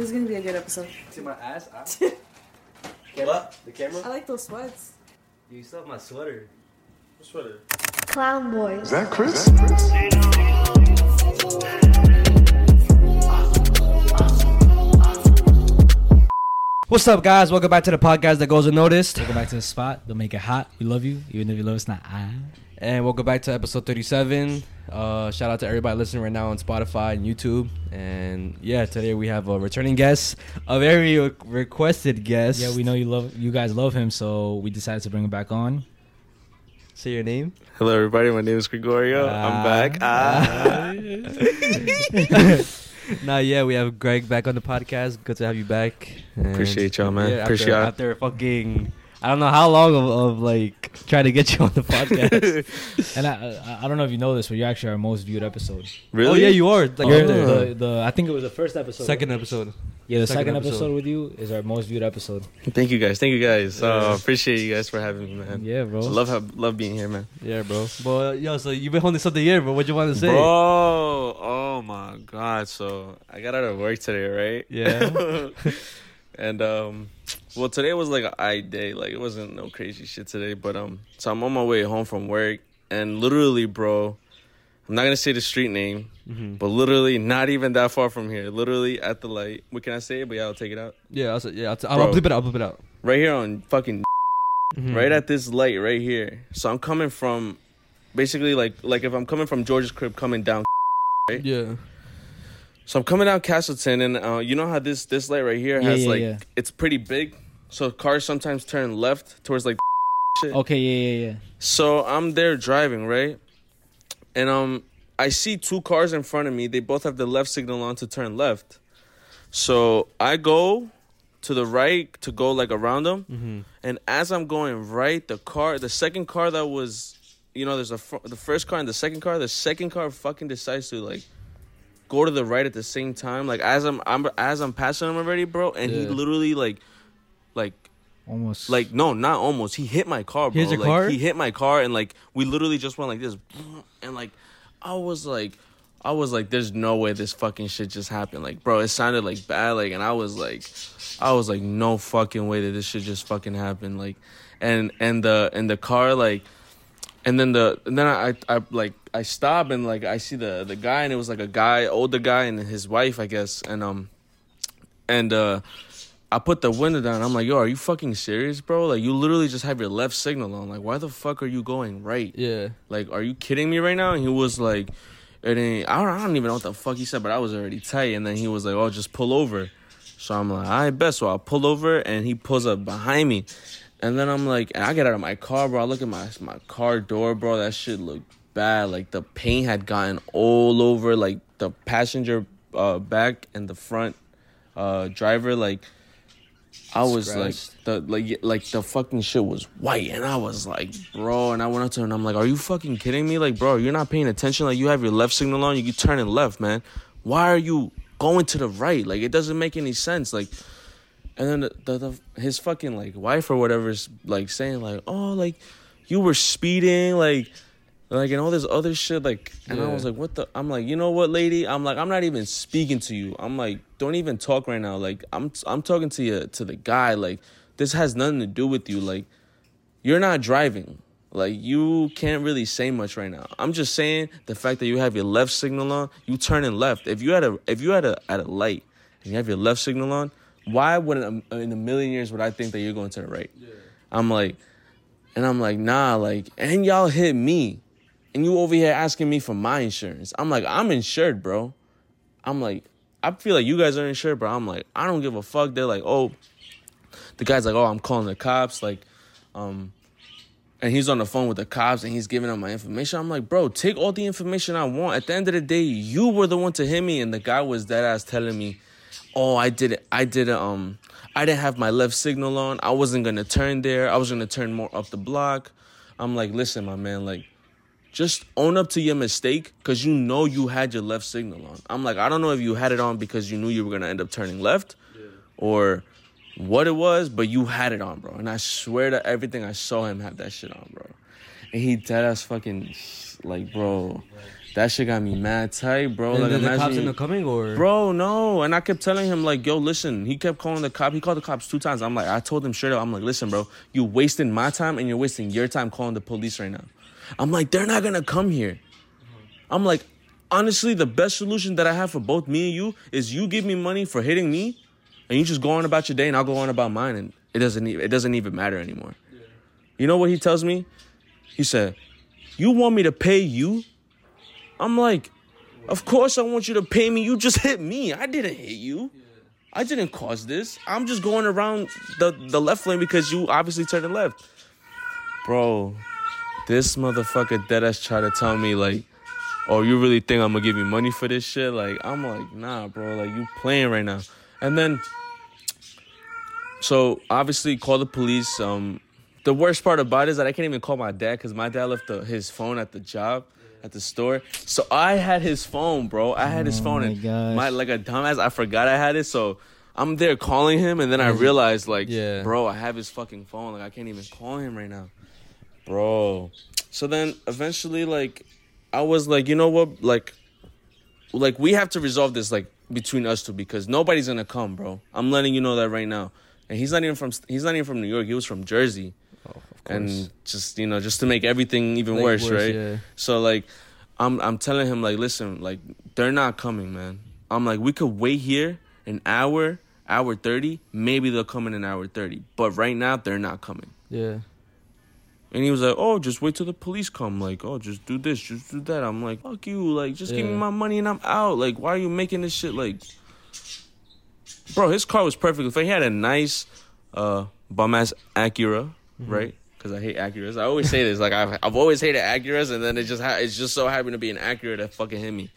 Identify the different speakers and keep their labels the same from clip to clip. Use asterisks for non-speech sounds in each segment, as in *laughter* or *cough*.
Speaker 1: This is gonna be a good episode.
Speaker 2: To my ass? Ah. *laughs*
Speaker 3: What?
Speaker 2: The camera?
Speaker 1: I like those sweats.
Speaker 2: You still have my sweater.
Speaker 3: What sweater.
Speaker 4: Clown boys.
Speaker 5: Is that Chris?
Speaker 2: What's up, guys? Welcome back to the podcast that goes unnoticed.
Speaker 6: Welcome back to the spot. Don't make it hot. We love you, even if you love us not. Ah.
Speaker 2: And welcome back to episode 37. Uh, shout out to everybody listening right now on Spotify and YouTube. And yeah, today we have a returning guest, a very re- requested guest.
Speaker 6: Yeah, we know you love you guys love him, so we decided to bring him back on.
Speaker 2: Say your name.
Speaker 3: Hello, everybody. My name is Gregorio. I'm back. Ah. *laughs*
Speaker 2: nah, yeah, we have Greg back on the podcast. Good to have you back. And
Speaker 3: Appreciate y'all, man.
Speaker 2: after,
Speaker 3: Appreciate y'all.
Speaker 2: After fucking, I don't know how long of, of like trying to get you on the podcast. *laughs*
Speaker 6: And I, I I don't know if you know this, but you're actually our most viewed episode.
Speaker 3: really?
Speaker 2: Oh yeah, you are. Like,
Speaker 6: You're
Speaker 2: up
Speaker 6: the, the I think it was the first episode.
Speaker 2: second episode.
Speaker 6: Yeah, the
Speaker 2: second
Speaker 6: second, episode.
Speaker 2: episode.
Speaker 6: with you is our most viewed episode.
Speaker 3: Thank you guys. Thank you guys.
Speaker 2: Yeah.
Speaker 3: Uh, appreciate you guys for having me, man.
Speaker 6: Yeah, bro.
Speaker 3: Love how, love being here, man.
Speaker 2: Yeah, bro. But yo, so you've been holding something here, bro. What you want to say?
Speaker 3: Bro, oh my god. So I got out of work today, right?
Speaker 2: Yeah. *laughs*
Speaker 3: and um well today was like a I day. Like it wasn't no crazy shit today. But um so I'm on my way home from work and literally, bro, I'm not gonna say the street name,
Speaker 2: Mhm.
Speaker 3: but literally not even that far from here. Literally at the light. What can I say? But yeah, I'll take it out.
Speaker 2: Yeah, I'll, say- yeah. I'll, t- I'll. I'll it out. I'll it out.
Speaker 3: Right here on fucking
Speaker 2: Mhm.
Speaker 3: right at this light right here. So I'm coming from basically like like if I'm coming from George's crib coming down right?
Speaker 2: Yeah.
Speaker 3: So I'm coming down Castleton, and uh, you know how this this light right here
Speaker 6: Yeah,
Speaker 3: has
Speaker 6: yeah,
Speaker 3: like
Speaker 6: yeah.
Speaker 3: it's pretty big, so cars sometimes turn left towards like *laughs* shit.
Speaker 6: Okay, yeah, yeah, yeah.
Speaker 3: So I'm there driving right, and um I see two cars in front of me. They both have the left signal on to turn left. So I go to the right to go like around them,
Speaker 2: Mm-hmm.
Speaker 3: and as I'm going right, the car, the second car that was, you know, there's a fr- the first car and the second car. The second car fucking decides to like go to the right at the same time. Like as I'm, I'm as I'm passing him already, bro, and he literally like, like,
Speaker 6: Almost.
Speaker 3: like no, not almost. He hit my car, bro.
Speaker 2: Hit your
Speaker 3: like,
Speaker 2: car?
Speaker 3: He hit my car, and like we literally just went like this, *sniffs* and like I was like. I was like, "There's no way this fucking shit just happened." Like, bro, it sounded like bad. Like, and I was like, I was like, "No fucking way that this shit just fucking happened." Like, and and the and the car like, and then the and then I I like I stop and like I see the the guy and it was like a guy, older guy and his wife, I guess, and um, and uh. I put the window down. I'm like, yo, are you fucking serious, bro? Like, you literally just have your left signal on. Like, why the fuck are you going right?
Speaker 2: Yeah.
Speaker 3: Like, are you kidding me right now? And he was like, it ain't, I don't, I don't even know what the fuck he said, but I was already tight. And then he was like, oh, just pull over. So I'm like, I bet. So I pull over and he pulls up behind me. And then I'm like, and I get out of my car, bro. I look at my my car door, bro. That shit looked bad. Like the paint had gotten all over, like the passenger uh, back and the front uh, driver. Like I was
Speaker 2: Scratched.
Speaker 3: like the like like the fucking shit was white, and I was like, bro. And I went up to him, and I'm like, are you fucking kidding me? Like, bro, you're not paying attention. Like, you have your left signal on, you can turn and left, man. Why are you going to the right? Like, it doesn't make any sense. Like, and then the, the, the his fucking like wife or whatever is like saying like, oh, like you were speeding, like. Like and all this other shit, like, and I was like, "What the?" I'm like, "You know what, lady?" I'm like, "I'm not even speaking to you. I'm like, don't even talk right now. Like, I'm I'm talking to you to the guy. Like, this has nothing to do with you. Like, you're not driving. Like, you can't really say much right now. I'm just saying the fact that you have your left signal on, you turning left. If you had a if you had a at a light and you have your left signal on, why would in um, a, uh, in a million years would I think that you're going to the right? I'm like, and I'm like, nah, like, and y'all hit me. And you over here asking me for my insurance. I'm like, I'm insured, bro. I'm like, I feel like you guys are insured, bro. I'm like, I don't give a fuck. They're like, oh, the guy's like, oh, I'm calling the cops. Like, um, and he's on the phone with the cops and he's giving them my information. I'm like, bro, take all the information I want. At the end of the day, you were the one to hit me, and the guy was dead ass telling me, oh, I did it. I did it. Um, I didn't have my left signal on. I wasn't gonna turn there. I was gonna turn more up the block. I'm like, listen, my man, like, just own up to your mistake because you know you had your left signal on. I'm like, I don't know if you had it on because you knew you were gonna end up turning left, or what it was, but you had it on, bro. And I swear to everything, I saw him have that shit on, bro. And he dead ass fucking like, bro. that shit got me mad tight, bro.
Speaker 2: And
Speaker 3: like
Speaker 2: then the
Speaker 3: imagine
Speaker 2: cops end up coming, or
Speaker 3: Bro, no. And I kept telling him, like, yo, listen. He kept calling the cop. He called the cops two times. I'm like, I told him straight up, I'm like, listen, bro, you wasting my time and you're wasting your time calling the police right now. I'm like, they're not gonna come here. I'm like, honestly, the best solution that I have for both me and you is you give me money for hitting me, and you just go on about your day, and I'll go on about mine, and it doesn't it doesn't even matter anymore. You know what he tells me? He said, "You want me to pay you?" I'm like, "Of course I want you to pay me. You just *laughs* hit me. I didn't hit you. I didn't cause this. I'm just going around the the left lane because you obviously turned left." Bro, this motherfucker dead ass tried to tell me like, "Oh, you really think I'm gonna give you money for this shit?" Like, I'm like, "Nah, bro. Like, you playing right now." And then, so obviously, call the police. Um, the worst part about it is that I can't even call my dad because my dad left the, his phone at the job, at the store. So I had his phone, bro. I had his
Speaker 6: Oh
Speaker 3: phone,
Speaker 6: my
Speaker 3: and
Speaker 6: gosh.
Speaker 3: my like a dumbass, I forgot I had it. So I'm there calling him, and then I realized, like,
Speaker 2: Yeah.
Speaker 3: bro, I have his fucking phone. Like, I can't even call him right now, bro. So then eventually, like, I was like, you know what, like, like we have to resolve this like between us two because nobody's gonna come, bro. I'm letting you know that right now. And he's not even from he's not even from New York. He was from Jersey,
Speaker 2: Oh, of course.
Speaker 3: and just you know just to make everything even
Speaker 2: Like,
Speaker 3: worse, right?
Speaker 2: yeah.
Speaker 3: So like, I'm I'm telling him like, listen, like they're not coming, man. I'm like, we could wait here an hour, hour thirty. Maybe they'll come in an hour thirty, but right now they're not coming.
Speaker 2: Yeah.
Speaker 3: And he was like, "Oh, just wait till the police come. Like, oh, just do this, just do that." I'm like, "Fuck you! Like, just give me my money and I'm out. Like, why are you making this shit like?" Bro, his car was perfect. He had a nice, uh, bum ass Acura, right? Because I hate Acuras. I always say this. Like, I've I've always hated Acuras, and then it just ha- it's just so happened to be an Acura that fucking hit me.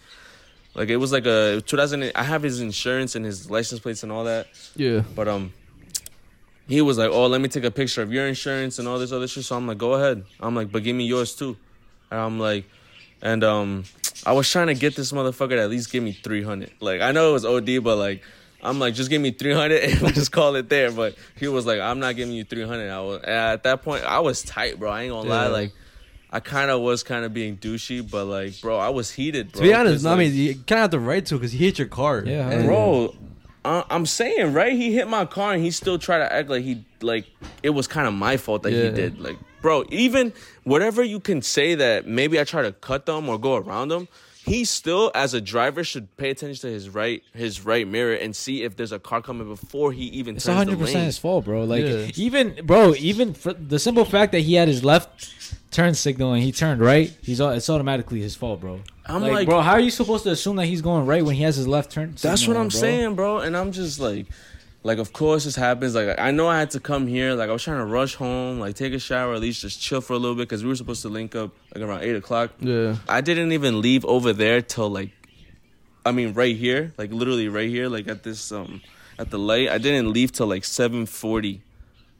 Speaker 3: Like, it was like a 2000. I have his insurance and his license plates and all that.
Speaker 2: Yeah.
Speaker 3: But um, he was like, "Oh, let me take a picture of your insurance and all this other shit." So I'm like, "Go ahead." I'm like, "But give me yours too." And I'm like, and um, I was trying to get this motherfucker to at least give me 300. Like I know it was OD, but like. I'm like, just give me 300 *laughs* and we'll just call it there. But he was like, I'm not giving you 300. I was, at that point, I was tight, bro. I ain't gonna lie. Like, I kind of was kind of being douchey, but like, bro, I was heated, bro.
Speaker 2: To be honest, no, I mean, you kind of have the right to because he hit your car.
Speaker 6: Yeah,
Speaker 2: And-
Speaker 3: bro I, i'm saying right he hit my car and he still tried to act like he like it was kind of my fault that
Speaker 2: Yeah.
Speaker 3: he did like bro even whatever you can say that maybe i try to cut them or go around them he still as a driver should pay attention to his right his right mirror and see if there's a car coming before he even
Speaker 6: It's
Speaker 3: turns
Speaker 6: hundred
Speaker 3: the
Speaker 6: percent
Speaker 3: lane.
Speaker 6: his fault, bro. Like
Speaker 2: Yeah.
Speaker 6: even bro, even for the simple fact that he had his left turn signal and he turned right, he's all, it's automatically his fault, bro.
Speaker 3: I'm
Speaker 6: like,
Speaker 3: like-
Speaker 6: bro, how are you supposed to assume that he's going right when he has his left turn?
Speaker 3: That's what
Speaker 6: on,
Speaker 3: I'm
Speaker 6: bro?
Speaker 3: saying, bro. And I'm just like, like, of course this happens. Like, I know I had to come here. Like, I was trying to rush home, like, take a shower, at least just chill for a little bit because we were supposed to link up like around eight o'clock.
Speaker 2: Yeah.
Speaker 3: I didn't even leave over there till like, I mean, right here, like literally right here, like at this um, at the light. I didn't leave till like seven forty.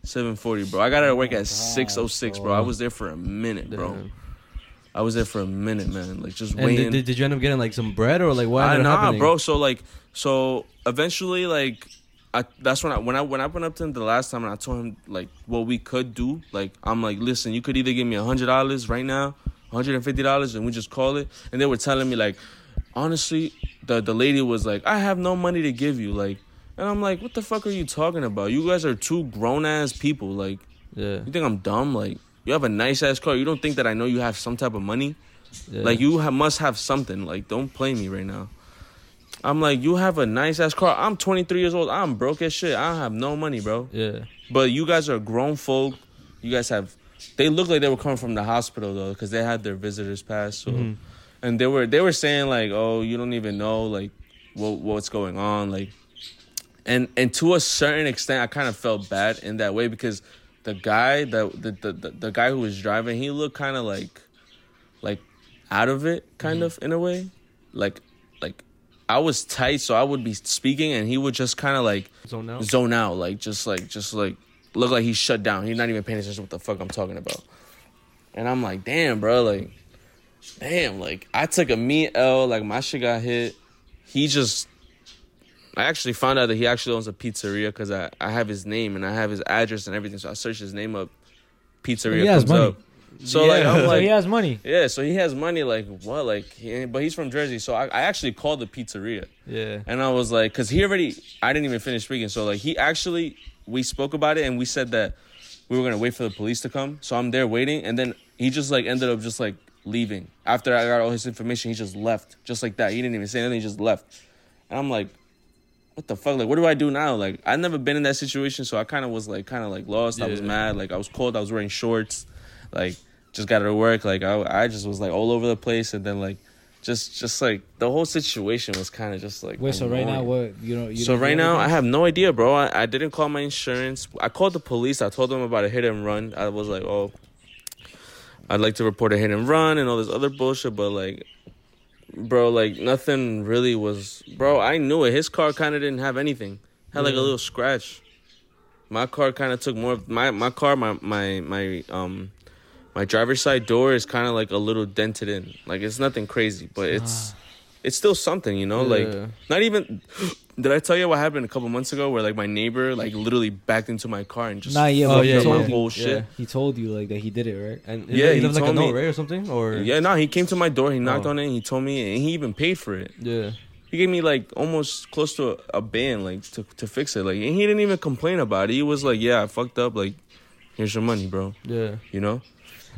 Speaker 3: 740, bro. I got out of work at 606, bro. I was there for a minute, bro.
Speaker 2: Damn.
Speaker 3: I was there for a minute, man. Like just
Speaker 2: And
Speaker 3: waiting.
Speaker 2: did, did, did you end up getting like some bread or like what
Speaker 3: I,
Speaker 2: ended up
Speaker 3: nah,
Speaker 2: happening?
Speaker 3: bro. So like, so eventually, like, I that's when I when I when I went up to him the last time and I told him like what we could do. Like, I'm like, listen, you could either give me a hundred dollars right now, hundred and fifty dollars, and we just call it. And they were telling me like, honestly, the the lady was like, I have no money to give you, like. And I'm like, what the fuck are you talking about? You guys are two grown ass people. Like,
Speaker 2: Yeah.
Speaker 3: you think I'm dumb? Like, you have a nice ass car. You don't think that I know you have some type of money?
Speaker 2: yeah.
Speaker 3: Like you ha- must have something. Like don't play me right now. I'm like you have a nice ass car. I'm 23 years old. I'm broke as shit. I don't have no money, bro.
Speaker 2: Yeah.
Speaker 3: But you guys are grown folk. You guys have. They look like they were coming from the hospital though, because they had their visitors pass. So,
Speaker 2: Mhm.
Speaker 3: and they were they were saying like, oh, you don't even know like what what's going on, like, and and to a certain extent, I kind of felt bad in that way because the guy that the the, the, the guy who was driving, he looked kind of like like out of it, kind mm-hmm. of in a way, like like I was tight, so I would be speaking, and he would just kind of like
Speaker 2: Zone out.
Speaker 3: zone out, like just like just like look like he's shut down. He's not even paying attention to what the fuck I'm talking about. And I'm like, damn, bro, like, damn, like I took a meat L, like my shit got hit. He just, I actually found out that he actually owns a pizzeria because I I have his name and I have his address and everything. So I searched his name up, pizzeria
Speaker 6: He has
Speaker 3: comes
Speaker 6: money.
Speaker 3: up. So like
Speaker 2: Yeah.
Speaker 3: I'm
Speaker 6: so
Speaker 3: like
Speaker 6: he has money.
Speaker 3: yeah, so he has money like what like he, but he's from Jersey, so I, I actually called the pizzeria
Speaker 2: Yeah.
Speaker 3: and I was like, cause he already I didn't even finish speaking, so like he actually we spoke about it and we said that we were gonna wait for the police to come, so I'm there waiting, and then he just like ended up just like leaving after I got all his information. He just left just like that. He didn't even say anything. He just left, and I'm like. What the fuck? Like, what do I do now? Like, I've never been in that situation, so I kind of was like, kind of like lost. I was mad. Like, I was cold. I was wearing shorts. Like, just got out of work. Like, I, I just was like all over the place, and then like, just, just like the whole situation was kind of just like.
Speaker 6: Wait, so right now what you know? You
Speaker 3: So right now, I have no idea, bro. I, I didn't call my insurance. I called the police. I told them about a hit and run. I was like, oh, I'd like to report a hit and run and all this other bullshit, but like, bro, like nothing really was. Bro, I knew it. His car kind of didn't have anything. Had like a little scratch. My car kind of took more. of My my car, my my my um. My driver's side door is kind of like a little dented in. Like it's nothing crazy, but it's it's still something, you know.
Speaker 2: Yeah.
Speaker 3: Like not even. Did I tell you what happened a couple months ago, where like my neighbor like literally backed into my car and just
Speaker 6: Nah, yeah,
Speaker 2: Oh,
Speaker 6: but
Speaker 2: yeah,
Speaker 6: he
Speaker 3: fucked
Speaker 6: told
Speaker 3: my
Speaker 6: you.
Speaker 3: whole
Speaker 2: Yeah.
Speaker 3: shit.
Speaker 6: He told you like that he did it, right?
Speaker 2: And
Speaker 3: Yeah,
Speaker 2: he
Speaker 3: he
Speaker 2: left like a
Speaker 3: told me-
Speaker 2: note, right, or something, or
Speaker 3: Yeah, no, he came to my door. He oh. knocked
Speaker 2: Oh.
Speaker 3: on it. and He told me, and he even paid for it.
Speaker 2: yeah.
Speaker 3: He gave me like almost close to a, a band, like to to fix it. Like, and he didn't even complain about it. He was like, "Yeah, I fucked up. Like, here's your money, bro."
Speaker 2: Yeah.
Speaker 3: You know?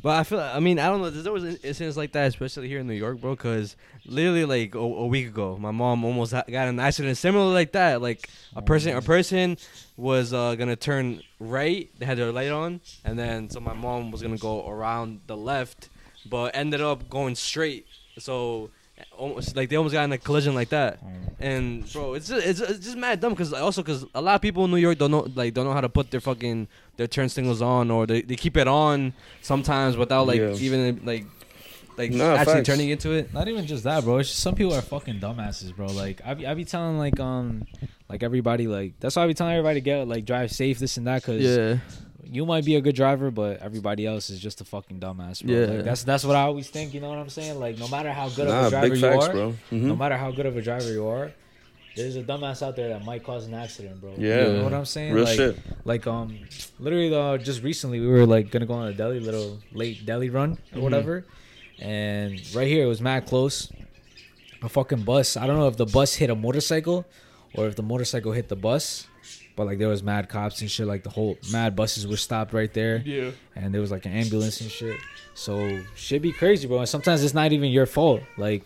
Speaker 2: But I feel, I mean, I don't know. There's always incidents like that, especially here in New York, bro. Because literally, like a, a week ago, my mom almost got an accident similar like that. Like a person, a person was uh, gonna turn right. They had their light on, and then so my mom was gonna go around the left, but ended up going straight. So almost like they almost got in a collision like that. And bro, it's just, it's, it's just mad dumb because also because a lot of people in New York don't know like don't know how to put their fucking their turn signals on or they, they keep it on sometimes without like
Speaker 3: Yeah.
Speaker 2: even like like
Speaker 3: Nah,
Speaker 2: actually
Speaker 3: facts.
Speaker 2: turning into it.
Speaker 6: Not even just that, bro. It's just some people are fucking dumbasses, bro. Like I be, I be telling like um like everybody like that's why I be telling everybody to get like drive safe this and that because
Speaker 2: Yeah,
Speaker 6: you might be a good driver, but everybody else is just a fucking dumbass, bro.
Speaker 2: Yeah.
Speaker 6: Like, that's that's what I always think. You know what I'm saying? Like no matter how good
Speaker 3: Nah,
Speaker 6: of a driver
Speaker 3: big
Speaker 6: you are.
Speaker 3: Mhm.
Speaker 6: no matter how good of a driver you are, there's a dumbass out there that might cause an accident, bro.
Speaker 3: Yeah.
Speaker 6: you know what I'm saying?
Speaker 3: Real
Speaker 6: like,
Speaker 3: shit.
Speaker 6: Like um, literally uh, just recently we were like gonna go on a deli little late deli run or whatever, and right here it was mad close. A fucking bus. I don't know if the bus hit a motorcycle or if the motorcycle hit the bus, but like there was mad cops and shit. Like the whole mad buses were stopped right there,
Speaker 2: yeah,
Speaker 6: and there was like an ambulance and shit. So shit be crazy, bro. And sometimes it's not even your fault. Like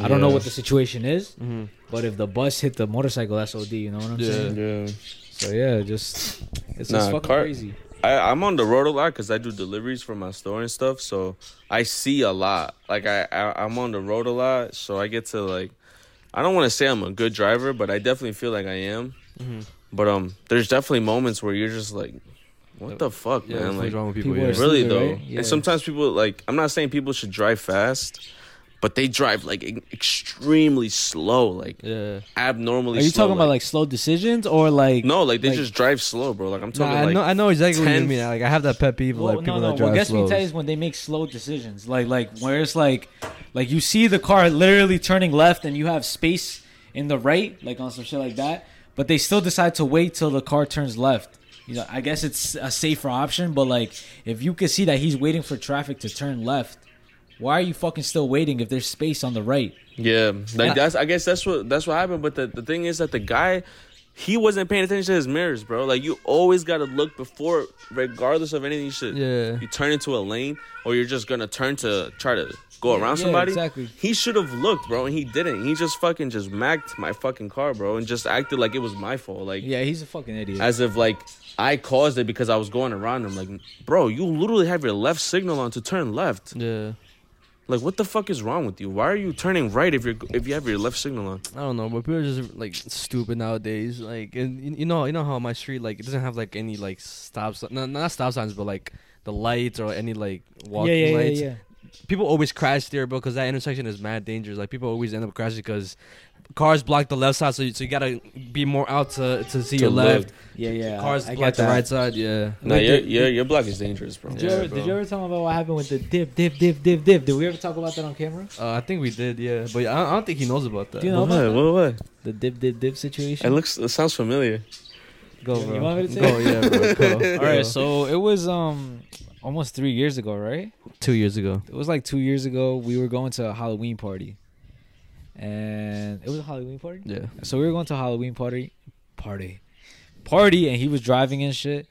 Speaker 6: I don't know what the situation is,
Speaker 2: hmm
Speaker 6: but if the bus hit the motorcycle, that's OD. You know what I'm
Speaker 2: Yeah.
Speaker 6: saying?
Speaker 3: Yeah.
Speaker 6: So yeah, just it's
Speaker 3: Nah,
Speaker 6: just fucking
Speaker 3: car-
Speaker 6: crazy.
Speaker 3: I, I'm on the road a lot because I do deliveries for my store and stuff. So I see a lot. Like I, I I'm on the road a lot, so I get to like. I don't want to say I'm a good driver, but I definitely feel like I am.
Speaker 2: Mhm.
Speaker 3: But um, there's definitely moments where you're just like, what the fuck,
Speaker 2: yeah.
Speaker 3: man? Like
Speaker 2: wrong with people?
Speaker 6: people
Speaker 2: yeah.
Speaker 3: really though.
Speaker 6: right? Yeah.
Speaker 3: And sometimes people like I'm not saying people should drive fast, but they drive like e- extremely slow, like
Speaker 2: yeah.
Speaker 3: abnormally.
Speaker 6: Are you
Speaker 3: slow,
Speaker 6: talking about like slow decisions or like?
Speaker 3: No, like they
Speaker 6: like-
Speaker 3: just drive slow, bro. Like I'm
Speaker 2: Nah,
Speaker 3: talking
Speaker 2: I
Speaker 3: like
Speaker 2: know, I know exactly what you
Speaker 3: 10
Speaker 2: mean. Like I have that pet peeve,
Speaker 6: Well,
Speaker 2: like people
Speaker 6: no, no.
Speaker 2: that drive
Speaker 6: What gets
Speaker 2: slow.
Speaker 6: me tight is when they make slow decisions, like like where it's like, like you see the car literally turning left and you have space in the right, like on some shit like that, but they still decide to wait till the car turns left. You know, I guess it's a safer option, but like if you could see that he's waiting for traffic to turn left, why are you fucking still waiting if there's space on the right?
Speaker 3: Yeah, like
Speaker 2: I-
Speaker 3: that's. I guess that's what that's what happened. But the the thing is that the guy, he wasn't paying attention to his mirrors, bro. Like you always gotta look before, regardless of anything. You should.
Speaker 2: Yeah.
Speaker 3: You turn into a lane, or you're just gonna turn to try to go around
Speaker 6: Yeah,
Speaker 3: somebody.
Speaker 6: exactly.
Speaker 3: He should have looked, bro, and he didn't. He just fucking just macked my fucking car, bro, and just acted like it was my fault. Like
Speaker 6: Yeah, he's a fucking idiot.
Speaker 3: as if like I caused it because I was going around him. Like, bro, you literally have your left signal on to turn left.
Speaker 2: Yeah,
Speaker 3: Like, what the fuck is wrong with you? Why are you turning right if you're if you have your left signal on?
Speaker 2: I don't know, but people are just like stupid nowadays. Like, and you you know, you know how my street like it doesn't have like any like stop, si- no, not stop signs, but like the lights or any like walking
Speaker 6: yeah, yeah,
Speaker 2: lights.
Speaker 6: yeah, yeah.
Speaker 2: People always crash there, bro, because that intersection is mad dangerous. Like people always end up crashing because cars block the left side, so you, so you gotta be more out to to see
Speaker 3: To
Speaker 2: your
Speaker 3: look.
Speaker 2: left.
Speaker 6: Yeah, yeah.
Speaker 2: Cars
Speaker 6: I
Speaker 2: block the right side. Yeah.
Speaker 3: Nah,
Speaker 6: Wait,
Speaker 3: your
Speaker 6: did-
Speaker 3: your your block is dangerous, bro.
Speaker 6: Did you, ever,
Speaker 2: bro.
Speaker 6: did you ever tell me about what happened with the dip, dip, dip, dip, dip? Did we ever talk about that on camera?
Speaker 2: Uh, I think we did, yeah, but I, I don't think he knows about that.
Speaker 6: Do you know
Speaker 3: What?
Speaker 6: about that?
Speaker 3: What? What?
Speaker 6: The dip, dip, dip situation.
Speaker 3: It looks. It sounds familiar.
Speaker 2: Go,
Speaker 6: You
Speaker 2: bro.
Speaker 6: want me to say
Speaker 2: Go,
Speaker 6: it?
Speaker 2: yeah, bro. Go. *laughs*
Speaker 6: All right, so it was um, almost three years ago, right?
Speaker 2: Two years ago.
Speaker 6: It was like two years ago. We were going to a Halloween party, and it was a Halloween party.
Speaker 2: Yeah.
Speaker 6: So we were going to a Halloween party, party, party, and he was driving and shit,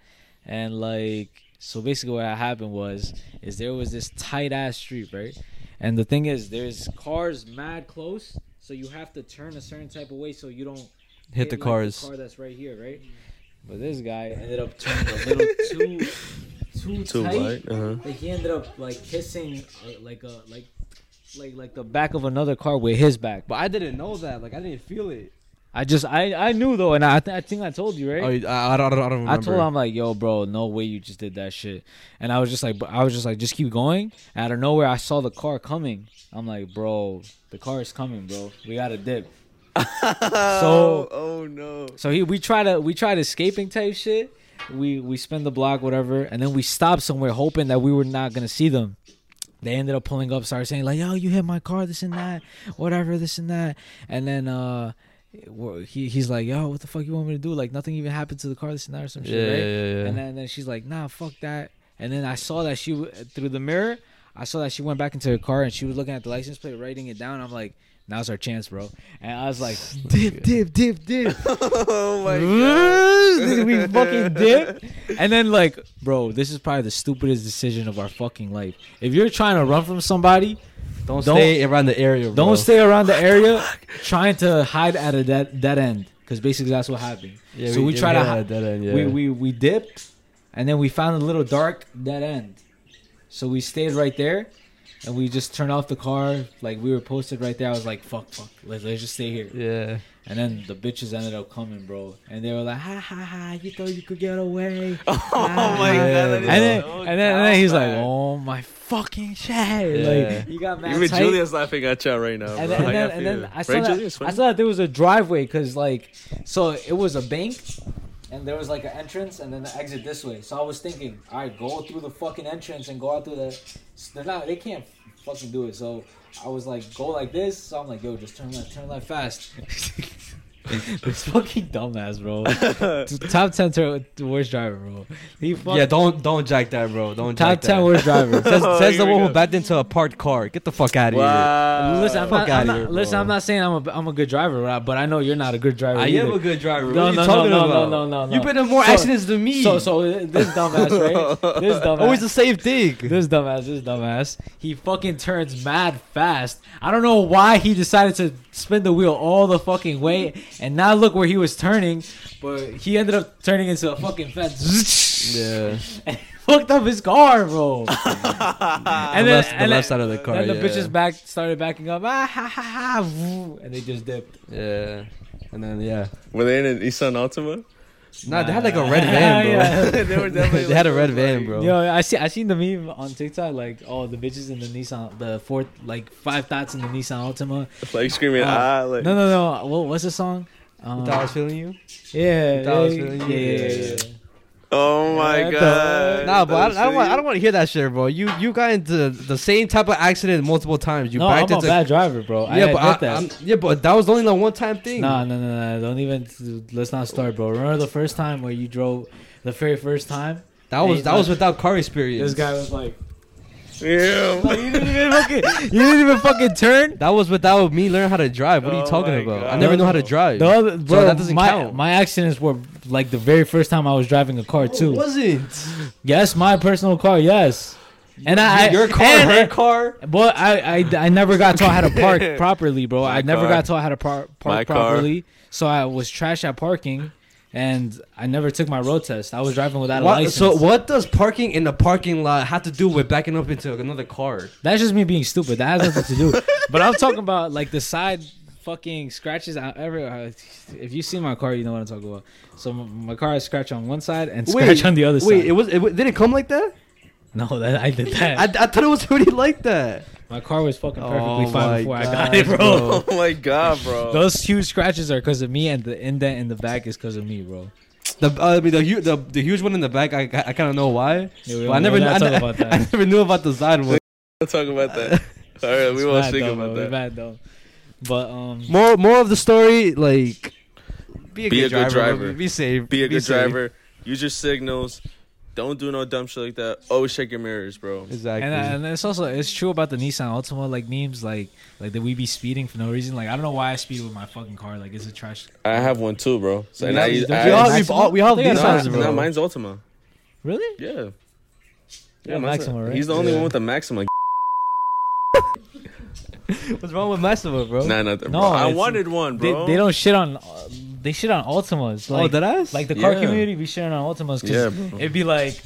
Speaker 6: and like, so basically what happened was, is there was this tight ass street, right? And the thing is, there's cars mad close, so you have to turn a certain type of way so you don't
Speaker 2: Hit the
Speaker 6: like,
Speaker 2: cars.
Speaker 6: car that's right here, right? But this guy ended up turning a little too, too,
Speaker 3: Too
Speaker 6: tight.
Speaker 3: wide. Uh huh.
Speaker 6: Like he ended up like kissing uh, like a like like like the back of another car with his back.
Speaker 2: But I didn't know that. Like I didn't feel it.
Speaker 6: I just I I knew though, and I th- I think I told you right.
Speaker 2: Oh, I, I don't. I don't, remember.
Speaker 6: I told him I'm like, yo, bro, no way you just did that shit. And I was just like, I was just like, just keep going. Out of nowhere, I saw the car coming. I'm like, bro, the car is coming, bro. We got to dip. *laughs* So-
Speaker 3: oh no.
Speaker 6: So he, we try to, we tried escaping type shit. We we spin the block, whatever, and then we stopped somewhere, hoping that we were not gonna see them. They ended up pulling up, started saying like, "Yo, you hit my car, this and that, whatever, this and that," and then uh. He he's like, yo, what the fuck you want me to do? Like nothing even happened to the car, this and that, or some
Speaker 2: Yeah,
Speaker 6: shit, right?
Speaker 2: yeah, yeah.
Speaker 6: And then, then she's like, nah, fuck that. And then I saw that she through the mirror. I saw that she went back into her car and she was looking at the license plate, writing it down. I'm like, now's our chance, bro. And I was like, *laughs* dip, dip, dip, dip. *laughs*
Speaker 3: oh my god.
Speaker 6: we *laughs* fucking dip. And then like, bro, this is probably the stupidest decision of our fucking life. If you're trying to run from somebody,
Speaker 2: don't,
Speaker 6: don't-
Speaker 2: stay around the area. Bro.
Speaker 6: don't stay around the area trying to hide at a dead, dead end. Because basically that's what happened.
Speaker 2: Yeah,
Speaker 6: so we,
Speaker 2: yeah,
Speaker 6: try to
Speaker 2: hide. dead end, yeah.
Speaker 6: we, we we dipped and then we found a little dark dead end so we stayed right there and we just turned off the car like we were posted right there i was like fuck fuck let's, let's just stay here
Speaker 2: Yeah.
Speaker 6: and then the bitches ended up coming bro and they were like ha ha ha you thought you could get away *laughs*
Speaker 3: Oh my god. that
Speaker 6: and
Speaker 3: is
Speaker 6: then,
Speaker 3: so
Speaker 6: and then and then he's like oh my fucking shit
Speaker 2: Yeah.
Speaker 6: like you got mad
Speaker 3: Even
Speaker 6: tight.
Speaker 3: Julia's laughing at you right now.
Speaker 6: and
Speaker 3: bro.
Speaker 6: then, and then,
Speaker 3: you
Speaker 6: and then? I saw
Speaker 3: Right,
Speaker 6: that I saw that there was a driveway because like so it was a bank and there was like an entrance and then the exit this way. So I was thinking, all right, go through the fucking entrance and go out through the. They're not. They can't fucking do it. So I was like, go like this. So I'm like, yo, just turn left, turn left fast. *laughs* *laughs* this fucking dumbass, bro. *laughs* Top ten ter- worst driver, bro. He fuck-
Speaker 2: Yeah, don't don't jack that, bro. Don't
Speaker 6: top
Speaker 2: jack
Speaker 6: ten
Speaker 2: that.
Speaker 6: worst driver. *laughs*
Speaker 2: Says,
Speaker 3: Oh,
Speaker 2: says the
Speaker 3: here we
Speaker 2: one who
Speaker 3: go.
Speaker 2: backed into a parked car. Get the fuck out of
Speaker 3: Wow.
Speaker 6: listen, I'm
Speaker 2: fuck
Speaker 6: not, I'm not-
Speaker 2: here, bro.
Speaker 6: listen, I'm not saying I'm a, I'm a good driver, right? but I know you're not a good driver.
Speaker 2: here. I am a good driver.
Speaker 6: No,
Speaker 2: what are you
Speaker 6: no, no,
Speaker 2: talking
Speaker 6: no,
Speaker 2: about?
Speaker 6: no, no, no,
Speaker 2: You've been in more
Speaker 6: So-
Speaker 2: accidents than me.
Speaker 6: So, so this dumbass, right? This dumbass.
Speaker 2: always the same thing.
Speaker 6: this dumbass, this dumbass. He fucking turns mad fast. I don't know why he decided to spin the wheel all the fucking way and now look where he was turning, but he ended up turning into a fucking fence.
Speaker 2: Yeah. *laughs*
Speaker 6: and fucked up his car, bro. *laughs*
Speaker 2: And
Speaker 6: and
Speaker 2: the
Speaker 6: then,
Speaker 2: left, the
Speaker 6: and
Speaker 2: left side of the car.
Speaker 6: then the
Speaker 2: yeah.
Speaker 6: bitches back started backing up. Ah, ha, ha, ha, and they just dipped.
Speaker 2: Yeah. And then yeah.
Speaker 3: Were they in an Nissan Altima?
Speaker 2: Nah, they had like a red *laughs* van, bro.
Speaker 6: Yeah. *laughs*
Speaker 3: they were definitely. *laughs*
Speaker 2: they had a red van, bro.
Speaker 6: Yo, I see. I seen the meme on TikTok, like, oh, the bitches in the Nissan, the fourth, like five thoughts in the Nissan Altima.
Speaker 3: Like screaming,
Speaker 6: Uh,
Speaker 3: ah, like.
Speaker 6: No, no, no. What, what's the song? Um,
Speaker 2: I was feeling you?
Speaker 6: yeah,
Speaker 2: thought I was feeling you?
Speaker 6: yeah,
Speaker 2: Yeah,
Speaker 6: yeah,
Speaker 2: yeah.
Speaker 3: Oh my
Speaker 6: What the-
Speaker 3: god.
Speaker 2: Nah, but I, I don't want. I don't want to hear that shit, bro. You you got into the same type of accident multiple times. You
Speaker 6: No, I'm
Speaker 2: backed
Speaker 6: a bad driver, bro. I
Speaker 2: yeah,
Speaker 6: admit
Speaker 2: but I,
Speaker 6: that.
Speaker 2: I'm, yeah, but that was only the one time thing.
Speaker 6: Nah, no, no, no. Don't even. Let's not start, bro. Remember the first time where you drove, the very first time?
Speaker 2: that was
Speaker 6: Hey,
Speaker 2: that was without car experience.
Speaker 6: This guy was like,
Speaker 3: Yeah.
Speaker 6: "Oh, you didn't even fucking, you didn't even fucking turn.
Speaker 2: That was without me learning how to drive. What are you
Speaker 3: Oh
Speaker 2: talking
Speaker 3: my
Speaker 2: about? I never knew how to drive.
Speaker 6: The other, bro,
Speaker 2: that doesn't
Speaker 6: my,
Speaker 2: count.
Speaker 6: My accidents were like the very first time I was driving a car oh,
Speaker 2: it
Speaker 6: too.
Speaker 2: wasn't.
Speaker 6: Yes, my personal car. Yes, and I
Speaker 2: your car,
Speaker 6: and-
Speaker 2: her car.
Speaker 6: But I, I, I never got taught how to park *laughs* properly, bro. I never
Speaker 3: car.
Speaker 6: got taught how to par-
Speaker 3: My
Speaker 6: park
Speaker 3: car.
Speaker 6: properly. So I was trash at parking, and I never took my road test. I was driving without a
Speaker 2: What,
Speaker 6: license.
Speaker 2: so what does parking in the parking lot have to do with backing up into another car?
Speaker 6: That's just me being stupid. That has nothing to do. *laughs* but I'm talking about like the side fucking scratches. I ever, uh, if you see my car, you know what I'm talking about. So my car has scratch on one side and scratch on the other
Speaker 2: Wait,
Speaker 6: side.
Speaker 2: it was it, did it come like that?
Speaker 6: No, *laughs* that I did that.
Speaker 2: I, I thought it was already like that.
Speaker 6: my car was fucking perfectly
Speaker 2: Oh
Speaker 6: fine
Speaker 2: my
Speaker 6: before I got it, bro.
Speaker 2: bro. *laughs*
Speaker 3: Oh my god, bro.
Speaker 6: Those huge scratches are because of me, and the indent in the back is because of me, bro.
Speaker 2: The uh, I mean the, hu- the the huge one in the back. I I kind of know why.
Speaker 6: Yeah, we
Speaker 2: But I
Speaker 6: don't-
Speaker 2: never
Speaker 6: we're
Speaker 2: I,
Speaker 6: not talking about *laughs* that.
Speaker 2: I never knew about the side one.
Speaker 3: Let's talk about that. All right, we won't
Speaker 6: bad
Speaker 3: speak
Speaker 6: though,
Speaker 3: about
Speaker 6: bro.
Speaker 3: that.
Speaker 6: Bad though. But um,
Speaker 2: More more of the story like be a,
Speaker 3: Be
Speaker 2: good,
Speaker 3: a good
Speaker 2: driver.
Speaker 3: driver.
Speaker 2: Be safe.
Speaker 3: Be a good
Speaker 2: safe.
Speaker 3: driver. Use your signals. Don't do no dumb shit like that. Always check your mirrors, bro.
Speaker 2: Exactly.
Speaker 6: And, and it's also it's true about the Nissan Altima like memes like like that we be speeding for no reason. Like I don't know why I speed with my fucking car. Like it's a trash.
Speaker 3: I have one too, bro. So and
Speaker 6: Yeah,
Speaker 3: I,
Speaker 6: you-
Speaker 3: use-
Speaker 6: don't
Speaker 3: I,
Speaker 6: you
Speaker 2: we all,
Speaker 6: Maxima?
Speaker 2: we've all, we all
Speaker 6: They
Speaker 2: these
Speaker 6: got
Speaker 2: bro.
Speaker 3: nah, mine's Altima.
Speaker 6: Really?
Speaker 3: Yeah.
Speaker 6: Yeah,
Speaker 3: mine's
Speaker 6: Maxima,
Speaker 3: a-
Speaker 6: right?
Speaker 3: He's the only
Speaker 2: Yeah.
Speaker 3: one with the Maxima. *laughs*
Speaker 2: What's wrong with Maxima, bro?
Speaker 3: Nah, nothing,
Speaker 6: No,
Speaker 3: bro. I wanted one,
Speaker 6: They,
Speaker 3: bro.
Speaker 6: they don't shit on uh, they shit on Altimas. Like,
Speaker 2: oh, did I?
Speaker 6: like the car
Speaker 3: Yeah.
Speaker 6: community be shitting on Altimas because
Speaker 3: Yeah,
Speaker 6: it'd be like,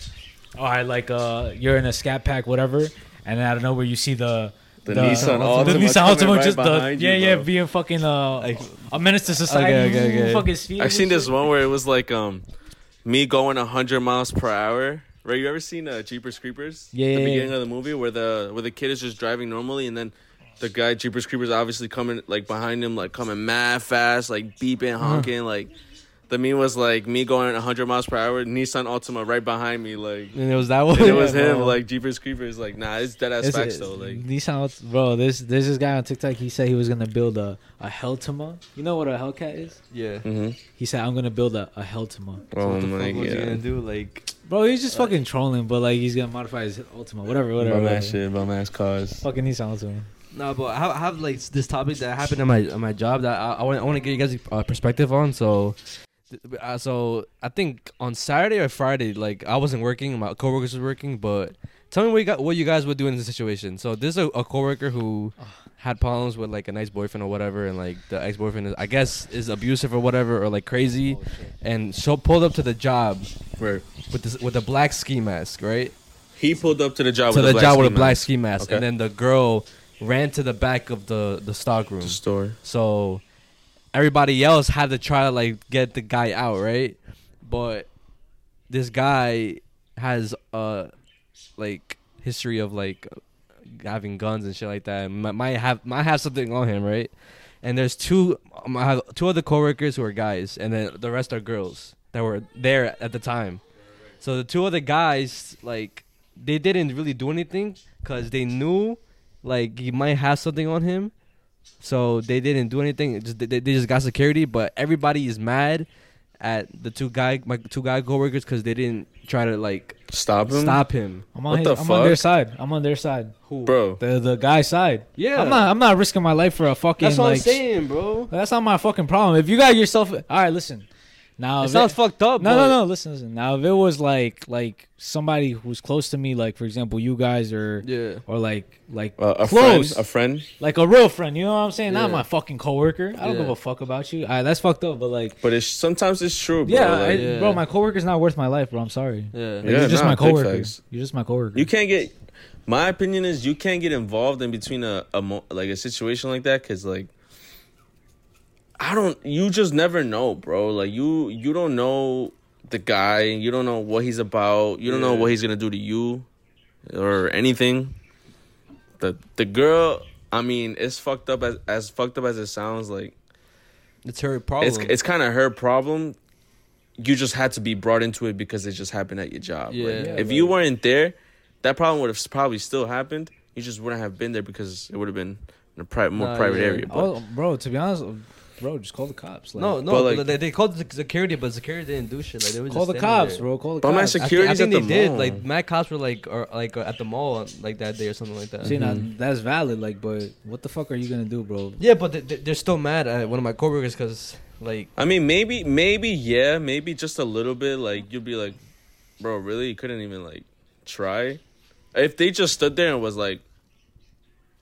Speaker 6: all right, like uh, you're in a scat pack, whatever, and then out of nowhere you see the
Speaker 3: The Nissan Altima
Speaker 6: the Nissan
Speaker 3: coming
Speaker 6: Altima,
Speaker 3: right
Speaker 6: just the
Speaker 3: behind you,
Speaker 6: yeah, yeah, being fucking uh,
Speaker 2: Like-
Speaker 6: a menace to society.
Speaker 2: Okay, okay, okay.
Speaker 6: Fucking speeding
Speaker 3: I've seen
Speaker 6: and
Speaker 3: this one where it was like um, me going 100 miles per hour. Right, you ever seen uh, Jeepers Creepers?
Speaker 6: Yeah,
Speaker 3: the
Speaker 6: yeah,
Speaker 3: beginning
Speaker 6: yeah.
Speaker 3: of the movie where the where the kid is just driving normally, and then the guy Jeepers Creepers obviously coming like behind him, like coming mad fast, like beeping,
Speaker 6: Uh-huh.
Speaker 3: honking, like. The meme was like me going 100 miles per hour, Nissan Altima right behind me, like
Speaker 2: and it was that one.
Speaker 3: and it was
Speaker 6: Yeah,
Speaker 3: him,
Speaker 6: bro.
Speaker 3: like Jeepers Creepers, like nah, it's dead ass
Speaker 6: It's-
Speaker 3: facts though, like
Speaker 6: Nissan, Alt- bro. There's there's this guy on TikTok. He said he was gonna build a a Helltima. You know what a Hellcat is?
Speaker 2: yeah.
Speaker 3: hmm
Speaker 6: He said I'm gonna build a, a Helltima.
Speaker 3: oh
Speaker 2: what the
Speaker 3: my
Speaker 2: fuck was he gonna
Speaker 3: god,
Speaker 2: do? Like,
Speaker 6: Bro, he's just fucking trolling, but like he's gonna modify his Altima, whatever, whatever.
Speaker 3: bum
Speaker 6: whatever.
Speaker 3: ass shit, bum ass cars.
Speaker 6: Fucking Nissan Altima.
Speaker 2: No, but I have, I have like this topic that happened in my in my job that I, I want I want to get you guys uh, perspective on. So, uh, so I think on Saturday or Friday, like I wasn't working, my coworkers were working, but. Tell me what you, got, what you guys would do in this situation. So this is a, a coworker who had problems with like a nice boyfriend or whatever, and like the ex boyfriend is I guess is abusive or whatever or like crazy, and so pulled up to the job
Speaker 3: Where
Speaker 2: with this with a black ski mask, right?
Speaker 3: he pulled up to the job
Speaker 2: to
Speaker 3: with
Speaker 2: the
Speaker 3: a black
Speaker 2: job with a
Speaker 3: ski
Speaker 2: black
Speaker 3: mask.
Speaker 2: ski mask,
Speaker 3: Okay.
Speaker 2: and then the girl ran to the back of the the stock room.
Speaker 3: The store.
Speaker 2: So everybody else had to try to like get the guy out, right? But this guy has a like history of like having guns and shit like that. and might have might have something on him, right? And there's two um, I have two other coworkers who are guys, and then the rest are girls that were there at the time. So the two other guys, like, they didn't really do anything because they knew, like, he might have something on him. So they didn't do anything. Just they, they just got security, but everybody is mad at the two guy my two guy coworkers because they didn't try to like
Speaker 3: Stop him,
Speaker 2: stop him.
Speaker 6: I'm
Speaker 3: What
Speaker 6: on, his,
Speaker 3: the
Speaker 6: I'm on their side. I'm on their side.
Speaker 2: Who,
Speaker 3: bro.
Speaker 6: The the guy's side.
Speaker 2: Yeah,
Speaker 6: I'm not I'm not risking my life for a fucking
Speaker 2: That's what
Speaker 6: like
Speaker 2: I'm saying, bro.
Speaker 6: That's not my fucking problem. If you got yourself, all right, listen. Now,
Speaker 2: It
Speaker 6: if
Speaker 2: sounds
Speaker 6: it-
Speaker 2: fucked up.
Speaker 6: no,
Speaker 2: but-
Speaker 6: no, no. Listen, listen. Now, if it was like like somebody who's close to me, like for example, you guys, or
Speaker 2: Yeah,
Speaker 6: or like like
Speaker 3: Uh, a
Speaker 6: close,
Speaker 3: friend, a friend.
Speaker 6: like a real friend. You know what I'm saying? Not
Speaker 2: Yeah.
Speaker 6: my fucking coworker. I don't
Speaker 2: Yeah.
Speaker 6: give a fuck about you. All right, that's fucked up. But like,
Speaker 3: But it's sometimes it's true, bro.
Speaker 6: yeah,
Speaker 3: Like,
Speaker 6: I,
Speaker 2: Yeah.
Speaker 6: bro, my coworker's not worth my life, bro. I'm sorry.
Speaker 2: yeah.
Speaker 6: Like,
Speaker 3: Yeah,
Speaker 6: you're just
Speaker 3: nah,
Speaker 6: my
Speaker 3: big
Speaker 6: coworker. You're just my coworker.
Speaker 3: you can't get. My opinion is you can't get involved in between a, a like a situation like that because like. I don't. You just never know, bro. Like you, you don't know the guy. You don't know what he's about. You don't know what he's gonna do to you, or anything. The the girl. I mean, it's fucked up as as fucked up as it sounds. Like
Speaker 2: It's her problem.
Speaker 3: it's it's kind of her problem. You just had to be brought into it because it just happened at your job.
Speaker 2: Yeah. Yeah,
Speaker 3: if you weren't there, that problem would have probably still happened. You just wouldn't have been there because it would have been in a pri- more
Speaker 2: Nah,
Speaker 3: private
Speaker 2: yeah.
Speaker 3: area. But
Speaker 6: oh, bro. To be honest, bro, just call the cops. Like,
Speaker 2: no, no.
Speaker 3: But,
Speaker 2: But
Speaker 3: like-
Speaker 2: they, they called the security, but security didn't do shit. Like they were
Speaker 6: call
Speaker 2: just
Speaker 6: the cops,
Speaker 2: there.
Speaker 6: bro. Call the
Speaker 3: But my
Speaker 6: security,
Speaker 2: I think, I think
Speaker 3: at
Speaker 2: they
Speaker 3: the
Speaker 2: did.
Speaker 3: mall.
Speaker 2: Like my cops were like, or like at the mall like that day or something like that.
Speaker 6: See, now
Speaker 3: Mhm.
Speaker 6: that's valid. Like, but what the fuck are you gonna do, bro?
Speaker 2: Yeah, but they, they- they're still mad at one of my coworkers because like
Speaker 3: I mean, maybe, maybe, yeah, maybe just a little bit. Like you'd be like, bro, really? You couldn't even like try. If they just stood there and was like,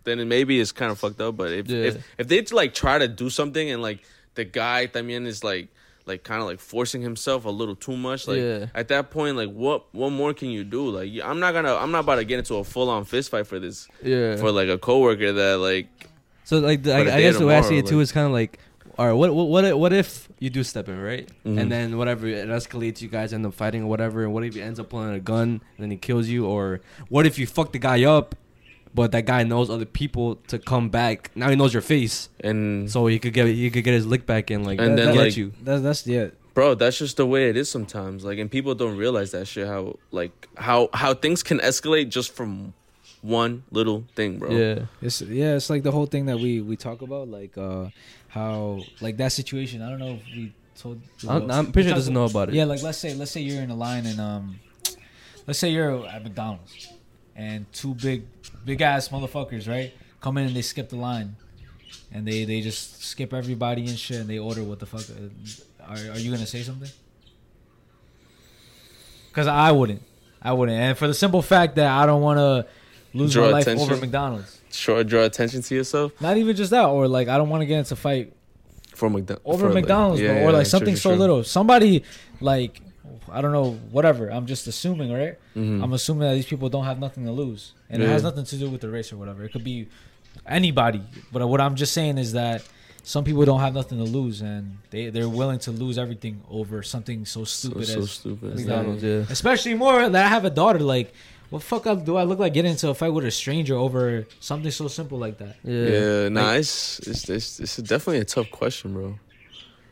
Speaker 3: then it maybe it's kind of fucked up. But if
Speaker 2: Yeah.
Speaker 3: if if they like try to do something and like the guy también is like like kind of like forcing himself a little too much, like
Speaker 2: Yeah.
Speaker 3: at that point, like what what more can you do? Like I'm not gonna I'm not about to get into a full on fist fight for this
Speaker 2: yeah.
Speaker 3: for like a coworker that like
Speaker 2: so like the, I, I guess the way I see
Speaker 3: tomorrow,
Speaker 2: it too
Speaker 3: like-
Speaker 2: is kind of like, all right, what what what if, what if you do step in right,
Speaker 3: Mhm.
Speaker 2: and then whatever it escalates, you guys end up fighting or whatever, and what if he ends up pulling a gun and then he kills you, or what if you fuck the guy up, but that guy knows other people to come back. Now he knows your face,
Speaker 3: and
Speaker 2: so he could get he could get his lick back and like
Speaker 3: And
Speaker 2: get
Speaker 3: then, like-
Speaker 2: you.
Speaker 6: That's that's yeah.
Speaker 3: bro that's just the way it is sometimes like and people don't realize that shit how like how how things can escalate just from one little thing bro
Speaker 2: Yeah,
Speaker 6: It's yeah, it's like the whole thing that we we talk about, like uh how like that situation. I don't know if we told.
Speaker 2: I'm, I'm pretty sure doesn't know about it.
Speaker 6: Yeah, like let's say let's say you're in a line and um let's say you're at McDonald's and two big, big ass motherfuckers, right? Come in and they skip the line, and they they just skip everybody and shit, and they order what the fuck. uh, Are are you gonna say something? Because I wouldn't, I wouldn't, and for the simple fact that I don't want to lose
Speaker 3: Draw
Speaker 6: my life
Speaker 3: attention?
Speaker 6: over McDonald's.
Speaker 3: Draw, draw attention to yourself
Speaker 6: Not even just that, or like I don't want to get into a fight
Speaker 3: for McDonald's.
Speaker 6: over McDonald's, bro, or like something so little. Somebody like I don't know, whatever. I'm just assuming, right?
Speaker 3: hmm
Speaker 6: I'm assuming that these people don't have nothing to lose, and it has nothing to do with the race or whatever. It could be anybody, but what I'm just saying is that some people don't have nothing to lose, and they they're willing to lose everything over something so
Speaker 3: so,
Speaker 6: stupid
Speaker 3: so
Speaker 6: as
Speaker 3: stupid.
Speaker 6: McDonald's.
Speaker 2: Yeah.
Speaker 6: especially more that I have a daughter. Like, what fuck up do I look like getting into a fight with a stranger over something so simple like that?
Speaker 2: Yeah.
Speaker 3: Yeah, nah,
Speaker 2: Like-
Speaker 3: it's, it's it's it's definitely a tough question, bro.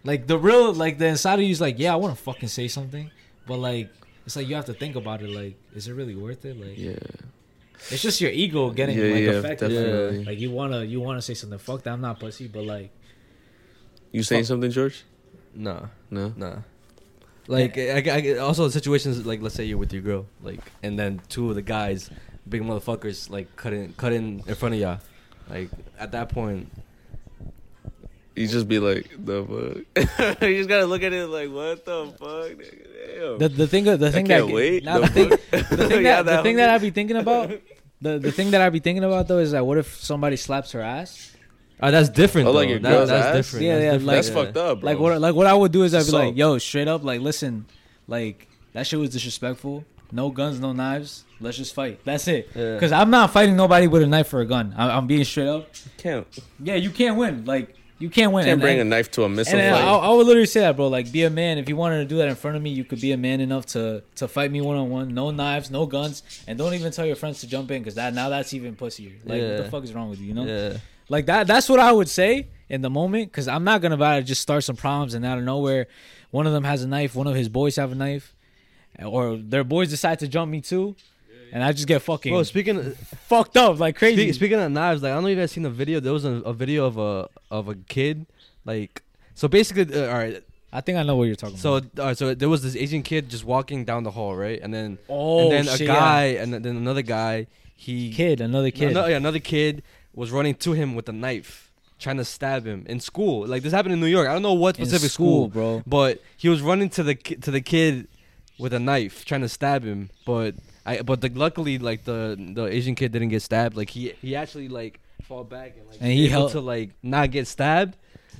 Speaker 6: Like the real, like the inside of you is like, yeah, I want to fucking say something, but like it's like you have to think about it. Like, is it really worth it? Like,
Speaker 3: Yeah,
Speaker 6: it's just your ego getting
Speaker 3: Yeah,
Speaker 6: like
Speaker 3: yeah,
Speaker 6: affected.
Speaker 3: definitely.
Speaker 6: Like you wanna, you wanna say something. Fuck that, I'm not pussy, but like,
Speaker 3: you saying something, George?
Speaker 2: Nah.
Speaker 3: No.
Speaker 2: Nah. Like I, I, also situations like let's say you're with your girl, like, and then two of the guys, big motherfuckers, like cutting cutting in front of y'all, like at that point,
Speaker 3: You just be like, the fuck. *laughs* you just gotta look at it like, what the fuck? Damn.
Speaker 6: the the thing, the
Speaker 3: I
Speaker 6: thing
Speaker 3: can't
Speaker 6: that
Speaker 3: wait.
Speaker 6: nah,
Speaker 3: The
Speaker 6: the thing, the thing
Speaker 3: Yeah,
Speaker 6: that, the thing that. I be thinking about, the the thing that I be thinking about though is that what if somebody slaps her ass?
Speaker 2: oh, that's different.
Speaker 3: Oh, like
Speaker 2: though.
Speaker 3: your
Speaker 2: That-
Speaker 3: girl's
Speaker 2: that's
Speaker 3: ass?
Speaker 2: different.
Speaker 6: Yeah,
Speaker 2: that's
Speaker 6: yeah,
Speaker 2: different.
Speaker 6: like-
Speaker 3: That's fucked up, bro.
Speaker 6: Like what like what I would do is I'd be like, yo, straight up, like listen, like that shit was disrespectful. No guns, no knives. Let's just fight. That's it.
Speaker 2: Yeah.
Speaker 6: Cause I'm not fighting nobody with a knife or a gun. I, I'm being straight up.
Speaker 3: can't
Speaker 6: Yeah, you can't win. Like you can't win.
Speaker 3: can't
Speaker 6: And-
Speaker 3: bring a knife to a missile
Speaker 6: And
Speaker 3: fight.
Speaker 6: I, I would literally say that, bro. Like, be a man. If you wanted to do that in front of me, you could be a man enough to to fight me one on one. No knives, no guns, and don't even tell your friends to jump in because that now that's even pussier. Like, what the fuck is wrong with you? You know,
Speaker 2: Yeah.
Speaker 6: like that. That's what I would say in the moment because I'm not gonna about to just start some problems and out of nowhere, one of them has a knife, one of his boys have a knife, or their boys decide to jump me too, and I just get fucking
Speaker 2: Bro, speaking of,
Speaker 6: fucked up like crazy.
Speaker 2: speak, speaking of knives, like I don't know if you guys seen the video. There was a, a video of a of a kid, like so basically, uh, all right.
Speaker 6: I think I know what you're talking
Speaker 2: So
Speaker 6: about.
Speaker 2: all right, so there was this Asian kid just walking down the hall, right, and then
Speaker 6: Oh,
Speaker 2: and then
Speaker 6: shit,
Speaker 2: a
Speaker 6: yeah.
Speaker 2: guy, and then another guy, he
Speaker 6: kid, another kid.
Speaker 2: Another, yeah, another kid was running to him with a knife, trying to stab him in school. Like this happened in New York. I don't know what
Speaker 6: in
Speaker 2: specific
Speaker 6: school,
Speaker 2: school,
Speaker 6: bro.
Speaker 2: but he was running to the ki- to the kid with a knife, trying to stab him. But I, but the, luckily, like the the Asian kid didn't get stabbed. Like he he actually like fall back and like
Speaker 6: And he
Speaker 2: able
Speaker 6: held-
Speaker 2: to like not get stabbed.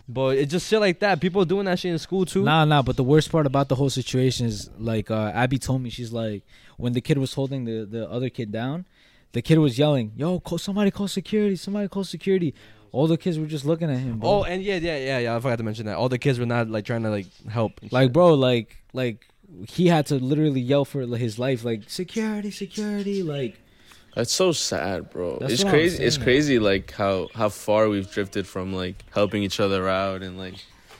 Speaker 2: But it's just shit like that. People doing that shit in school too.
Speaker 6: Nah, nah. But the worst part about the whole situation is like uh, Abby told me she's like when the kid was holding the the other kid down, the kid was yelling, "Yo, call somebody, call security! Somebody call security!" All the kids were just looking at him. Bro.
Speaker 2: Oh, and yeah, yeah, yeah, yeah. I forgot to mention that. All the kids were not like trying to like help.
Speaker 6: like
Speaker 2: shit.
Speaker 6: bro, like like he had to literally yell for his life, like security, security, like.
Speaker 3: That's so sad, bro.
Speaker 6: That's
Speaker 3: it's
Speaker 6: what I'm
Speaker 3: crazy. It's
Speaker 6: saying.
Speaker 3: crazy, like how how far we've drifted from like helping each other out and like,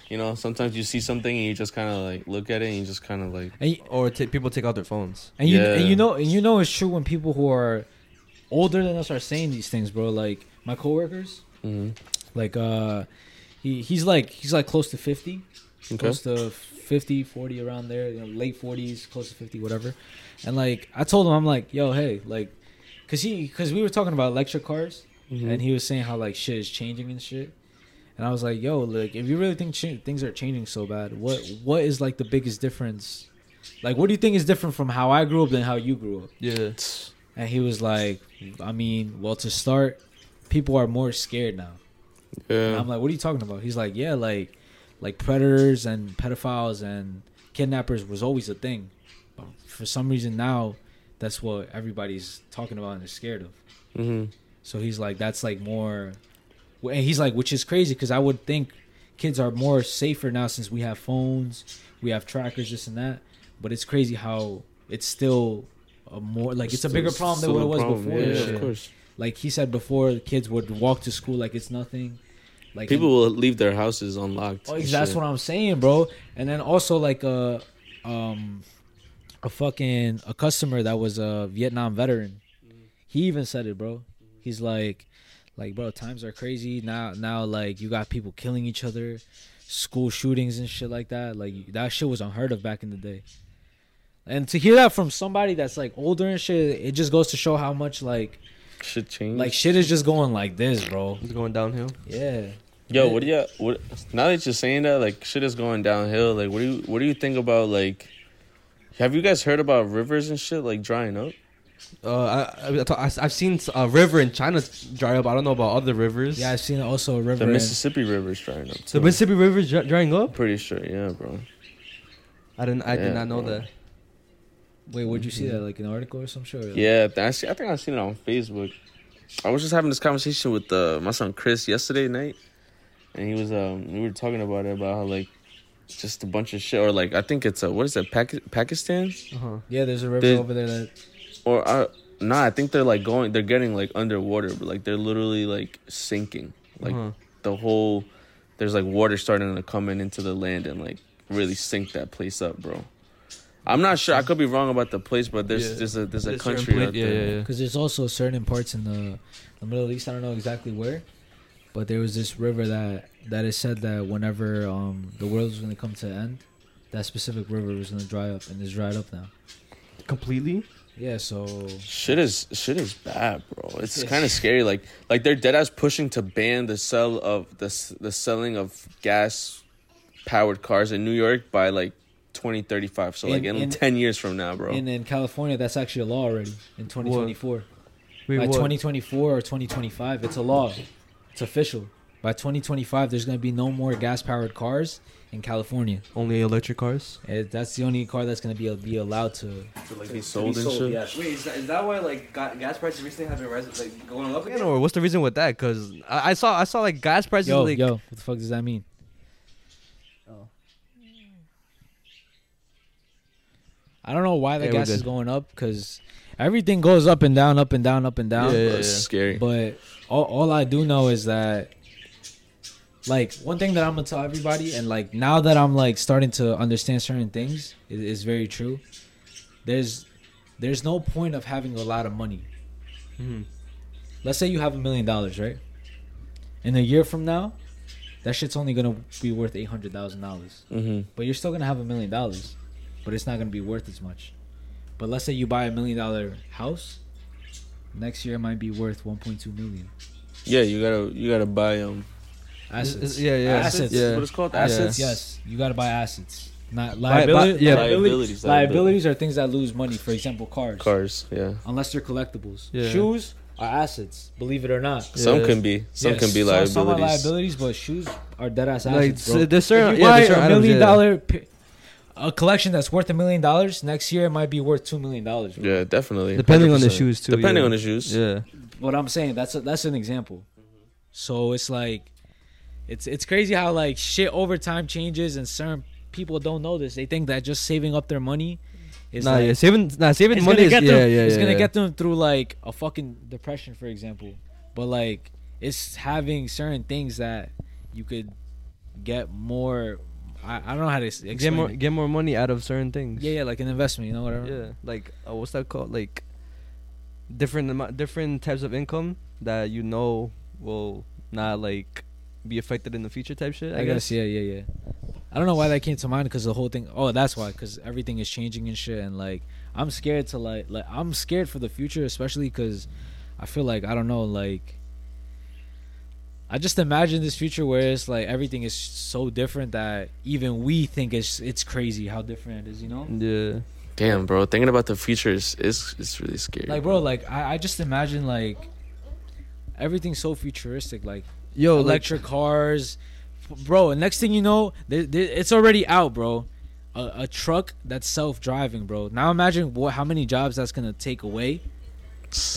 Speaker 3: you know, sometimes you see something and you just kind of like look at it and you just kind of like,
Speaker 6: And, y-
Speaker 2: or ta people take out their phones.
Speaker 6: and you and you know and you know it's true when people who are older than us are saying these things, bro. Like my coworkers,
Speaker 3: mhm.
Speaker 6: like uh, he he's like he's like close to fifty.
Speaker 3: okay,
Speaker 6: close to 50 40 around there you know, late 40s close to 50 whatever and like i told him i'm like yo hey like because he because we were talking about electric cars
Speaker 3: Mhm.
Speaker 6: and he was saying how like shit is changing and shit and i was like yo like if you really think ch- things are changing so bad what what is like the biggest difference like what do you think is different from how i grew up than how you grew up
Speaker 2: Yeah.
Speaker 6: and he was like i mean well to start people are more scared now and
Speaker 3: yeah,
Speaker 6: I'm like, what are you talking about? He's like, yeah, like, like predators and pedophiles and kidnappers was always a thing, but for some reason now, that's what everybody's talking about and they're scared of.
Speaker 3: hmm
Speaker 6: So he's like, that's like more, and he's like, which is crazy because I would think kids are more safer now since we have phones, we have trackers, this and that. But it's crazy how it's still a more like it's a bigger problem than what it was before.
Speaker 3: Yeah,
Speaker 6: and
Speaker 3: of course.
Speaker 6: Like he said before, kids would walk to school like it's nothing. Like
Speaker 3: People will leave their houses unlocked.
Speaker 6: Oh, that's
Speaker 3: shit.
Speaker 6: what I'm saying, bro. And then also like a, um, a fucking a customer that was a Vietnam veteran. He even said it, bro. He's like, like, bro, times are crazy now. Now, like, you got people killing each other, school shootings and shit like that. Like that shit was unheard of back in the day. And to hear that from somebody that's like older and shit, it just goes to show how much like
Speaker 3: Shit changed.
Speaker 6: like shit is just going like this, bro.
Speaker 2: It's going downhill.
Speaker 6: Yeah.
Speaker 3: Yo, what do you what now that you're saying that like shit is going downhill, like what do you what do you think about like have you guys heard about rivers and shit like drying up?
Speaker 2: Uh, I, I I've seen a river in China dry up. I don't know about other rivers.
Speaker 6: Yeah, I've seen also a river.
Speaker 3: The
Speaker 6: in-
Speaker 3: Mississippi River's drying up.
Speaker 2: the Mississippi River is dry- drying up.
Speaker 3: Pretty sure, yeah, bro.
Speaker 2: I didn't. I
Speaker 3: Yeah,
Speaker 2: did not know
Speaker 3: bro.
Speaker 2: that.
Speaker 6: Wait, would you see that like an article or some shit? or-
Speaker 3: Yeah, I, see, I think I seen it on Facebook. I was just having this conversation with uh, my son Chris yesterday night, and he was um we were talking about it about how like just a bunch of shit or like I think it's a what is that Pac- Pakistan
Speaker 2: Uh huh.
Speaker 6: Yeah, there's a river
Speaker 3: Did-
Speaker 6: over there that
Speaker 3: or uh, nah I think they're like going they're getting like underwater but like they're literally like sinking like
Speaker 2: uh-huh.
Speaker 3: the whole there's like water starting to come in into the land and like really sink that place up, bro. I'm not sure. I could be wrong about the place, but there's
Speaker 2: Yeah.
Speaker 3: there's a there's a
Speaker 2: There's certain
Speaker 3: country
Speaker 2: pla-
Speaker 3: out
Speaker 2: yeah,
Speaker 3: there.
Speaker 2: yeah, yeah.
Speaker 6: because there's also certain parts in the the Middle East. I don't know exactly where, but there was this river that that is said that whenever um the world was gonna come to an end, that specific river was gonna dry up and it's dried up now.
Speaker 2: Completely.
Speaker 6: Yeah, so
Speaker 3: Shit is shit is bad, bro. It's kind of scary. Like like they're dead ass pushing to ban the sell of the the selling of gas powered cars in New York by like 2035. So like
Speaker 6: In-
Speaker 3: in,
Speaker 6: in-
Speaker 3: 10 years from now, bro.
Speaker 6: And in California, that's actually a law already in 2024.
Speaker 2: Wait,
Speaker 6: By
Speaker 2: what?
Speaker 6: 2024 or 2025, it's a law. It's official. By 2025, there's gonna be no more gas powered cars in California.
Speaker 2: Only electric cars.
Speaker 6: It, that's the only car that's gonna be be allowed to.
Speaker 3: like be sold and shit.
Speaker 6: yes.
Speaker 2: Wait, is that, is that why like gas prices recently have been rising, like going up again, or what's the reason with that? Because I, I saw I saw like gas prices
Speaker 6: Yo,
Speaker 2: like
Speaker 6: yo, what the fuck does that mean? Oh. I don't know why the
Speaker 2: Yeah,
Speaker 6: gas is going up because everything goes up and down, up and down, up and down.
Speaker 2: Yeah, yeah,
Speaker 3: it's scary.
Speaker 6: But all, all I do know is that, like, one thing that I'm gonna tell everybody, and like now that I'm like starting to understand certain things, is, is very true. There's, there's no point of having a lot of money.
Speaker 2: Mhm.
Speaker 6: Let's say you have a million dollars, right? In a year from now, that shit's only gonna be worth eight hundred thousand dollars.
Speaker 3: hmm
Speaker 6: But you're still gonna have a million dollars, but it's not gonna be worth as much. But let's say you buy a million dollar house, next year it might be worth one point two million.
Speaker 3: Yeah, you gotta you gotta buy um
Speaker 2: Is-
Speaker 6: Assets.
Speaker 2: is- yeah, yeah,
Speaker 6: Assets.
Speaker 2: yeah.
Speaker 3: What it's called?
Speaker 6: Assets.
Speaker 2: Yeah.
Speaker 6: Yes, you gotta buy assets. Not
Speaker 2: Buy- buy-
Speaker 6: liability,
Speaker 2: yeah.
Speaker 6: liabilities.
Speaker 3: Liabilities,
Speaker 6: Liabilities are things that lose money. For example, cars.
Speaker 3: cars. Yeah,
Speaker 6: Unless they're collectibles.
Speaker 2: Yeah.
Speaker 6: Shoes are assets. Believe it or not.
Speaker 3: some
Speaker 2: Yeah.
Speaker 3: can be some
Speaker 6: Yes,
Speaker 3: can be liabilities.
Speaker 6: Some are liabilities, but shoes are dead ass
Speaker 2: Like
Speaker 6: assets. bro.
Speaker 2: s- there's certain
Speaker 6: if you
Speaker 2: yeah,
Speaker 6: buy
Speaker 2: there's certain
Speaker 6: a million
Speaker 2: yeah.
Speaker 6: dollar pi- a collection that's worth a million dollars, next year it might be worth two million dollars.
Speaker 3: Yeah, definitely.
Speaker 2: Depending on the shoes, too,
Speaker 3: Depending
Speaker 2: yeah.
Speaker 3: on the shoes.
Speaker 2: Yeah.
Speaker 6: What I'm saying, that's a, that's an example. Mm-hmm. So it's like, it's it's crazy how like shit over time changes, and certain people don't know this. They think that just saving up their money is
Speaker 2: Nah,
Speaker 6: like,
Speaker 2: yeah, saving, nah, saving money is,
Speaker 6: get
Speaker 2: yeah, yeah,
Speaker 6: it's
Speaker 2: yeah,
Speaker 6: gonna
Speaker 2: yeah.
Speaker 6: get them through like a fucking depression, for example. But like, it's having certain things that you could get more. I, I don't know how to explain.
Speaker 2: get more,
Speaker 6: it.
Speaker 2: get more money out of certain things.
Speaker 6: Yeah, yeah, like an investment, you know, whatever.
Speaker 2: Yeah, like uh, what's that called? Like different amount, different types of income that you know will not like be affected in the future type shit. I,
Speaker 6: I,
Speaker 2: guess.
Speaker 6: guess, yeah, yeah, yeah. I don't know why that came to mind because the whole thing. Oh, that's why. Because everything is changing and shit, and like I'm scared to like, like I'm scared for the future, especially because I feel like I don't know, like I just imagine this future where it's like everything is so different that even we think it's it's crazy how different it is, you know?
Speaker 2: Yeah.
Speaker 3: Damn, bro. Thinking about the future is is, is really scary.
Speaker 6: Like, bro, like I, I just imagine like everything's so futuristic, like
Speaker 2: Yo, like,
Speaker 6: electric cars, bro. And next thing you know, there, there, it's already out, bro. A, a truck that's self-driving, bro. Now imagine what how many jobs that's gonna take away.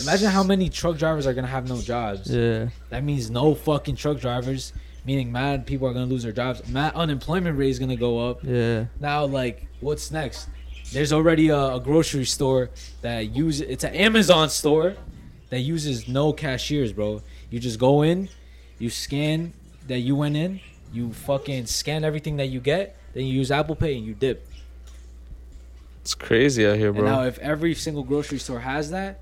Speaker 6: Imagine how many truck drivers are gonna have no jobs.
Speaker 2: yeah.
Speaker 6: That means no fucking truck drivers. Meaning, mad people are gonna lose their jobs. Mad unemployment rate is gonna go up.
Speaker 2: Yeah.
Speaker 6: Now, like, what's next? There's already a, a grocery store that use it's an Amazon store that uses no cashiers, bro. You just go in, you scan that you went in, you fucking scan everything that you get, then you use Apple Pay and you dip.
Speaker 3: it's crazy out here,
Speaker 6: And now, if every single grocery store has that,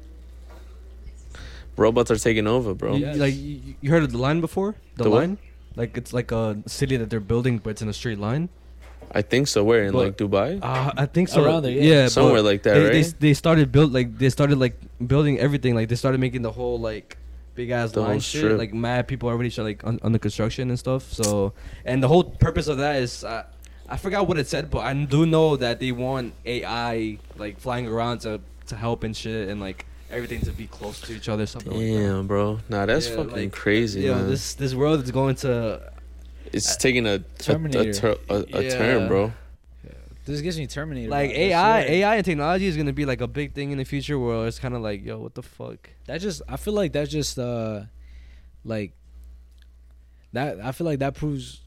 Speaker 3: Robots are taking over, bro.
Speaker 6: Yes.
Speaker 2: Like you, you heard of the line before? The,
Speaker 3: The what?
Speaker 2: line? Like it's like a city that they're building, but it's in a straight line.
Speaker 3: I think so. Where in
Speaker 2: But-
Speaker 3: like Dubai?
Speaker 2: Uh, I think so.
Speaker 6: Around there, yeah.
Speaker 2: but
Speaker 3: Somewhere like that,
Speaker 2: they,
Speaker 3: right?
Speaker 2: they they started build like they started like building everything. Like they started making the whole like big ass
Speaker 3: The
Speaker 2: line shit.
Speaker 3: strip.
Speaker 2: Like mad people already start like un- under construction and stuff. So and the whole purpose of that is uh, I forgot what it said, but I do know that they want AI like flying around to to help and shit and like everything to be close to each other. Something like that.
Speaker 3: Damn, bro. Nah, that's
Speaker 2: Yeah,
Speaker 3: fucking
Speaker 2: like,
Speaker 3: crazy,
Speaker 2: Yo,
Speaker 3: man.
Speaker 2: this this world is going to
Speaker 3: it's taking a a, a,
Speaker 6: Terminator.
Speaker 3: a, a
Speaker 2: Yeah.
Speaker 3: turn, bro.
Speaker 6: This gives me Terminator.
Speaker 2: like
Speaker 6: vibes,
Speaker 2: AI
Speaker 6: swear.
Speaker 2: AI and technology is gonna be like a big thing in the future where it's kind of like yo what the fuck.
Speaker 6: That just I feel like that's just uh like that I feel like that proves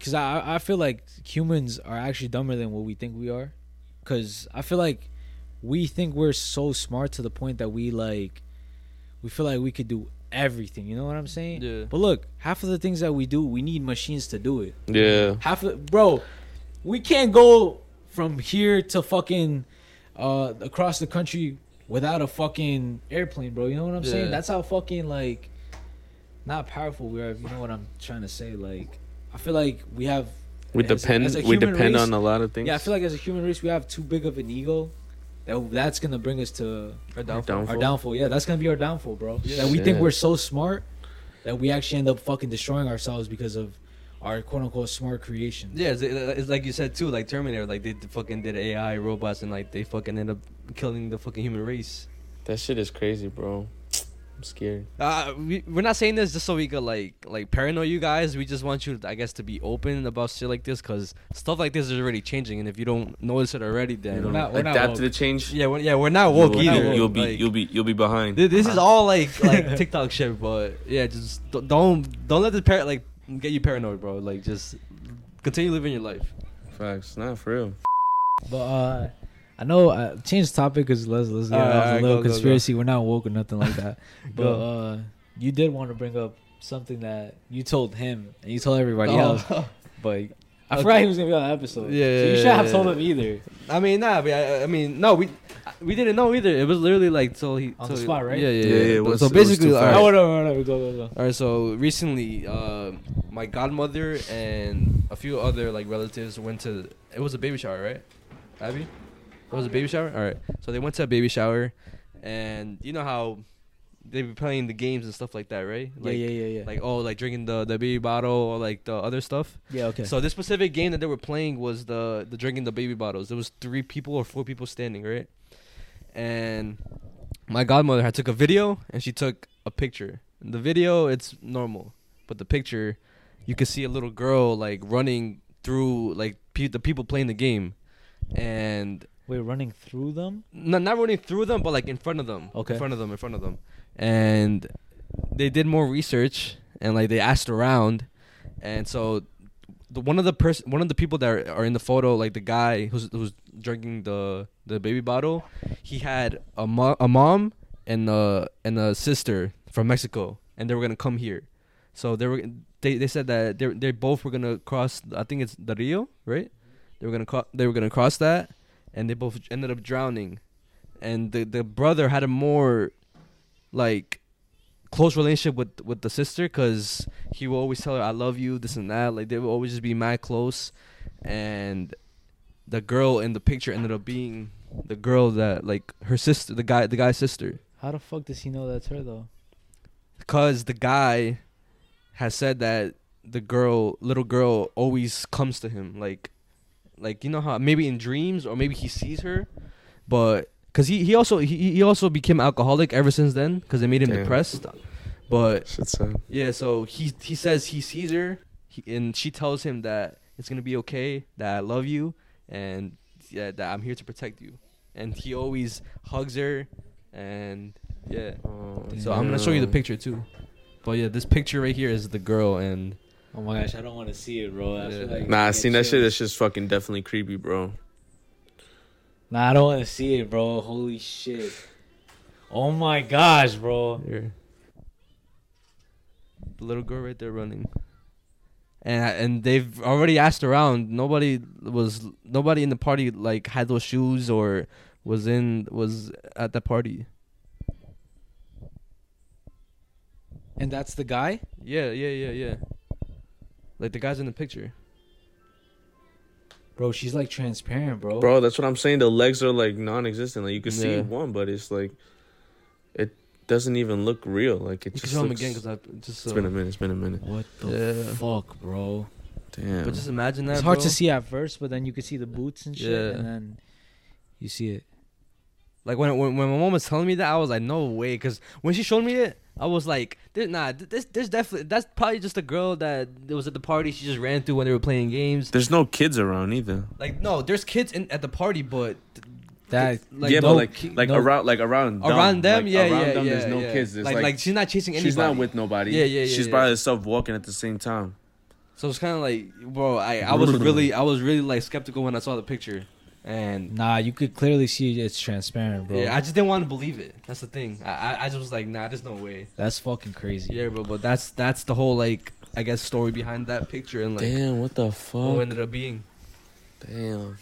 Speaker 6: cuz I I feel like humans are actually dumber than what we think we are cuz I feel like we think we're so smart to the point that we like we feel like we could do everything, you know what I'm saying?
Speaker 2: Yeah.
Speaker 6: But look, half of the things that we do, we need machines to do it.
Speaker 3: Yeah.
Speaker 6: Half of bro, we can't go from here to fucking uh across the country without a fucking airplane, bro. You know what I'm
Speaker 2: Yeah.
Speaker 6: saying? That's how fucking like not powerful we are. You know what I'm trying to say, like I feel like we have
Speaker 3: We
Speaker 6: as
Speaker 3: depend.
Speaker 6: as
Speaker 3: we depend
Speaker 6: race-
Speaker 3: on a lot of things.
Speaker 6: yeah. I feel like as a human race, we have too big of an ego. That that's gonna bring us to
Speaker 2: Our downfall.
Speaker 3: downfall.
Speaker 6: our downfall. Yeah, that's gonna be our downfall, bro.
Speaker 2: Yeah.
Speaker 6: that we think we're so smart that we actually end up fucking destroying ourselves because of our quote unquote smart creation.
Speaker 2: Yeah, it's, it's like you said too, like Terminator, like they fucking did AI robots and like they fucking end up killing the fucking human race.
Speaker 3: that shit is crazy, bro. I'm scared.
Speaker 2: Uh, we we're not saying this just so we could like like paranoid you guys. We just want you, I guess, to be open about shit like this because stuff like this is already changing, and if you don't notice it already, then
Speaker 3: You know,
Speaker 6: not- we're not
Speaker 3: adapt
Speaker 6: woke.
Speaker 3: to the change.
Speaker 2: yeah, we're, yeah, we're not woke
Speaker 3: you'll,
Speaker 2: either.
Speaker 3: You'll be.
Speaker 2: Like,
Speaker 3: you'll be. You'll be behind.
Speaker 2: thi- This is all like *laughs* like TikTok shit, but yeah, just d- don't don't let the par- like get you paranoid, bro. Like just continue living your life.
Speaker 3: Facts. Not for real.
Speaker 6: But uh, I know uh, change topic because let's let's get
Speaker 2: Alright,
Speaker 6: off
Speaker 2: alright,
Speaker 6: a little
Speaker 2: go, go, go.
Speaker 6: conspiracy. We're not woke or nothing like that. *laughs* but uh, you did want to bring up something that you told him and you told everybody
Speaker 2: Oh.
Speaker 6: else. *laughs* But I
Speaker 2: Okay.
Speaker 6: forgot he was gonna be on the episode.
Speaker 2: Yeah,
Speaker 6: so you
Speaker 2: yeah,
Speaker 6: should have
Speaker 2: yeah,
Speaker 6: told him either.
Speaker 2: I mean, nah, but I, I mean, no, we we didn't know either. It was literally like till he
Speaker 6: On
Speaker 2: till
Speaker 6: the spot, right?
Speaker 2: Yeah, yeah,
Speaker 3: Yeah,
Speaker 2: yeah.
Speaker 3: yeah, was-
Speaker 2: so basically,
Speaker 3: too
Speaker 2: all
Speaker 3: fast.
Speaker 2: right,
Speaker 6: Oh, no, no, no, go, go, go.
Speaker 2: all right. So recently, uh, my godmother and a few other like relatives went to. It was a baby shower, right, Abby? It was a baby shower. All right. So they went to a baby shower, and you know how they be playing the games and stuff like that, right?
Speaker 6: Yeah,
Speaker 2: Like,
Speaker 6: yeah, yeah, yeah.
Speaker 2: Like oh, like drinking the the baby bottle or like the other stuff.
Speaker 6: yeah, okay.
Speaker 2: So this specific game that they were playing was the the drinking the baby bottles. There was three people or four people standing, right? And my godmother had took a video and she took a picture. In the video it's normal, but the picture you could see a little girl like running through like pe- the people playing the game, and
Speaker 6: Wait, running through them?
Speaker 2: not not running through them, but like in front of them.
Speaker 6: Okay.
Speaker 2: In front of them, in front of them. And they did more research and like they asked around, and so the one of the person, one of the people that are, are in the photo, like the guy who's who's drinking the the baby bottle, he had a mo- a mom and a and a sister from Mexico, and they were gonna come here. So they were they, they said that they they both were gonna cross. I think it's the Rio, right? They were gonna co- they were gonna cross that, and they both ended up drowning. And the the brother had a more like close relationship with with the sister because he will always tell her I love you, this and that. Like they will always just be mad close, and the girl in the picture ended up being the girl that like her sister, the guy, the guy's sister.
Speaker 6: How the fuck does he know that's her though?
Speaker 2: Cause the guy has said that the girl, little girl, always comes to him, like, like you know how maybe in dreams or maybe he sees her, but cause he he also he he also became alcoholic ever since then, cause it made him
Speaker 3: Damn.
Speaker 2: depressed. But
Speaker 3: Shit's sad.
Speaker 2: yeah, so he he says he sees her, he, and she tells him that it's gonna be okay, that I love you, and yeah, that I'm here to protect you, and he always hugs her, and yeah.
Speaker 3: Oh,
Speaker 2: So I'm gonna show you the picture too. But yeah, this picture right here is the girl, and
Speaker 6: Oh my gosh, I don't want to see it, bro. I
Speaker 2: Yeah.
Speaker 6: like
Speaker 3: Nah, I seen that shit.
Speaker 6: chills.
Speaker 3: That's just fucking definitely creepy, bro.
Speaker 6: Nah, I don't want to see it, bro. Holy shit. Oh my gosh, bro.
Speaker 2: here, the little girl right there running. And and they've already asked around. Nobody was nobody in the party like had those shoes or was in was at the party.
Speaker 6: And that's the guy?
Speaker 2: Yeah, yeah, yeah, yeah. Like the guys in the picture.
Speaker 6: bro, she's like transparent, bro.
Speaker 3: Bro, that's what I'm saying. The legs are like non-existent. Like you can see
Speaker 2: Yeah.
Speaker 3: one, but it's like it doesn't even look real. Like it
Speaker 2: You can
Speaker 3: just
Speaker 2: show him
Speaker 3: looks,
Speaker 2: again because I just.
Speaker 3: it's
Speaker 2: Uh,
Speaker 3: been a minute. It's been a minute.
Speaker 6: What the
Speaker 2: Yeah.
Speaker 6: fuck, bro?
Speaker 3: Damn.
Speaker 2: But just imagine that.
Speaker 6: It's hard
Speaker 2: bro.
Speaker 6: to see at first, but then you can see the boots and shit,
Speaker 2: Yeah.
Speaker 6: and then you see it.
Speaker 2: Like when, when when my mom was telling me that, I was like, no way. Because when she showed me it, I was like, "There- nah, this this definitely that's probably just a girl that was at the party. She just ran through when they were playing games.
Speaker 3: There's no kids around either.
Speaker 2: Like no, there's kids in, at the party, but
Speaker 6: That
Speaker 2: like
Speaker 3: yeah,
Speaker 6: no
Speaker 3: but like like
Speaker 6: no-
Speaker 3: around like around them,
Speaker 2: around them,
Speaker 3: like,
Speaker 2: yeah,
Speaker 3: around
Speaker 2: yeah,
Speaker 3: them,
Speaker 2: yeah.
Speaker 3: There's no
Speaker 2: yeah.
Speaker 3: kids. There's
Speaker 2: like,
Speaker 3: like,
Speaker 2: like she's not chasing anybody.
Speaker 3: she's not with nobody.
Speaker 2: Yeah, yeah, yeah,
Speaker 3: She's
Speaker 2: yeah.
Speaker 3: by herself walking at the same time.
Speaker 2: So it's kind of like, bro, I I was really I was really like skeptical when I saw the picture, and
Speaker 6: Nah, you could clearly see it's transparent, bro.
Speaker 2: yeah, I just didn't want to believe it. That's the thing. I I, I just was like, nah, there's no way.
Speaker 6: That's fucking crazy.
Speaker 2: Yeah, bro, but that's that's the whole like I guess story behind that picture and like
Speaker 3: Damn, what the fuck?
Speaker 2: Who ended up being.
Speaker 3: Damn.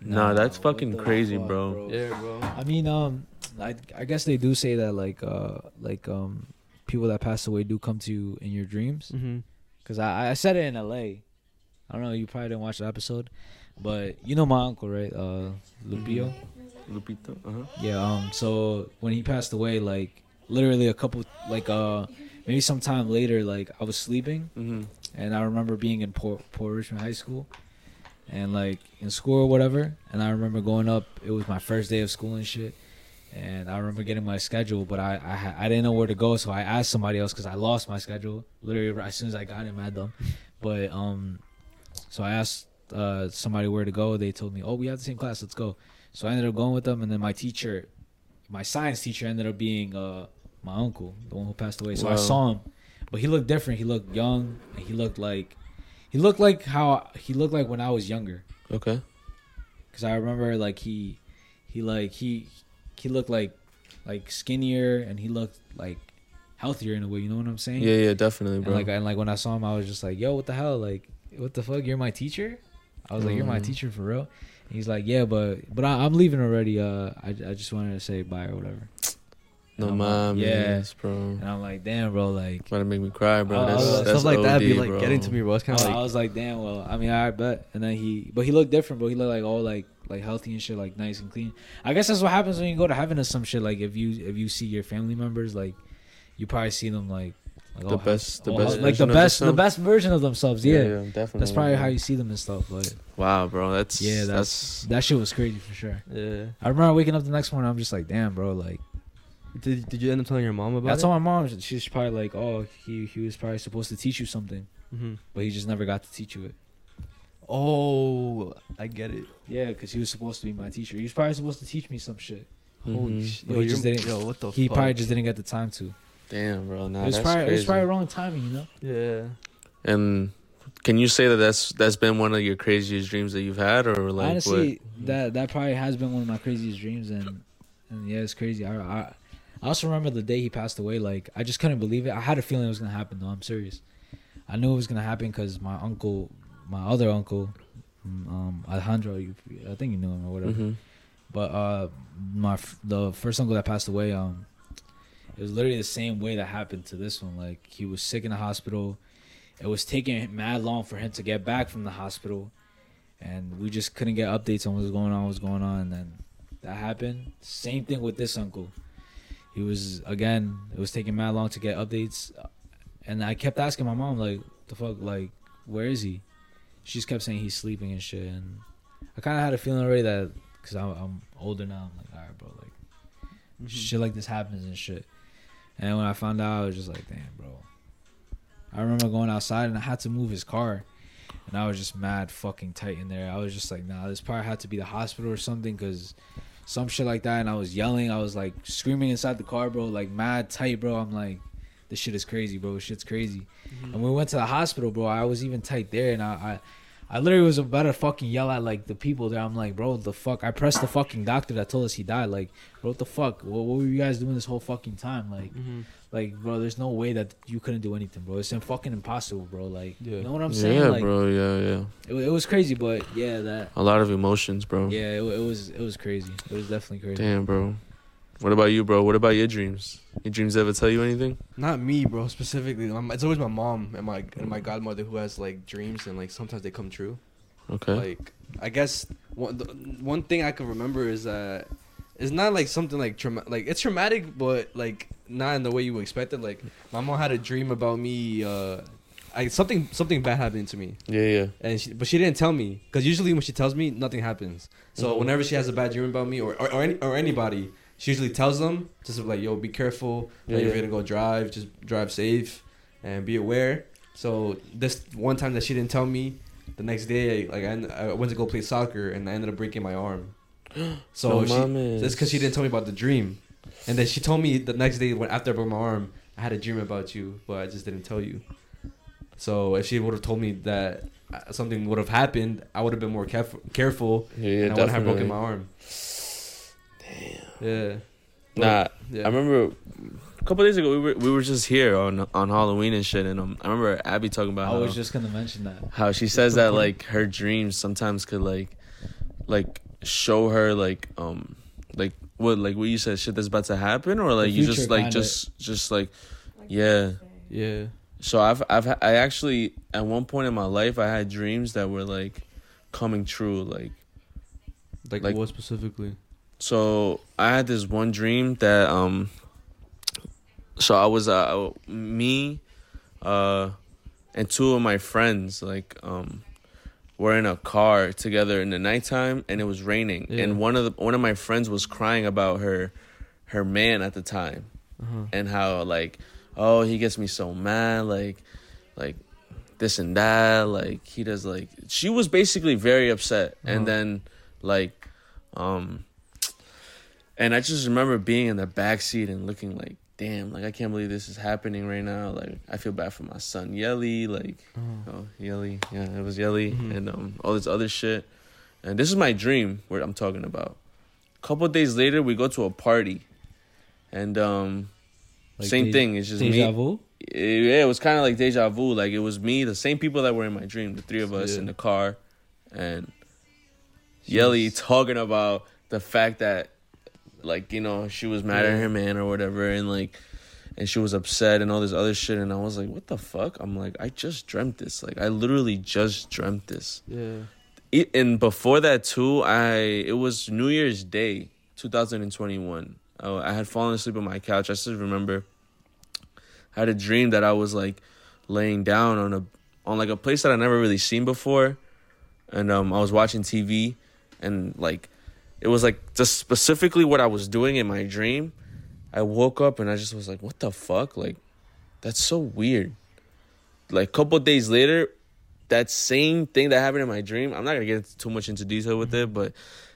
Speaker 3: Nah, that's fucking crazy,
Speaker 6: fuck,
Speaker 3: bro.
Speaker 2: Yeah, bro.
Speaker 6: I mean, um, I I guess they do say that like uh like um people that pass away do come to you in your dreams.
Speaker 2: Mm-hmm.
Speaker 6: Cause I I said it in L.A. I don't know. You probably didn't watch the episode, but you know my uncle, right? Uh, Lupio.
Speaker 3: Lupito. Uh huh.
Speaker 6: Yeah. Um. So when he passed away, like literally a couple, like uh, maybe sometime later, like I was sleeping,
Speaker 3: Mm-hmm.
Speaker 6: and I remember being in Port, Port Richmond High School, and like in school or whatever. And I remember going up. It was my first day of school and shit. And I remember getting my schedule, but I I, I didn't know where to go, so I asked somebody else because I lost my schedule literally as soon as I got it, mad dumb. But um, so I asked uh somebody where to go. They told me, "Oh, we have the same class. Let's go." So I ended up going with them, and then my teacher, my science teacher, ended up being uh my uncle, the one who passed away. So I saw him, but he looked different. He looked young. And he looked like he looked like how he looked like when I was younger.
Speaker 3: Okay.
Speaker 6: Cause I remember like he he like he he looked like like skinnier and he looked like healthier in a way. You know what I'm saying?
Speaker 3: Yeah, yeah, definitely,
Speaker 6: And
Speaker 3: bro.
Speaker 6: like and like when I saw him, I was just like, "Yo, what the hell? Like, what the fuck? You're my teacher?" I was like, "You're my
Speaker 3: Mhm.
Speaker 6: teacher for real." And he's like, "Yeah, but but I, I'm leaving already. Uh, I I just wanted to say bye or whatever."
Speaker 3: no
Speaker 6: I'm like,
Speaker 3: mom,
Speaker 6: yeah.
Speaker 3: yes, bro.
Speaker 6: And I'm like, "Damn, bro, like."
Speaker 3: trying to make me cry, bro.
Speaker 6: Oh,
Speaker 3: That's, that's
Speaker 2: Stuff like that be like
Speaker 3: bro.
Speaker 2: getting to me, bro. It's kind
Speaker 6: I,
Speaker 2: of
Speaker 6: I
Speaker 2: like
Speaker 6: was like, "Damn, well, I mean, I bet." And then he, but he looked different, bro. He looked like all like like healthy and shit, like nice and clean. I guess that's what happens when you go to heaven or some shit. Like if you if you see your family members, like you probably see them like. Like
Speaker 3: The
Speaker 6: all
Speaker 3: best- the
Speaker 6: all
Speaker 3: best
Speaker 6: like the best, the best version of themselves. Yeah,
Speaker 3: definitely.
Speaker 6: that's probably
Speaker 3: bro.
Speaker 6: how you see them and stuff. But
Speaker 3: Wow, bro. That's
Speaker 6: Yeah,
Speaker 3: yeah.
Speaker 6: that's-
Speaker 3: That's,
Speaker 6: that shit was crazy for sure.
Speaker 2: yeah.
Speaker 6: I remember waking up the next morning. I'm just like, damn, bro. Like,
Speaker 2: Did Did you end up telling your mom about
Speaker 6: I
Speaker 2: it?
Speaker 6: told my mom. She's probably like, oh, he he was probably supposed to teach you something,
Speaker 2: hmm
Speaker 6: but he just never got to teach you it.
Speaker 2: Oh, I get it.
Speaker 6: Yeah, because he was supposed to be my teacher. He was probably supposed to teach me some shit.
Speaker 2: Holy
Speaker 3: Mhm.
Speaker 2: shit!
Speaker 6: But he just didn't-
Speaker 2: Yo, what the?
Speaker 6: He
Speaker 2: fuck?
Speaker 6: probably just didn't get the time to.
Speaker 3: Damn, bro. Nah,
Speaker 6: it was
Speaker 3: that's
Speaker 6: probably it was probably wrong timing, you know.
Speaker 2: Yeah.
Speaker 3: And can you say that that's that's been one of your craziest dreams that you've had, or like
Speaker 6: Honestly, that that probably has been one of my craziest dreams, and and yeah, it's crazy. I, I I also remember the day he passed away. Like I just couldn't believe it. I had a feeling it was gonna happen. though. I'm serious. I knew it was gonna happen because my uncle, my other uncle, um, Alejandro. You, I think you knew him or
Speaker 3: what?
Speaker 6: whatever.
Speaker 3: hmm
Speaker 6: But uh, my the first uncle that passed away, um, it was literally the same way that happened to this one. Like he was sick in the hospital. It was taking mad long for him to get back from the hospital, and we just couldn't get updates on what was going on, what was going on. And then that happened. Same thing with this uncle. He was again. It was taking mad long to get updates, and I kept asking my mom like, "The fuck, like, where is he?" She just kept saying he's sleeping and shit, and I kind of had a feeling already that because I'm, I'm older now. I'm like, all right, bro, like
Speaker 2: Mm-hmm.
Speaker 6: shit like this happens and shit. And when I found out, I was just like, damn, bro. I remember going outside and I had to move his car, and I was just mad fucking tight in there. I was just like, nah, this probably had to be the hospital or something, cause some shit like that. And I was yelling, I was like screaming inside the car, bro, like mad tight, bro. I'm like, this shit is crazy, bro. Shit's crazy. Mm-hmm. And we went to the hospital, bro, I was even tight there, and I, I, I literally was about to fucking yell at like the people there. I'm like, bro, the fuck. I pressed the fucking doctor that told us he died. Like, bro, what the fuck? What, what were you guys doing this whole fucking time? Like,
Speaker 2: hmm
Speaker 6: like, bro, there's no way that you couldn't do anything, bro. It's fucking impossible, bro. Like,
Speaker 2: Yeah.
Speaker 6: you know what I'm saying?
Speaker 3: Yeah,
Speaker 6: like,
Speaker 3: bro. Yeah, yeah.
Speaker 6: It, it was crazy, but yeah, that.
Speaker 3: A lot of emotions, bro.
Speaker 6: Yeah, it, it was it was crazy. It was definitely crazy.
Speaker 3: Damn, bro. What about you, bro? What about your dreams? Your dreams ever tell you anything?
Speaker 2: Not me, bro. Specifically, it's always my mom and my and my godmother who has like dreams and like sometimes they come true.
Speaker 3: Okay.
Speaker 2: Like I guess one the, one thing I can remember is that it's not like something like trauma like it's traumatic, but like not in the way you expected. Like my mom had a dream about me. Uh, I something something bad happened to me,
Speaker 3: yeah, yeah.
Speaker 2: and she, but she didn't tell me because usually when she tells me, nothing happens. So
Speaker 3: Mhm.
Speaker 2: whenever she has a bad dream about me or or, or, any, or anybody, she usually tells them just like, "Yo, be careful.
Speaker 3: Yeah,
Speaker 2: Like, if you're gonna go drive, just drive safe and be aware." So this one time that she didn't tell me, the next day, like I, I went to go play soccer and I ended up breaking my arm. *gasps* So
Speaker 3: No
Speaker 2: she, that's because she didn't tell me about the dream, and then she told me the next day when after I broke my arm, I had a dream about you, but I just didn't tell you. So if she would have told me that uh, something would have happened, I would have been more careful, careful,
Speaker 3: Yeah, yeah,
Speaker 2: and I wouldn't have broken my arm. Damn. Yeah.
Speaker 3: Nah,
Speaker 2: Yeah.
Speaker 3: I remember a couple days ago we were we were just here on on Halloween and shit, and um, I remember Abby talking about
Speaker 6: I
Speaker 3: how,
Speaker 6: was just gonna mention that.
Speaker 3: how she says that like her dreams sometimes could like like show her like um like what like what you said shit that's about to happen or like you just like
Speaker 6: kinda.
Speaker 3: just just like
Speaker 1: Like
Speaker 3: Yeah.
Speaker 2: Yeah.
Speaker 3: so I've I've I actually at one point in my life I had dreams that were like coming true like
Speaker 2: Like,
Speaker 3: Like-
Speaker 2: what specifically?
Speaker 3: So I had this one dream that um. So I was uh me, uh, and two of my friends like um, were in a car together in the nighttime and it was raining
Speaker 2: Yeah.
Speaker 3: and one of the one of my friends was crying about her, her man at the time
Speaker 2: Uh-huh.
Speaker 3: and how like oh he gets me so mad like like this and that like he does like she was basically very upset
Speaker 2: Uh-huh.
Speaker 3: and then like um and i just remember being in the back seat and looking like damn like i can't believe this is happening right now like i feel bad for my son yelly like oh yelly yeah it was yelly
Speaker 2: Mhm.
Speaker 3: and um all this other shit and this is my dream where i'm talking about a couple days later we go to a party and um
Speaker 6: Like
Speaker 3: same
Speaker 6: de-
Speaker 3: thing it's just me
Speaker 6: Deja vu.
Speaker 3: it, yeah, it was kind of like deja vu. Like it was me, the same people that were in my dream, the three of us
Speaker 2: Yeah.
Speaker 3: in the car, and Yelly talking about the fact that, like you know, she was mad at her man or whatever, and like, and she was upset and all this other shit, and I was like, what the fuck? I'm like, I just dreamt this. Like I literally just dreamt this.
Speaker 2: Yeah.
Speaker 3: It, and before that too, I it was New Year's Day, 2021. I, I had fallen asleep on my couch. I still remember. I had a dream that I was like laying down on a on like a place that I never really seen before, and um I was watching TV, and like it was like just specifically what I was doing in my dream. I woke up and I just was like, what the fuck? Like, that's so weird. Like, a couple days later, that same thing that happened in my dream, I'm not gonna get too much into detail with it, but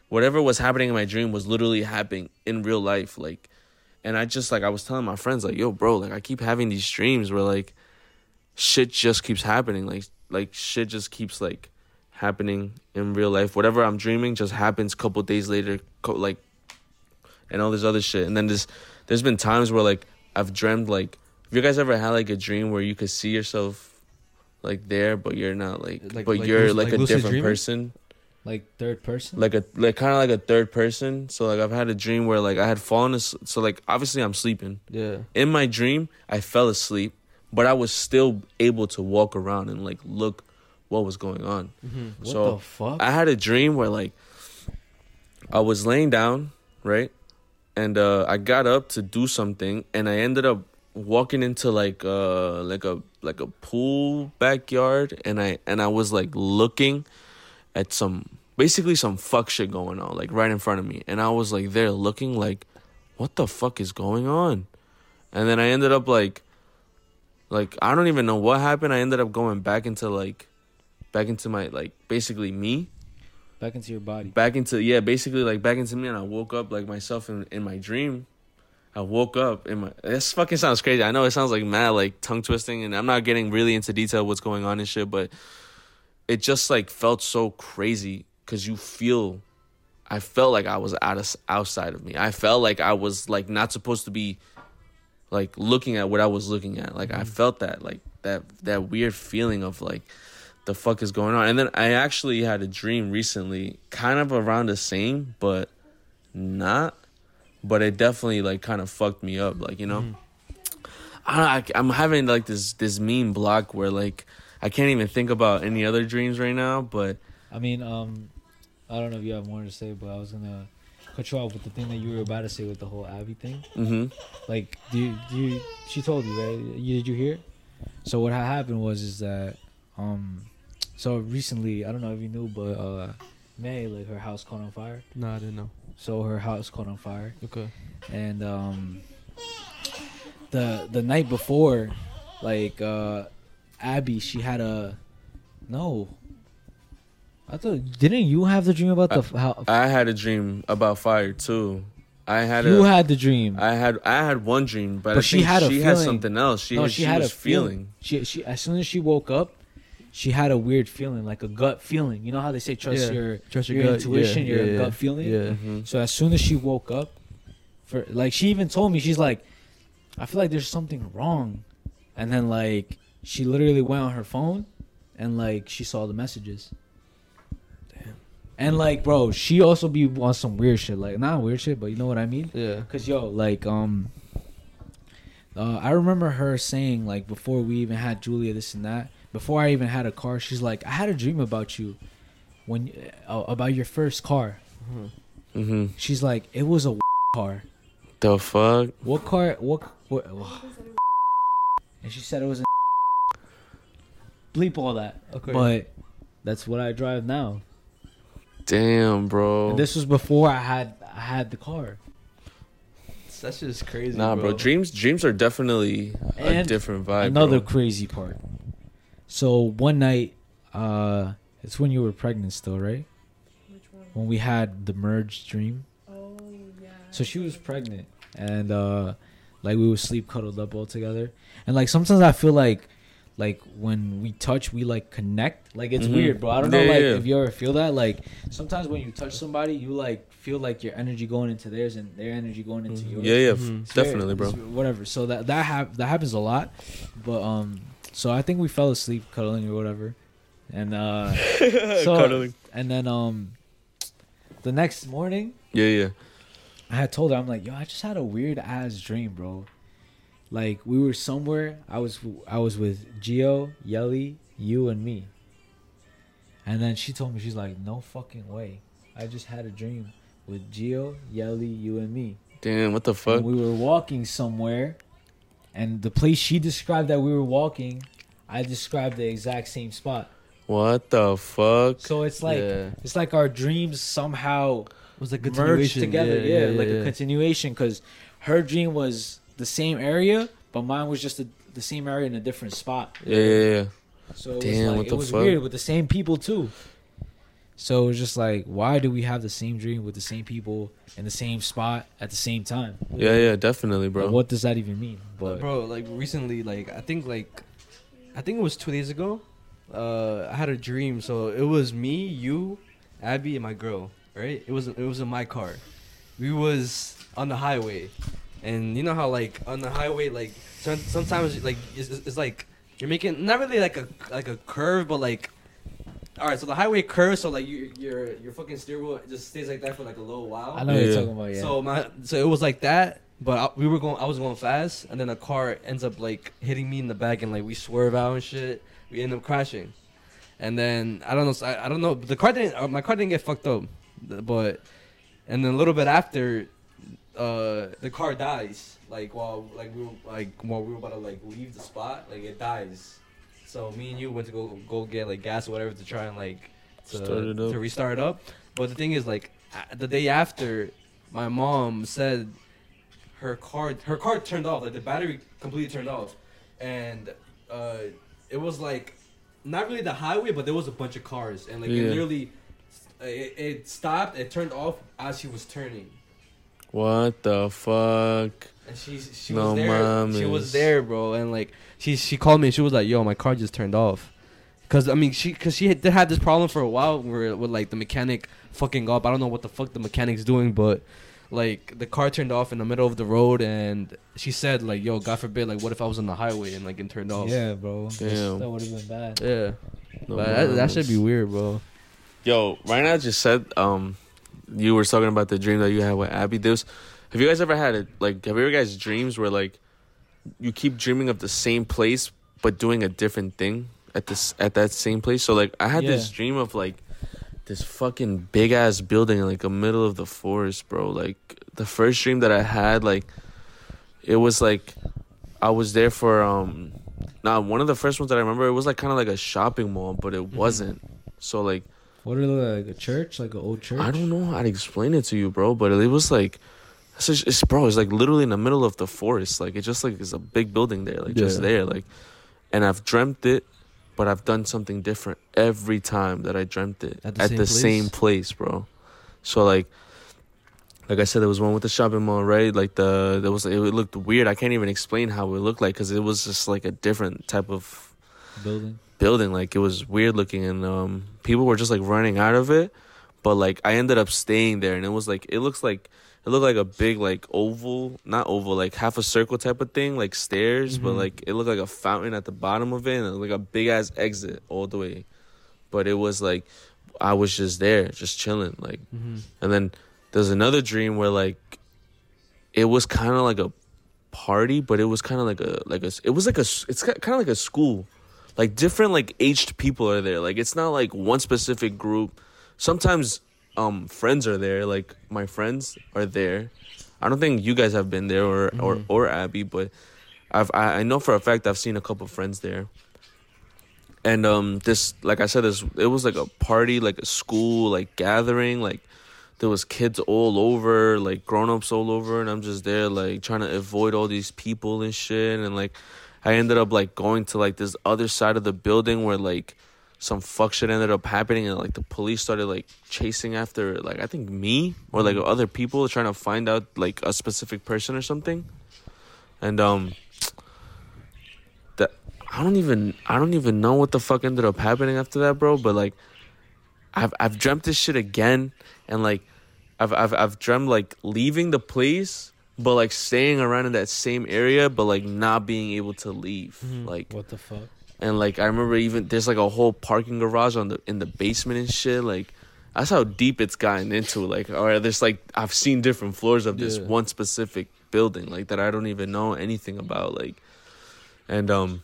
Speaker 3: whatever was happening in my dream was literally happening in real life. Like, and I just like I was telling my friends, like, yo, bro, like I keep having these dreams where like shit just keeps happening. Like like shit just keeps like happening in real life. Whatever I'm dreaming just happens a couple days later, co- like and all this other shit. And then there's there's been times where like I've dreamed like have you guys ever had like a dream where you could see yourself like there but you're not like,
Speaker 2: Like-
Speaker 3: but
Speaker 2: like
Speaker 3: you're like,
Speaker 2: like
Speaker 3: a different
Speaker 2: dreaming?
Speaker 3: person
Speaker 6: Like third person.
Speaker 3: like a like kind of like a third person so like i've had a dream where like i had fallen asleep so like obviously i'm sleeping
Speaker 2: Yeah.
Speaker 3: in my dream i fell asleep but i was still able to walk around and like look what was going on.
Speaker 2: Mm-hmm.
Speaker 6: what
Speaker 3: so
Speaker 6: the fuck?
Speaker 3: i had a dream where like i was laying down right? And uh i got up to do something and i ended up walking into like uh like a like a pool backyard and i and i was like looking at some basically some fuck shit going on like right in front of me. And i was like there looking like what the fuck is going on? And then i ended up like like i don't even know what happened. I ended up going back into like back into my like basically me.
Speaker 6: Back into your body.
Speaker 3: back into yeah basically like back into me and i woke up like myself in, in my dream. I woke up in my this fucking sounds crazy. I know it sounds like mad like tongue twisting and i'm not getting really into detail what's going on and shit but it just like felt so crazy because you feel i felt like i was out of outside of me. I felt like i was like not supposed to be like looking at what i was looking at. Like i mm-hmm. felt that like that that weird feeling of like the fuck is going on and then i actually had a dream recently kind of around the same but not but it definitely like kind of fucked me up like you know I don't, I, i'm having like this this meme block where like i can't even think about any other dreams right now but
Speaker 6: I mean, um, I don't know if you have more to say, but I was gonna cut you off with the thing that you were about to say with the whole Abby thing.
Speaker 3: Mm-hmm.
Speaker 6: Like, do you, do you, she told you right? You, did you hear? So what happened was is that um, so recently I don't know if you knew, but uh, May like her house caught on fire.
Speaker 2: No, I didn't know.
Speaker 6: So her house caught on fire,
Speaker 2: Okay.
Speaker 6: and um, the the night before, like uh, Abby, she had a no. I thought didn't you have the dream about the f how
Speaker 3: I had a dream about fire too. I had
Speaker 6: you
Speaker 3: a,
Speaker 6: had the dream?
Speaker 3: I had I had one dream, but,
Speaker 6: But
Speaker 3: I
Speaker 6: she
Speaker 3: think
Speaker 6: had a
Speaker 3: she had something else. She
Speaker 6: no,
Speaker 3: had,
Speaker 6: she,
Speaker 3: she,
Speaker 6: had
Speaker 3: was
Speaker 6: a feeling.
Speaker 3: feeling.
Speaker 6: She she as soon as she woke up, she had a weird feeling, like a gut feeling. You know how they say trust
Speaker 2: Yeah.
Speaker 6: your
Speaker 2: Trust your,
Speaker 6: your,
Speaker 2: gut.
Speaker 6: intuition,
Speaker 2: yeah,
Speaker 6: your
Speaker 2: yeah,
Speaker 6: gut feeling.
Speaker 2: Yeah.
Speaker 3: Mhm.
Speaker 6: So as soon as she woke up, for like she even told me she's like, I feel like there's something wrong, and then like she literally went on her phone, and like she saw the messages.
Speaker 2: Damn.
Speaker 6: And like, bro, she also be on some weird shit, like not weird shit, but you know what I mean.
Speaker 2: Yeah.
Speaker 6: Cause yo, like, um, uh, I remember her saying like before we even had Julia, this and that. Before I even had a car, she's like, I had a dream about you, when uh, about your first car.
Speaker 3: Mm-hmm.
Speaker 6: She's like, it was a car.
Speaker 3: The fuck?
Speaker 6: What car? What? what and she said it was a *laughs* bleep all that.
Speaker 2: Okay.
Speaker 6: But that's what I drive now.
Speaker 3: Damn, bro.
Speaker 6: And this was before I had I had the car.
Speaker 2: That's just crazy.
Speaker 3: nah, bro. Dreams, dreams are definitely a different vibe.
Speaker 6: Another
Speaker 3: bro.
Speaker 6: crazy part. So one night, uh, it's when you were pregnant still, right?
Speaker 1: Which one?
Speaker 6: When we had the merge dream.
Speaker 1: Oh yeah.
Speaker 6: So she was pregnant, and uh, like we would sleep cuddled up all together. And like sometimes I feel like, like when we touch, we like connect. Like it's
Speaker 3: Mhm.
Speaker 6: weird, bro. I don't know,
Speaker 3: Yeah,
Speaker 6: like
Speaker 3: yeah.
Speaker 6: if you ever feel that. Like sometimes when you touch somebody, you like feel like your energy going into theirs and their energy going into
Speaker 2: Mhm.
Speaker 6: yours.
Speaker 3: Yeah, yeah,
Speaker 2: Mhm.
Speaker 3: f-
Speaker 6: It's
Speaker 3: definitely, bro.
Speaker 6: it's whatever. So that that hap- that happens a lot, but um, so I think we fell asleep cuddling or whatever, and uh, *laughs* so
Speaker 3: Cuddling.
Speaker 6: and then um, the next morning
Speaker 3: Yeah, yeah.
Speaker 6: I had told her I'm like, yo, I just had a weird ass dream, bro. Like we were somewhere. I was I was with Gio, Yelly, you, and me. And then she told me she's like, no fucking way. I just had a dream with Gio, Yelly, you, and me.
Speaker 3: Damn, what the fuck?
Speaker 6: And we were walking somewhere, and the place she described that we were walking, I described the exact same spot.
Speaker 3: What the fuck?
Speaker 6: So it's like
Speaker 2: yeah.
Speaker 6: it's like our dreams somehow
Speaker 2: It was a
Speaker 6: merged
Speaker 2: continuation.
Speaker 6: together. Yeah, like
Speaker 2: yeah.
Speaker 6: a continuation. Because her dream was the same area, but mine was just a, the same area in a different spot.
Speaker 3: Yeah, yeah, yeah.
Speaker 6: So it
Speaker 3: Damn,
Speaker 6: was like
Speaker 3: what
Speaker 6: it was
Speaker 3: fuck?
Speaker 6: weird with the same people too. So it was just like, why do we have the same dream with the same people in the same spot at the same time?
Speaker 3: Yeah, yeah, definitely, bro.
Speaker 6: Like, what does that even mean? But
Speaker 2: bro, like recently, like I think like I think it was two days ago. Uh, I had a dream. So it was me, you, Abby, and my girl. Right? It was it was in my car. We was on the highway, and you know how like on the highway, like sometimes like it's, it's like you're making not really like a like a curve, but like. All right, so the highway curves, so like you, your your fucking steering wheel just stays like that for like a little while.
Speaker 6: I know what
Speaker 3: Yeah.
Speaker 6: you're talking about. Yeah.
Speaker 2: So my so it was like that, but I, we were going. I was going fast, and then a car ends up like hitting me in the back, and like we swerve out and shit. We end up crashing, and then I don't know. I, I don't know. The car didn't. Uh, my car didn't get fucked up, but and then a little bit after, uh, the car dies. Like while like we were like while we were about to like leave the spot, like it dies. So me and you went to go go get like gas or whatever to try and like to,
Speaker 3: Start it up.
Speaker 2: to restart it up. But the thing is, like the day after, my mom said her car her car turned off, like the battery completely turned off, and uh, it was like not really the highway, but there was a bunch of cars, and like
Speaker 3: Yeah.
Speaker 2: it literally it, it stopped, it turned off as she was turning.
Speaker 3: What the fuck?
Speaker 2: And she she
Speaker 3: No
Speaker 2: was there. She was there, bro. And like she she called me. and She was like, "Yo, my car just turned off." Cause I mean, she cause she had, did have this problem for a while where with like the mechanic fucking up. I don't know what the fuck the mechanic's doing, but like the car turned off in the middle of the road, and she said like, "Yo, God forbid, like what if I was on the highway and like it turned off?"
Speaker 6: yeah, bro.
Speaker 3: Damn.
Speaker 6: That would have been bad.
Speaker 2: yeah.
Speaker 3: No
Speaker 2: but that, that should be weird, bro.
Speaker 3: Yo, right now just said um, you were talking about the dream that you had with Abby. There's, have you guys ever had it? Like, have you ever guys dreams where like you keep dreaming of the same place but doing a different thing at this at that same place? So like, I had this dream of like this fucking big ass building in like the middle of the forest, bro. Like the first dream that I had, like it was like I was there for um now one of the first ones that I remember it was like kind of like a shopping mall, but it wasn't. So like
Speaker 6: What are they like a church, like an old church?
Speaker 3: I don't know how to explain it to you, bro, but it was like it's, just- it's bro, it's like literally in the middle of the forest. Like it just like is a big building there, like just there, like and I've dreamt it, but I've done something different every time that I dreamt it
Speaker 2: At
Speaker 3: at
Speaker 2: the
Speaker 3: the,
Speaker 2: same
Speaker 3: same,
Speaker 2: place?
Speaker 3: place, bro. So like like I said, there was one with the shopping mall, right? Like the there was it looked weird. I can't even explain how it looked like because it was just like a different type of
Speaker 6: building.
Speaker 3: building like it was weird looking and um people were just like running out of it but like i ended up staying there and it was like it looks like it looked like a big like oval not oval like half a circle type of thing like stairs but
Speaker 2: Mhm.
Speaker 3: like it looked like a fountain at the bottom of it and it like a big ass exit all the way but it was like i was just there just chilling like
Speaker 2: Mm-hmm.
Speaker 3: and then there's another dream where like it was kind of like a party, but it was kind of like a like a it was like a it's kind of like a school. Like different like aged people are there. Like it's not like one specific group. Sometimes um friends are there, like my friends are there. I don't think you guys have been there or or
Speaker 2: Mhm.
Speaker 3: or Abby, but I've I, I know for a fact I've seen a couple friends there. And um this like I said this it was like a party, like a school like gathering, like there was kids all over, like grown-ups all over, and I'm just there like trying to avoid all these people and shit and like I ended up like going to like this other side of the building where like some fuck shit ended up happening and like the police started like chasing after like I think me or like other people trying to find out like a specific person or something. And um that I don't even I don't even know what the fuck ended up happening after that, bro, but like I've I've dreamt this shit again and like I've I've I've dreamt like leaving the place but like staying around in that same area but like not being able to leave.
Speaker 2: Mhm.
Speaker 3: Like
Speaker 6: What the fuck?
Speaker 3: And like I remember even there's like a whole parking garage on the in the basement and shit. Like that's how deep it's gotten into. Like or there's like I've seen different floors of this
Speaker 2: Yeah.
Speaker 3: one specific building like that I don't even know anything about. Like and um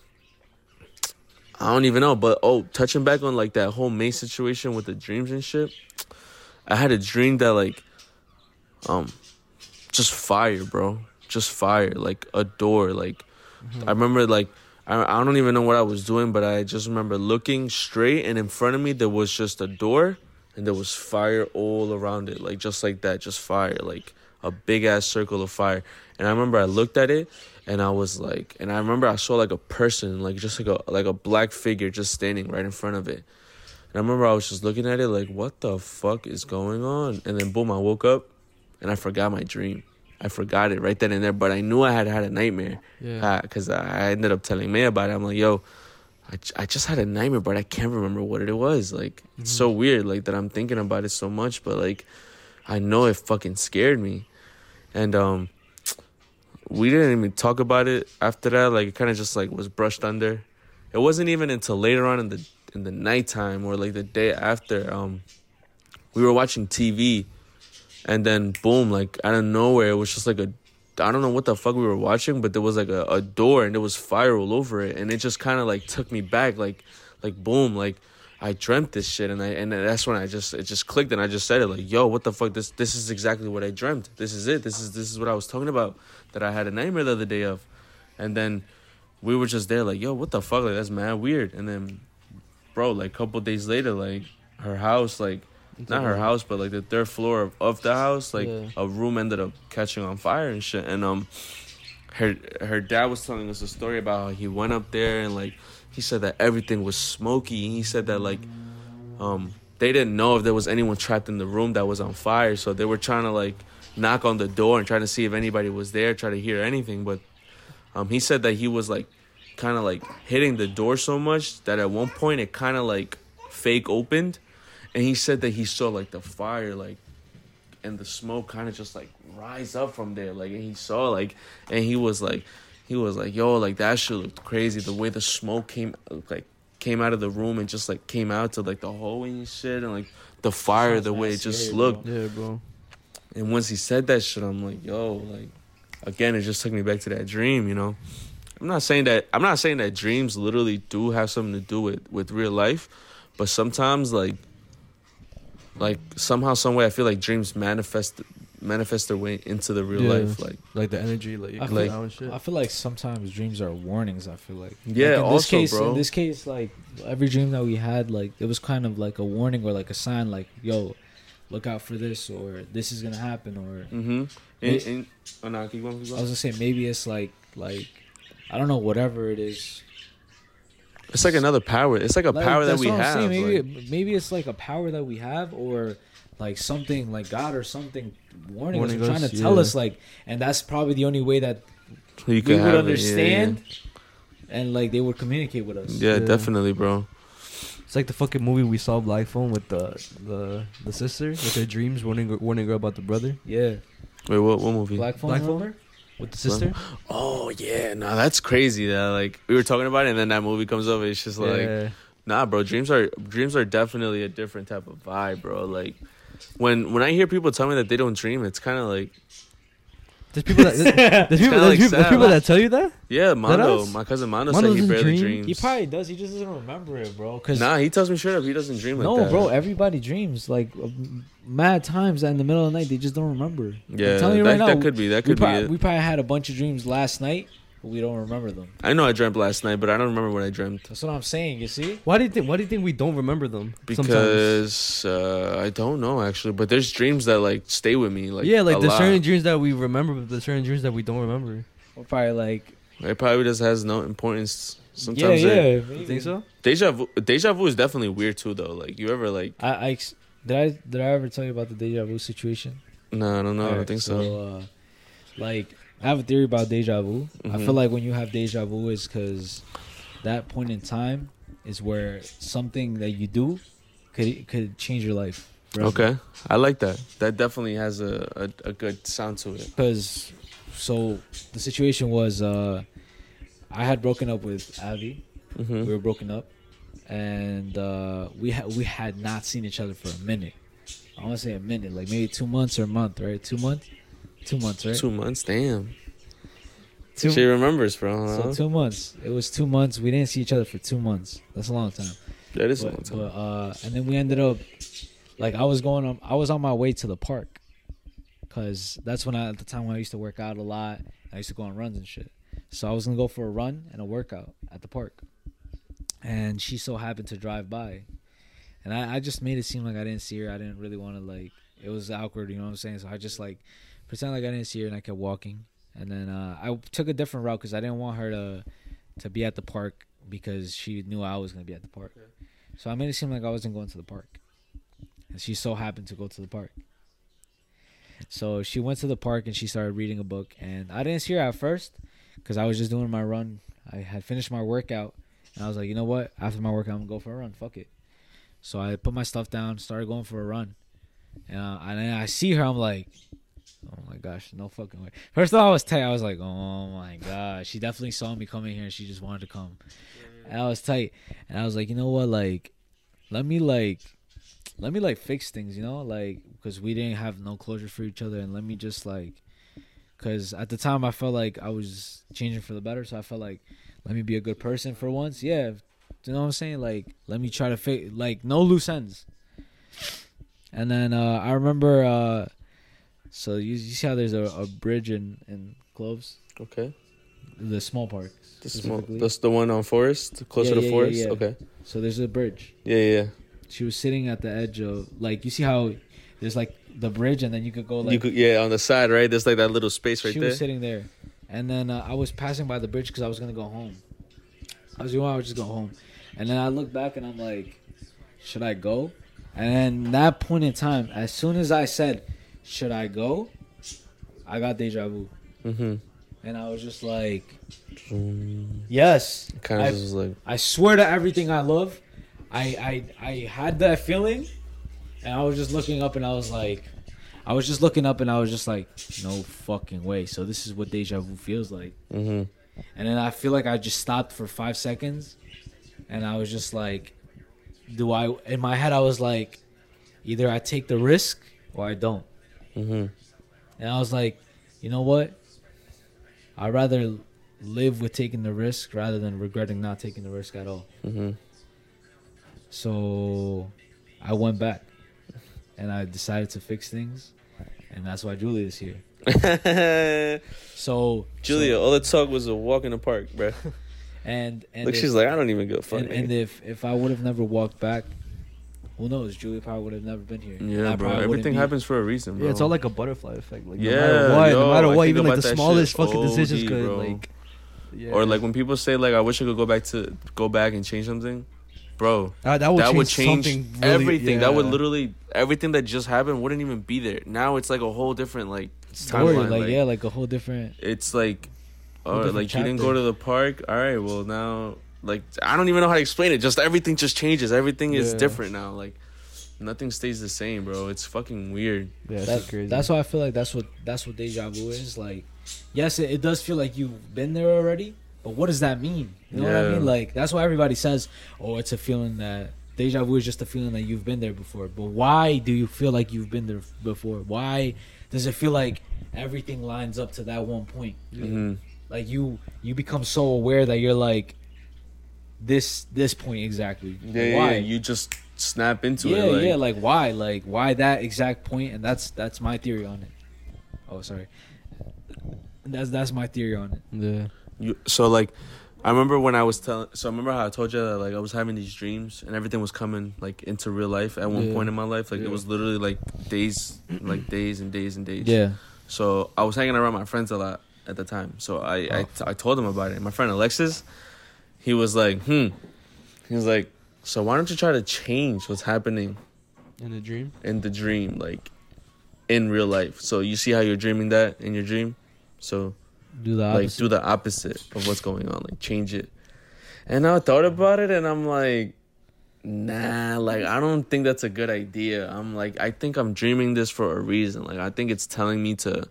Speaker 3: I don't even know. But oh, touching back on like that whole May situation with the dreams and shit. I had a dream that like um just fire, bro. Just fire. Like a door. Like I remember like I I don't even know what I was doing, but I just remember looking straight and in front of me there was just a door and there was fire all around it. Like just like that, just fire. Like a big ass circle of fire. And I remember I looked at it and I was like and I remember I saw like a person, like just like a like a black figure just standing right in front of it. And I remember I was just looking at it like, what the fuck is going on? And then boom, I woke up and I forgot my dream. I forgot it right then and there, but I knew I had had a nightmare
Speaker 2: Yeah.
Speaker 3: because I I ended up telling May about it. I'm like, yo, I, I just had a nightmare, but I can't remember what it was. Like, it's so weird, like that I'm thinking about it so much, but like, I know it fucking scared me, and um, we didn't even talk about it after that. Like, it kind of just like was brushed under. It wasn't even until later on in the in the nighttime or like the day after, um, we were watching TV, and then boom, like out of nowhere, it was just like a I don't know what the fuck we were watching, but there was like a, a door and there was fire all over it, and it just kind of like took me back, like like boom, like I dreamt this shit, and I and that's when I just it just clicked, and I just said it like, yo, what the fuck? This this is exactly what I dreamt. This is it. This is this is what I was talking about that I had a nightmare the other day of, and then we were just there like, yo, what the fuck? Like that's mad weird, and then, bro, like a couple days later, like her house, like not her house, but like the third floor of, of the house, like
Speaker 2: Yeah.
Speaker 3: a room ended up catching on fire and shit. And um, her her dad was telling us a story about how he went up there and like he said that everything was smoky. He said that like um they didn't know if there was anyone trapped in the room that was on fire, so they were trying to like knock on the door and trying to see if anybody was there, try to hear anything. But um, he said that he was like kind of like hitting the door so much that at one point it kind of like fake opened and he said that he saw like the fire like and the smoke kind of just like rise up from there like and he saw like and he was like he was like yo like that shit looked crazy the way the smoke came like came out of the room and just like came out to like the hallway and shit and like the fire
Speaker 6: Sounds
Speaker 3: the way it just looked
Speaker 6: bro.
Speaker 2: Yeah, bro.
Speaker 3: and once he said that shit, I'm like, yo, like, again, it just took me back to that dream, you know. I'm not saying that I'm not saying that dreams literally do have something to do with with real life, but sometimes like like somehow, some way, I feel like dreams manifest manifest their way into the real
Speaker 2: Yeah.
Speaker 3: life. Like
Speaker 2: Like the energy, like
Speaker 6: I
Speaker 3: feel-
Speaker 2: out and shit.
Speaker 6: I feel like sometimes dreams are warnings. I feel like
Speaker 3: Yeah,
Speaker 6: Like, in this
Speaker 3: also,
Speaker 6: case,
Speaker 3: bro.
Speaker 6: in this case, like every dream that we had, like it was kind of like a warning or like a sign, like yo, look out for this or this is gonna happen or
Speaker 3: mm-hmm. And, and, oh, no, keep going, keep
Speaker 6: I was gonna say maybe it's like like I don't know whatever it is.
Speaker 3: It's like another power. It's like a
Speaker 6: Like,
Speaker 3: power that we have.
Speaker 6: saying. Maybe
Speaker 3: like-
Speaker 6: maybe it's like a power that we have or like something like God or something warning,
Speaker 2: Warning
Speaker 6: us, or trying to tell
Speaker 2: yeah.
Speaker 6: us like, and that's probably the only way that
Speaker 3: you
Speaker 6: we
Speaker 3: could
Speaker 6: would
Speaker 3: have it, yeah,
Speaker 6: understand, and like they would communicate with us.
Speaker 3: Yeah, yeah,
Speaker 2: Yeah.
Speaker 3: definitely, bro.
Speaker 2: It's like the fucking movie we saw Black Phone with the the the sister with her dreams warning warning her about the brother
Speaker 6: Yeah,
Speaker 3: Wait, what? What movie?
Speaker 6: Black phone.
Speaker 2: Black phone?
Speaker 6: Remember?
Speaker 2: with the sister.
Speaker 3: Oh yeah, nah, that's crazy. That like we were talking about it, and then that movie comes over. It's just like,
Speaker 2: yeah.
Speaker 3: nah, bro. Dreams are dreams are definitely a different type of vibe, bro. Like when when I hear people tell me that they don't dream, it's kind of like,
Speaker 2: There's people that there's, *laughs* there's people, there's
Speaker 3: like
Speaker 2: people, there's
Speaker 3: sad.
Speaker 2: people that tell you that.
Speaker 3: yeah, Mondo,
Speaker 2: us?
Speaker 3: my cousin Mondo,
Speaker 2: Mondo
Speaker 3: said he barely
Speaker 2: dream?
Speaker 3: dreams.
Speaker 6: He probably does. He just doesn't remember it, bro. Cause
Speaker 3: Nah, he tells me straight up he doesn't dream like
Speaker 6: no,
Speaker 3: that.
Speaker 6: bro. Everybody dreams like uh, mad times in the middle of the night. They just don't remember.
Speaker 3: Yeah,
Speaker 6: I'm telling you
Speaker 3: that,
Speaker 6: right now.
Speaker 3: that could be. That
Speaker 6: we,
Speaker 3: could be
Speaker 6: probably,
Speaker 3: it.
Speaker 6: we probably had a bunch of dreams last night, but we don't remember them.
Speaker 3: I know I dreamt last night, but I don't remember what I dreamt
Speaker 6: That's what I'm saying. You see?
Speaker 2: Why do you think? Why do you think we don't remember them? sometimes?
Speaker 3: because uh, I don't know actually. But there's dreams that like stay with me. Like
Speaker 2: yeah, like
Speaker 3: a
Speaker 2: there's
Speaker 3: lot.
Speaker 2: certain dreams that we remember, but there's certain dreams that we don't remember.
Speaker 6: We're probably like,
Speaker 3: It probably just has no importance. Sometimes
Speaker 6: yeah.
Speaker 3: it-
Speaker 6: maybe.
Speaker 2: You think so?
Speaker 3: deja vu. Deja vu is definitely weird too, though. Like you ever like?
Speaker 6: I, I ex- did I did I ever tell you about the deja vu situation?
Speaker 3: No, I don't know. I don't think so.
Speaker 6: uh, like, I have a theory about deja vu. I
Speaker 3: Mhm.
Speaker 6: feel like when you have deja vu is because that point in time is where something that you do could could change your life.
Speaker 3: Okay, I like that. That definitely has a, a, a good sound to it.
Speaker 6: Because, so the situation was, uh, I had broken up with Abby.
Speaker 3: hmm
Speaker 6: We were broken up, and uh, we had we had not seen each other for a minute. I want to say a minute, like maybe two months or a month, right? Two months, two months, right?
Speaker 3: Two months, damn.
Speaker 6: Two-
Speaker 3: she remembers, bro. Huh?
Speaker 6: So two months. It was two months. We didn't see each other for two months. That's a long time.
Speaker 3: that is a long
Speaker 6: But,
Speaker 3: time.
Speaker 6: but uh, and then we ended up, like I was going on. I was on my way to the park, cause that's when I at the time when I used to work out a lot. I used to go on runs and shit. So I was gonna go for a run and a workout at the park, and she so happened to drive by, and I, I just made it seem like I didn't see her. I didn't really want to like. It was awkward, you know what I'm saying? So I just like pretend like I didn't see her, and I kept walking. And then uh, I took a different route because I didn't want her to to be at the park because she knew I was gonna be at the park. So I made it seem like I wasn't going to the park, and she so happened to go to the park. So she went to the park and she started reading a book, and I didn't see her at first because I was just doing my run. I had finished my workout, and I was like, you know what? After my workout, I'm gonna go for a run. Fuck it. So I put my stuff down, started going for a run, and, uh, and then I see her. I'm like, oh my gosh, no fucking way. First of all, I was tight. I was like, oh my god, she definitely saw me coming here, and she just wanted to come. And I was tight, and I was like, you know what, like, let me like, let me like fix things, you know, like because we didn't have no closure for each other, and let me just like, because at the time I felt like I was changing for the better, so I felt like, let me be a good person for once, yeah, you know what I'm saying, like, let me try to fix, like, no loose ends. And then uh, I remember, uh, so you, you see how there's a, a bridge in in Clovis,
Speaker 3: Okay.
Speaker 6: the small park.
Speaker 3: The small, that's the one on Forest, closer
Speaker 6: Yeah,
Speaker 3: to
Speaker 6: yeah, yeah,
Speaker 3: Forest.
Speaker 6: yeah.
Speaker 3: Okay.
Speaker 6: So there's a bridge.
Speaker 3: Yeah, yeah. yeah.
Speaker 6: She was sitting at the edge of like you see how there's like the bridge and then you could go like
Speaker 3: you could, yeah, on the side, right? There's like that little space right
Speaker 6: she
Speaker 3: there.
Speaker 6: was sitting there, and then uh, I was passing by the bridge because I was gonna go home. I was going, I would just go home, and then I look back and I'm like, should I go? And then that point in time, as soon as I said, should I go, I got deja vu,
Speaker 3: mm-hmm.
Speaker 6: and I was just like, yes.
Speaker 3: Kind of
Speaker 6: I-
Speaker 3: just like,
Speaker 6: I swear to everything I love, I I I had that feeling, and I was just looking up and I was like, I was just looking up and I was just like, no fucking way. So this is what deja vu feels like.
Speaker 3: mm-hmm.
Speaker 6: And then I feel like I just stopped for five seconds, and I was just like, do I? In my head, I was like, either I take the risk or I don't.
Speaker 3: Mm-hmm.
Speaker 6: And I was like, you know what? I'd rather live with taking the risk rather than regretting not taking the risk at all.
Speaker 3: Mm-hmm.
Speaker 6: So I went back. and I decided to fix things, and that's why Julia is here. *laughs* So
Speaker 3: Julia,
Speaker 6: so-
Speaker 3: all the talk was a walk in the park, bro.
Speaker 6: and and
Speaker 3: Look,
Speaker 6: if,
Speaker 3: she's like, I don't even give a fuck.
Speaker 6: and, and if if I would have never walked back, who knows? Julia probably would have never been here.
Speaker 3: Yeah, bro. Everything
Speaker 6: be-
Speaker 3: happens for a reason, bro.
Speaker 2: Yeah, it's all like a butterfly effect. Like,
Speaker 3: Yeah,
Speaker 2: no matter what,
Speaker 3: yo,
Speaker 2: no matter what, even like the smallest
Speaker 3: shit
Speaker 2: fucking decisions
Speaker 3: OD,
Speaker 2: could
Speaker 3: bro.
Speaker 2: like. Yeah.
Speaker 3: Or like when people say like, I wish I could go back to go back and change something, bro.
Speaker 2: that, that would
Speaker 3: that
Speaker 2: change,
Speaker 3: would change
Speaker 2: really,
Speaker 3: everything. That would literally everything that just happened wouldn't even be there. Now it's like a whole different like
Speaker 6: Story,
Speaker 3: timeline.
Speaker 6: like,
Speaker 3: like,
Speaker 6: yeah, like a whole different.
Speaker 3: it's like,
Speaker 6: Whole
Speaker 3: oh,
Speaker 6: different
Speaker 3: like you didn't go to the park. All right, well now, like I don't even know how to explain it. Just everything just changes. Everything is
Speaker 2: Yeah.
Speaker 3: different now. Like nothing stays the same, bro. It's fucking weird.
Speaker 2: Yeah, it's
Speaker 6: That,
Speaker 2: crazy.
Speaker 6: that's why I feel like that's what that's what deja vu is. Like, yes, it, it does feel like you've been there already, but what does that mean? You know what I mean? Like that's why everybody says, "Oh, it's a feeling that deja vu is just a feeling that you've been there before." But why do you feel like you've been there before? Why does it feel like everything lines up to that one point?
Speaker 3: hmm
Speaker 6: Like you you become so aware that you're like this this point exactly.
Speaker 3: Yeah, yeah,
Speaker 6: why?
Speaker 3: yeah, You just snap into
Speaker 6: yeah,
Speaker 3: it. Like,
Speaker 6: yeah, like why? Like why that exact point? And that's that's my theory on it. Oh, sorry. That's that's my theory on it.
Speaker 2: yeah.
Speaker 3: You, so like, I remember when I was telling. So I remember how I told you that like I was having these dreams and everything was coming like into real life at one
Speaker 2: Yeah.
Speaker 3: point in my life. Like
Speaker 2: Yeah.
Speaker 3: it was literally like days, like days and days and days.
Speaker 6: Yeah.
Speaker 3: So I was hanging around my friends a lot at the time. So I I,
Speaker 6: Oh.
Speaker 3: I told them about it. My friend Alexis, he was like, hmm. He was like, so why don't you try to change what's happening
Speaker 2: In the dream.
Speaker 3: in the dream, like in real life? So you see how you're dreaming that in your dream. So
Speaker 6: Do the
Speaker 3: like do the opposite of what's going on like change it. And i thought about it and i'm like nah like i don't think that's a good idea. I'm like i think i'm dreaming this for a reason. Like i think it's telling me to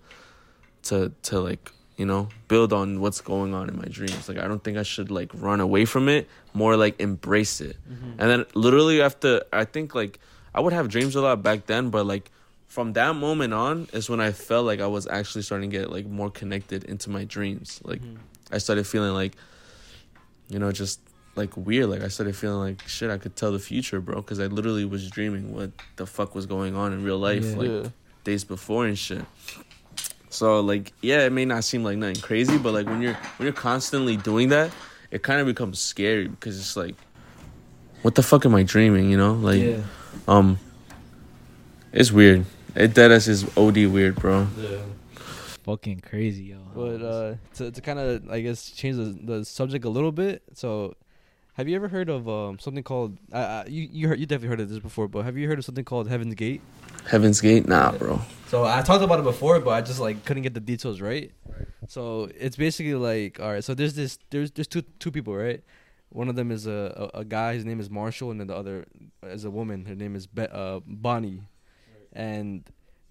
Speaker 3: to to like you know build on what's going on in my dreams. Like i don't think i should like run away from it more like embrace it. Mm-hmm. And then literally after i think like i would have dreams a lot back then but like from that moment on is when I felt like I was actually starting to get like more connected into my dreams. Like I started feeling like, you know, just like weird. Like I started feeling like shit. I could tell the future, bro, because I literally was dreaming what the fuck was going on in real life,
Speaker 6: Yeah.
Speaker 3: like
Speaker 2: yeah.
Speaker 3: days before and shit. So like, yeah, it may not seem like nothing crazy, but like when you're when you're constantly doing that, it kind of becomes scary because it's like, what the fuck am I dreaming? You know, like,
Speaker 6: yeah.
Speaker 3: um, it's weird. It dead ass is od weird, bro.
Speaker 2: Yeah.
Speaker 6: Fucking crazy, yo.
Speaker 2: But uh, to to kind of I guess change the the subject a little bit. So, have you ever heard of um something called uh, uh, you you heard, you definitely heard of this before, but have you heard of something called Heaven's Gate?
Speaker 3: Heaven's Gate, nah, bro.
Speaker 2: So I talked about it before, but I just like couldn't get the details right. So it's basically like all right. So there's this there's there's two two people right. One of them is a, a, a guy. His name is Marshall, and then the other is a woman. Her name is Be- uh, Bonnie. And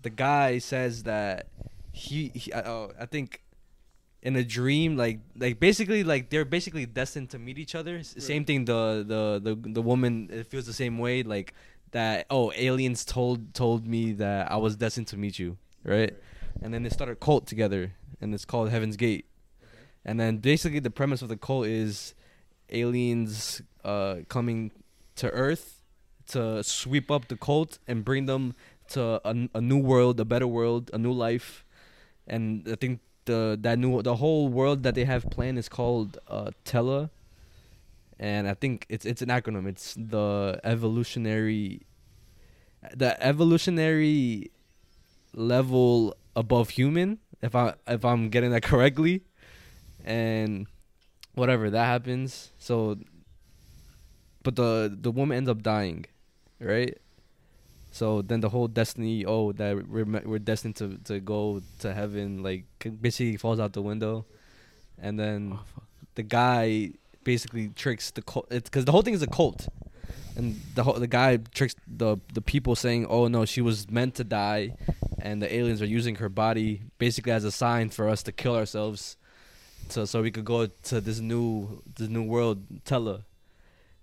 Speaker 2: the guy says that he, he oh, I think in a dream like like basically like they're basically destined to meet each other. S- same thing the the the the woman it feels the same way like that oh aliens told told me that i was destined to meet you right? And then they start a cult together and it's called heaven's gate. And then basically the premise of the cult is aliens uh coming to earth to sweep up the cult and bring them to a, a new world a better world a new life. And i think the that new the whole world that they have planned is called uh TELAH. And I think it's it's an acronym. It's the evolutionary the evolutionary level above human if I if I'm getting that *laughs* correctly. And whatever that happens. So but the the woman ends up dying right so then the whole destiny, oh, that we're we're destined to to go to heaven, like basically falls out the window, and then oh, the guy basically tricks the cult. It's because the whole thing is a cult, and the whole the guy tricks the the people saying, oh no, she was meant to die, and the aliens are using her body basically as a sign for us to kill ourselves, so so we could go to this new this new world, TELAH,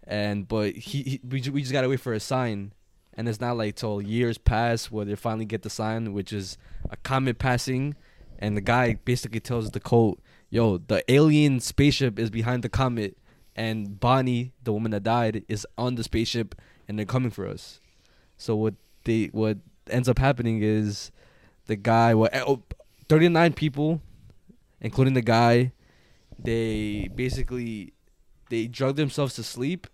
Speaker 2: and but he, he we we just gotta wait for a sign and it's not like till years pass where they finally get the sign, which is a comet passing, and the guy basically tells the cult, "Yo, the alien spaceship is behind the comet, and Bonnie, the woman that died, is on the spaceship, and they're coming for us." So what they what ends up happening is the guy what eh, oh, 39 people including the guy they basically they drug themselves to sleep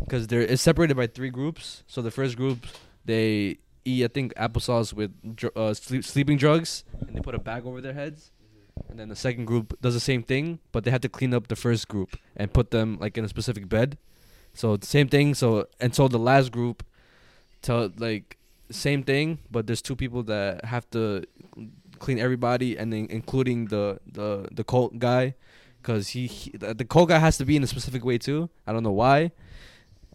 Speaker 2: because they're it's separated by three groups. So the first group they eat i think applesauce with dr- uh, sleep, sleeping drugs and they put a bag over their heads. And then the second group does the same thing but they have to clean up the first group and put them like in a specific bed. So the same thing. So and so the last group tell like same thing but there's two people that have to clean everybody and then including the the the cult guy because he, he the the cult guy has to be in a specific way too. I don't know why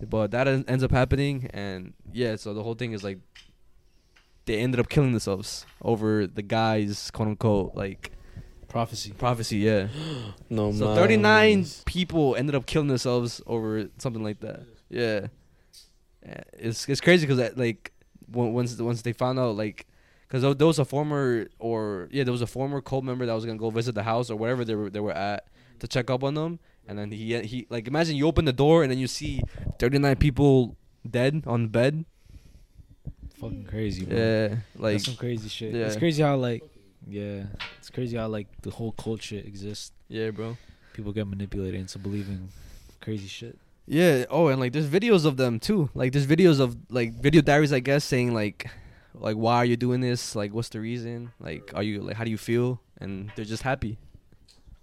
Speaker 2: but that en- ends up happening and yeah so the whole thing is like they ended up killing themselves over the guy's quote unquote like
Speaker 6: Prophecy.
Speaker 2: prophecy yeah *gasps*
Speaker 3: No
Speaker 2: so
Speaker 3: man.
Speaker 2: 39 people ended up killing themselves over something like that yeah Yeah, it's it's crazy because uh, like once once they found out like because there was a former or yeah there was a former cult member that was gonna go visit the house or wherever they were they were at to check up on them and then he he like imagine you open the door and then you see 39 people dead on the bed
Speaker 6: Fucking crazy, bro.
Speaker 2: yeah like
Speaker 6: That's some crazy shit.
Speaker 2: yeah.
Speaker 6: It's crazy how like, yeah, it's crazy how like the whole cult shit exists.
Speaker 2: yeah bro
Speaker 6: People get manipulated into believing crazy shit.
Speaker 2: Yeah. Oh, and like there's videos of them too. Like there's videos of like video diaries, I guess, saying like, like why are you doing this? Like what's the reason? Like are you like how do you feel? And they're just happy.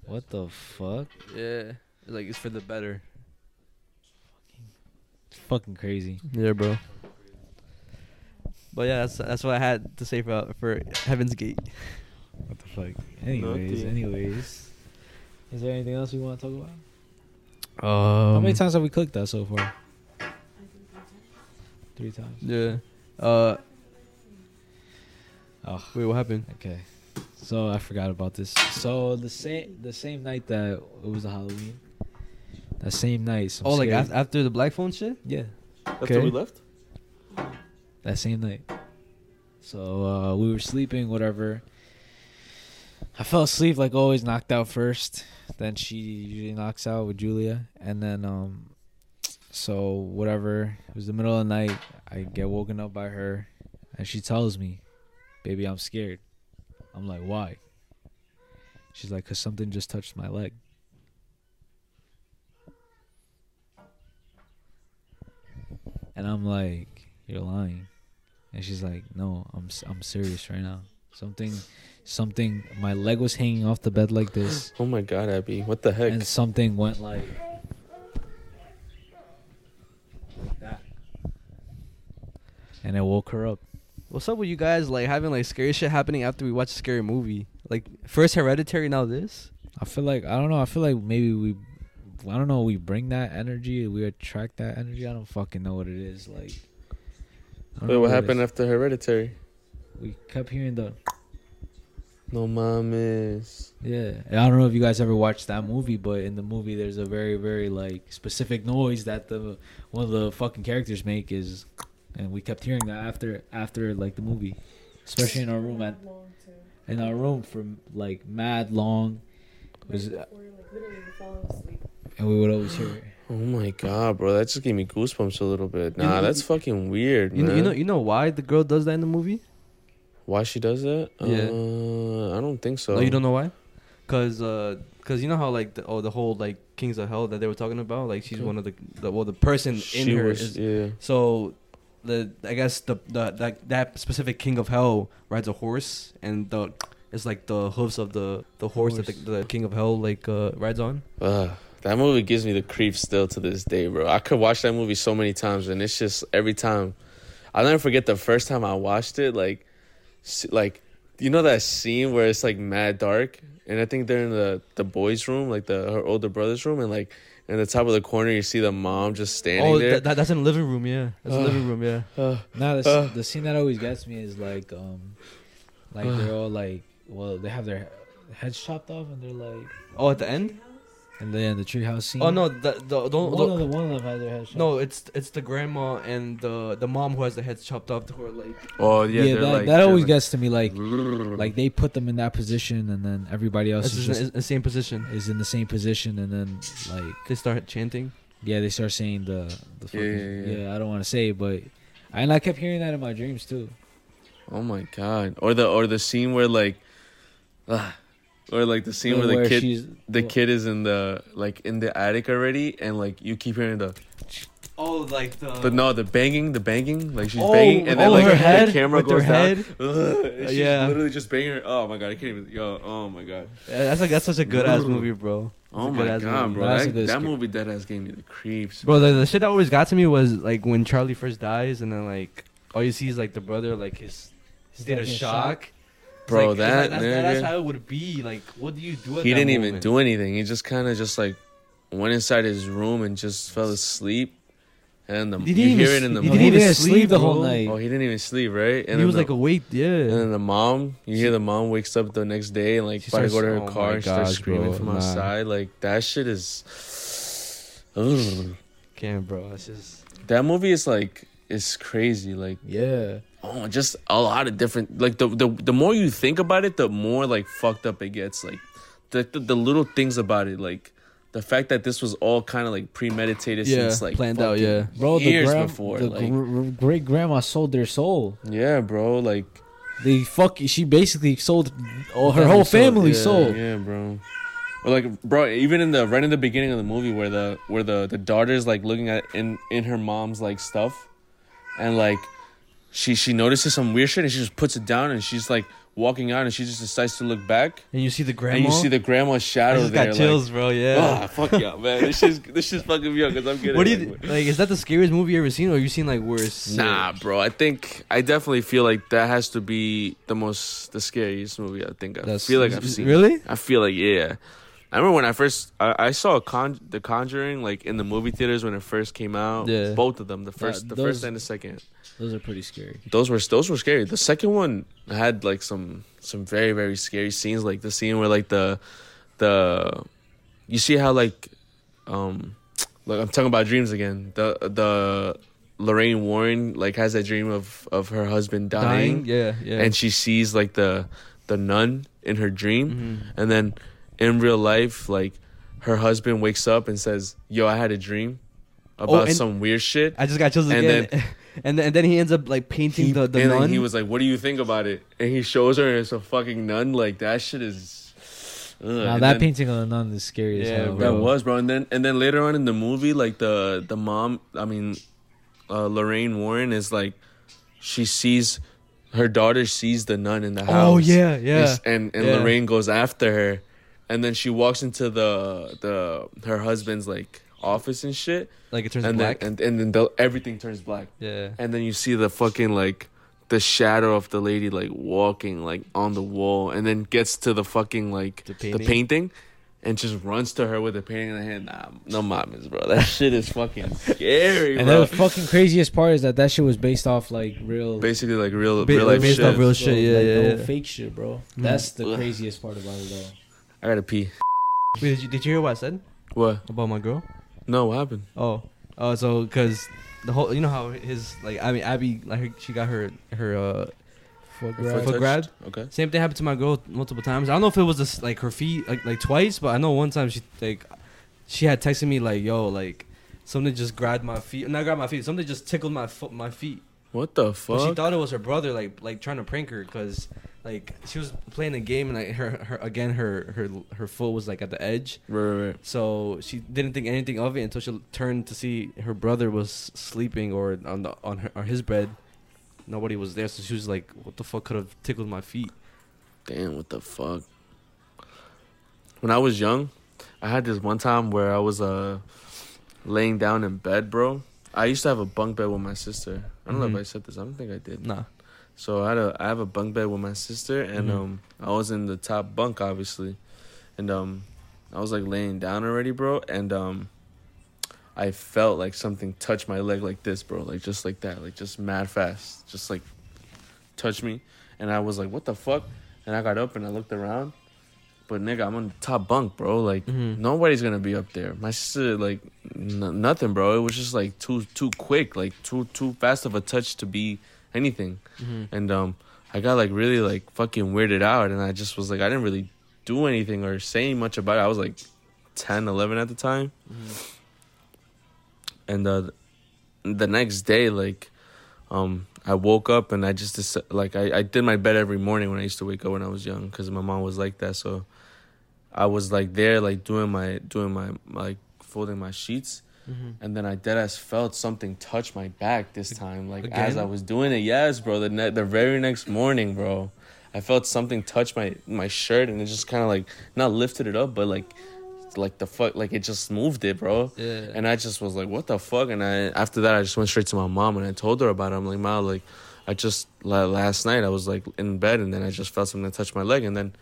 Speaker 6: What the fuck?
Speaker 2: Yeah. Like it's for the better.
Speaker 6: It's fucking crazy.
Speaker 2: Yeah, bro. But yeah, that's that's what I had to say for for Heaven's Gate.
Speaker 6: What the fuck? Anyways,
Speaker 3: Nothing.
Speaker 6: anyways. Is there anything else we want to talk about?
Speaker 2: Um,
Speaker 6: How many times have we clicked that so far? Three times.
Speaker 2: Yeah. Uh.
Speaker 6: Oh,
Speaker 2: Wait, what happened?
Speaker 6: okay. So I forgot about this. So the same the same night that it was a Halloween. That same night. some
Speaker 2: oh, like
Speaker 6: scary-
Speaker 2: after, after the black phone shit.
Speaker 6: yeah.
Speaker 3: After
Speaker 2: Okay.
Speaker 3: we left?
Speaker 6: that same night. So uh, we were sleeping, whatever. I fell asleep like always, knocked out first. Then she usually knocks out with Julia, and then um, so whatever. It was the middle of the night. I get woken up by her, and she tells me, "Baby, I'm scared." I'm like, "Why?" She's like, "Cause something just touched my leg." And I'm like, "You're lying." And she's like, "No, I'm s- I'm serious right now. Something, something. My leg was hanging off the bed like this,
Speaker 3: Oh my god, Abby. What the heck?
Speaker 6: and something went like, like that, and it woke her up.
Speaker 2: What's up with you guys like having like scary shit happening after we watch a scary movie? Like first Hereditary, now this.
Speaker 6: I feel like I don't know. I feel like maybe we, I don't know. We bring that energy. We attract that energy. I don't fucking know what it is. Like,
Speaker 3: Wait,
Speaker 6: know
Speaker 3: what happened after Hereditary?
Speaker 6: We kept hearing the
Speaker 3: No mames.
Speaker 6: Yeah, and I don't know if you guys ever watched that movie, but in the movie, there's a very, very like specific noise that the one of the fucking characters make is, and we kept hearing that after after like the movie, especially in our room at in our room for like mad long, was uh,
Speaker 1: Before, like literally falling asleep.
Speaker 6: And we would always hear it.
Speaker 3: Oh my god, bro. That just gave me goosebumps a little bit.
Speaker 2: You
Speaker 3: Nah,
Speaker 2: know-
Speaker 3: that's fucking weird,
Speaker 2: You know, you know, you know why the girl does that in the movie?
Speaker 3: Why she does that?
Speaker 2: Yeah.
Speaker 3: Uh, I don't think so.
Speaker 2: No, you don't know why? Cause, uh, cause you know how like the, oh the whole like Kings of Hell that they were talking about, like she's one of the, the well the person
Speaker 3: She
Speaker 2: in her
Speaker 3: was,
Speaker 2: is
Speaker 3: yeah.
Speaker 2: so the I guess the the that that specific King of Hell rides a horse and the it's like the hoofs of the the horse, that the, the King of Hell like uh, rides on.
Speaker 3: Ugh, that movie gives me the creeps still to this day, bro. I could watch that movie so many times, and it's just every time. I'll never forget the first time I watched it. Like, like you know that scene where it's like mad dark, and I think they're in the the boys' room, like the her older brother's room, and like in the top of the corner you see the mom just standing
Speaker 2: Oh,
Speaker 3: there.
Speaker 2: that, that, that's in the living room. Yeah, that's the living room. Yeah.
Speaker 3: Ugh.
Speaker 6: Now the,
Speaker 3: Uh.
Speaker 6: the scene that always gets me is like um, like they're all like, well, they have their heads chopped off and they're like,
Speaker 2: Oh, at the end.
Speaker 6: And then the treehouse scene.
Speaker 2: Oh no, the the don't.
Speaker 6: one of the one of them has their heads chopped.
Speaker 2: No, it's it's the grandma and the the mom who has the heads chopped off. Who are like
Speaker 3: oh
Speaker 6: yeah,
Speaker 3: yeah,
Speaker 6: that,
Speaker 3: like,
Speaker 6: that always
Speaker 3: like-
Speaker 6: gets to me. Like, like they put them in that position, and then everybody else is
Speaker 2: just in the same position.
Speaker 6: is in the same position, and then like
Speaker 2: They start chanting.
Speaker 6: yeah, they start saying the the fucking,
Speaker 3: Yeah,
Speaker 6: yeah,
Speaker 3: yeah, yeah.
Speaker 6: I don't want to say, it, but And I kept hearing that in my dreams too.
Speaker 3: Oh my god. Or the or the scene where like, ah, or like the scene where, the kid
Speaker 6: she's
Speaker 3: the kid is in the like in the attic already, and like you keep hearing the
Speaker 2: Oh, like the.
Speaker 3: the no the banging the banging like she's
Speaker 2: Oh,
Speaker 3: banging and then
Speaker 2: oh,
Speaker 3: like
Speaker 2: her
Speaker 3: the
Speaker 2: head
Speaker 3: camera
Speaker 2: with her
Speaker 3: goes down.
Speaker 2: head?
Speaker 3: Ugh, *laughs* she's uh,
Speaker 2: Yeah.
Speaker 3: literally just banging her. Oh my god, I can't even. Yo, oh my god.
Speaker 2: Yeah, that's like that's such a good ass movie, bro. That's
Speaker 3: Oh my god,
Speaker 2: movie.
Speaker 3: bro.
Speaker 6: That's a
Speaker 3: That, that movie dead ass gave me the creeps.
Speaker 2: Bro, the, the shit that always got to me was like when Charlie first dies, and then like all you see is like the brother, like his state of
Speaker 6: Fucking
Speaker 2: shock. It's
Speaker 3: Bro,
Speaker 2: like,
Speaker 3: that
Speaker 2: that's, that's how it would be. Like, what do you do? At
Speaker 3: he
Speaker 2: that
Speaker 3: didn't even do anything. He just kind of just like went inside his room and just fell asleep. And the,
Speaker 2: He didn't
Speaker 3: you hear
Speaker 2: s-
Speaker 3: it in the
Speaker 2: he
Speaker 6: He
Speaker 2: didn't
Speaker 6: didn't
Speaker 2: even
Speaker 6: even
Speaker 2: sleep,
Speaker 6: sleep the whole night.
Speaker 3: Oh, he didn't even sleep, right? And
Speaker 2: he was
Speaker 3: the,
Speaker 2: like awake, yeah.
Speaker 3: And then the mom, you hear the mom wakes up the next day and like
Speaker 2: She
Speaker 3: about to go to her
Speaker 2: oh
Speaker 3: car and starts screaming
Speaker 2: bro,
Speaker 3: from
Speaker 2: nah.
Speaker 3: outside. Like that shit is. Ugh.
Speaker 2: Can't, bro. It's just
Speaker 3: That movie is like is crazy. Like
Speaker 6: Yeah.
Speaker 3: Oh, just a lot of different. Like the the the more you think about it, the more like fucked up it gets. Like the the, the little things about it, like. The fact that this was all kind of like premeditated
Speaker 2: Yeah,
Speaker 3: since like
Speaker 2: planned out, yeah.
Speaker 6: Bro, the,
Speaker 3: years
Speaker 6: gram-
Speaker 3: before,
Speaker 6: the
Speaker 3: like-
Speaker 6: great grandma sold their soul.
Speaker 3: yeah, bro, like
Speaker 6: They fuck. She basically sold all her
Speaker 2: Family
Speaker 6: whole
Speaker 2: sold,
Speaker 6: family
Speaker 2: yeah.
Speaker 6: soul.
Speaker 3: Yeah, bro. Or like, bro, even in the right in the beginning of the movie where the where the the daughter's like looking at in in her mom's like stuff, and like she she notices some weird shit and she just puts it down and she's like walking out and she just decides to look back
Speaker 2: and you see the grandma.
Speaker 3: and you see the grandma's
Speaker 2: I
Speaker 3: shadow
Speaker 2: just
Speaker 3: there.
Speaker 2: got chills, bro. Yeah.
Speaker 3: ah, fuck yeah, man. This shit's this is fucking me up because I'm getting.
Speaker 2: what do you
Speaker 3: like,
Speaker 2: like? Is that the scariest movie you ever seen, or you seen like worse?
Speaker 3: Nah, bro. I think I definitely feel like that has to be the most the scariest movie I think I
Speaker 6: That's-
Speaker 3: feel like I've seen.
Speaker 2: Really?
Speaker 3: I feel like yeah. I remember when I first I, I saw Con- The Conjuring like in the movie theaters when it first came out.
Speaker 2: Yeah.
Speaker 3: Both of them, the first, the
Speaker 6: those-
Speaker 3: first and the second.
Speaker 6: Those are pretty scary.
Speaker 3: Those were those were scary. The second one had like some some very very scary scenes, like the scene where like the the you see how like um like I'm talking about dreams again. The the Lorraine Warren like has that dream of of her husband dying,
Speaker 2: Dying? Yeah, yeah.
Speaker 3: and she sees like the the nun in her dream.
Speaker 2: Mhm.
Speaker 3: And then in real life, like her husband wakes up and says, "Yo, I had a dream about
Speaker 2: and-
Speaker 3: some weird shit."
Speaker 2: I just got chills
Speaker 3: And
Speaker 2: again. *laughs* and then and then he ends up like painting
Speaker 3: He,
Speaker 2: the the
Speaker 3: and
Speaker 2: nun.
Speaker 3: he was like, "What do you think about it?" And he shows her, and it's a fucking nun. Like that shit is. Ugh.
Speaker 6: Now that
Speaker 3: then-
Speaker 6: painting of the nun is scary as
Speaker 2: Yeah,
Speaker 6: hell,
Speaker 2: bro.
Speaker 3: that was, bro. And then and then later on in the movie, like the the mom, I mean, uh, Lorraine Warren is like, she sees her daughter sees the nun in the house.
Speaker 2: oh yeah, yeah.
Speaker 3: and and
Speaker 2: Yeah.
Speaker 3: Lorraine goes after her, and then she walks into the the her husband's like office and shit,
Speaker 2: Like it turns
Speaker 3: and
Speaker 2: black.
Speaker 3: then and and then the, everything turns black,
Speaker 2: yeah.
Speaker 3: and then you see the fucking like the shadow of the lady like walking like on the wall, and then gets to the fucking like
Speaker 2: The
Speaker 3: the
Speaker 2: painting?
Speaker 3: painting. And just runs to her with the painting in her hand. Nah, no mames, bro. That shit is fucking scary,
Speaker 6: And
Speaker 3: bro.
Speaker 6: the fucking craziest part is that that shit was based off like real,
Speaker 3: Basically, like real,
Speaker 2: Ba-
Speaker 3: real life
Speaker 2: based
Speaker 3: shit.
Speaker 2: off real
Speaker 6: bro,
Speaker 2: shit. Yeah,
Speaker 6: like,
Speaker 2: yeah, yeah.
Speaker 6: fake shit, bro. That's the craziest part about it, though.
Speaker 3: I gotta pee.
Speaker 2: Wait, did you, did you hear what I said
Speaker 3: What?
Speaker 2: about my girl?
Speaker 3: No, what happened?
Speaker 2: Oh, oh, so because the whole, you know how his like, I mean, Abby, like, her, she got her her uh
Speaker 6: Foot
Speaker 3: Her
Speaker 6: grab.
Speaker 2: foot
Speaker 3: touched? Okay.
Speaker 2: Same thing happened to my girl multiple times. I don't know if it was just like her feet, like like twice, but I know one time she like she had texted me like, "Yo, like something just grabbed my feet, not grabbed my feet, something just tickled my foot, my feet."
Speaker 3: What the
Speaker 2: But
Speaker 3: fuck?
Speaker 2: she thought it was her brother, like like trying to prank her, cause like she was playing a game and like her her again her her her foot was like at the edge,
Speaker 3: right, right, right.
Speaker 2: so she didn't think anything of it until she turned to see her brother was sleeping or on the on her on his bed. Nobody was there, so she was like, "What the fuck could have tickled my feet?"
Speaker 3: Damn, what the fuck? When I was young, I had this one time where I was uh laying down in bed, bro. I used to have a bunk bed with my sister. I don't know
Speaker 2: Mhm.
Speaker 3: if I said this. I don't think I did.
Speaker 2: Nah.
Speaker 3: So I had a I have a bunk bed with my sister, and
Speaker 2: Mhm.
Speaker 3: um I was in the top bunk, obviously, and um I was like laying down already, bro, and um I felt like something touched my leg like this, bro, like just like that, like just mad fast, just like touch me, and I was like, what the fuck? And I got up and I looked around, but nigga, I'm on the top bunk, bro. Like
Speaker 2: Mhm.
Speaker 3: nobody's gonna be up there. My sister, like n- nothing, bro. It was just like too too quick, like too too fast of a touch to be anything
Speaker 2: Mm-hmm.
Speaker 3: and um I got like really like fucking weirded out and I just was like I didn't really do anything or say much about it. I was like 10, 11 at the time.
Speaker 2: Mm-hmm.
Speaker 3: And uh the next day like Um, I woke up and I just deci- like I, I did my bed every morning when I used to wake up when I was young because my mom was like that. So I was like there like doing my doing my like folding my sheets.
Speaker 2: Mm-hmm.
Speaker 3: And then I dead ass felt something touch my back this time, like as I was doing it. Yes, bro. The ne- the very next morning, bro, I felt something touch my my shirt, and it just kind of like not lifted it up, but like like the fuck, like it just moved it, bro.
Speaker 2: Yeah.
Speaker 3: And I just was like, what the fuck? And I after that, I just went straight to my mom and I told her about it. I'm like, ma, like I just last night I was like in bed and then I just felt something touch my leg, and then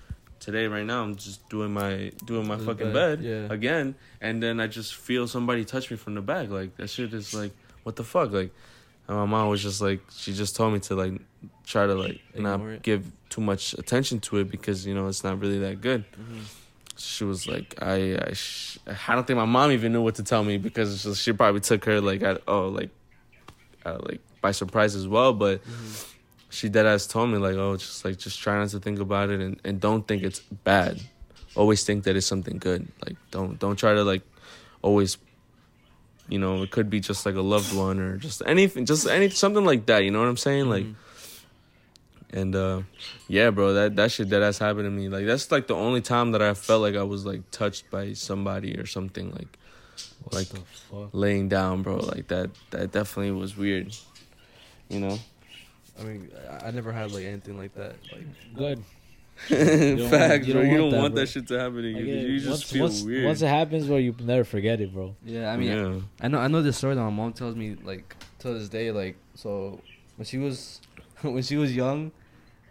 Speaker 3: today right now I'm just doing my doing my fucking
Speaker 2: bed,
Speaker 3: bed,
Speaker 2: yeah.
Speaker 3: again, and then I just feel somebody touch me from the back. Like that shit is like, what the fuck? Like, and my mom was just like, she just told me to like try to like
Speaker 2: Ignore
Speaker 3: not
Speaker 2: it.
Speaker 3: give too much attention to it because you know it's not really that good.
Speaker 2: Mm-hmm.
Speaker 3: She was like, I, I, sh- I don't think my mom even knew what to tell me because just- she probably took her like, at, oh, like, uh, like by surprise as well. But
Speaker 2: Mm-hmm.
Speaker 3: She dead ass told me like, oh, just like just try not to think about it and, and don't think it's bad. Always think that it's something good. Like don't don't try to like always you know, it could be just like a loved one or just anything just any something like that, you know what I'm saying? Like and uh yeah, bro, that that shit dead ass happened to me. Like that's like the only time that I felt like I was like touched by somebody or something like
Speaker 6: What
Speaker 3: Like-
Speaker 6: the fuck?
Speaker 3: laying down, bro. Like that that definitely was weird. You know?
Speaker 2: I mean, I, I never had like anything like that. Like,
Speaker 6: Good. *laughs*
Speaker 3: Facts,
Speaker 6: want- you
Speaker 3: bro.
Speaker 6: don't
Speaker 3: You
Speaker 6: want
Speaker 3: don't
Speaker 6: that,
Speaker 3: want that shit to happen to you.
Speaker 6: Like,
Speaker 3: 'cause
Speaker 6: yeah,
Speaker 3: you just
Speaker 6: once,
Speaker 3: feel
Speaker 6: once,
Speaker 3: weird.
Speaker 6: Once it happens, bro, you never forget it, bro.
Speaker 2: yeah, I mean,
Speaker 3: yeah.
Speaker 2: I know I know this story that my mom tells me like to this day like so when she was *laughs* when she was young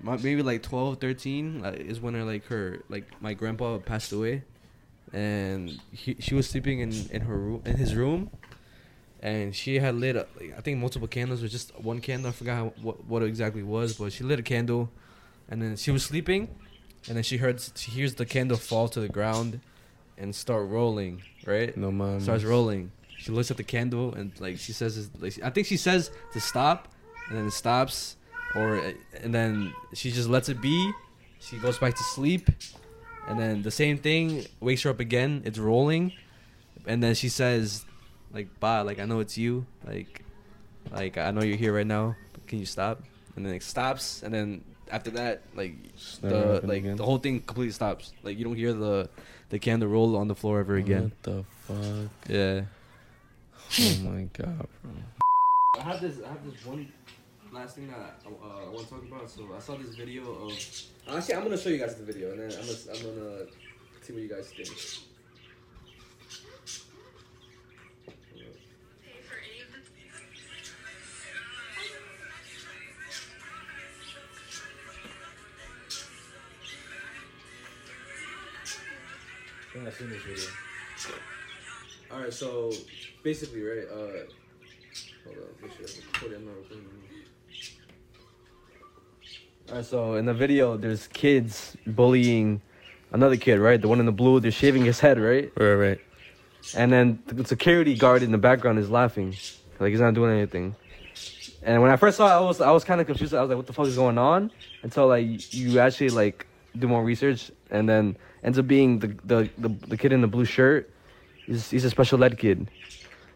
Speaker 2: my, maybe like 12 13 uh, is when her like her like my grandpa passed away and he, she was sleeping in in her room in his room and she had lit up I think multiple candles or just one candle I forgot how, what what it exactly was but she lit a candle and then she was sleeping and then she heard she hears the candle fall to the ground and start rolling right
Speaker 3: No man.
Speaker 2: starts rolling. She looks at the candle and like she says, like, I think she says to stop, and then it stops, or and then she just lets it be. She goes back to sleep, and then the same thing wakes her up again. It's rolling, and then she says, like, "Bye, like I know it's you, like, like I know you're here right now. But can you stop?" And then it stops, and then after that, like the like
Speaker 3: again.
Speaker 2: the whole thing completely stops. Like you don't hear the the candle roll on the floor ever again.
Speaker 3: What the fuck?
Speaker 2: Yeah.
Speaker 3: oh my god, bro.
Speaker 2: I have this. I have this one last thing that I, uh, I want to talk about. So I saw this video of. Actually, I'm gonna show you guys the video, and then I'm gonna, I'm gonna see what you guys think.
Speaker 6: Think I've seen this video.
Speaker 2: All right. So basically, right. Uh, hold on. Make sure I'm recording. I'm not recording. All right. So in the video, there's kids bullying another kid, right? The one in the blue. They're shaving his head, right?
Speaker 3: Right, right.
Speaker 2: And then the security guard in the background is laughing, like he's not doing anything. And when I first saw it, I was I was kind of confused. I was like, "What the fuck is going on?" Until like you actually like do more research, and then ends up being the the the, the kid in the blue shirt. He's he's a special ed kid.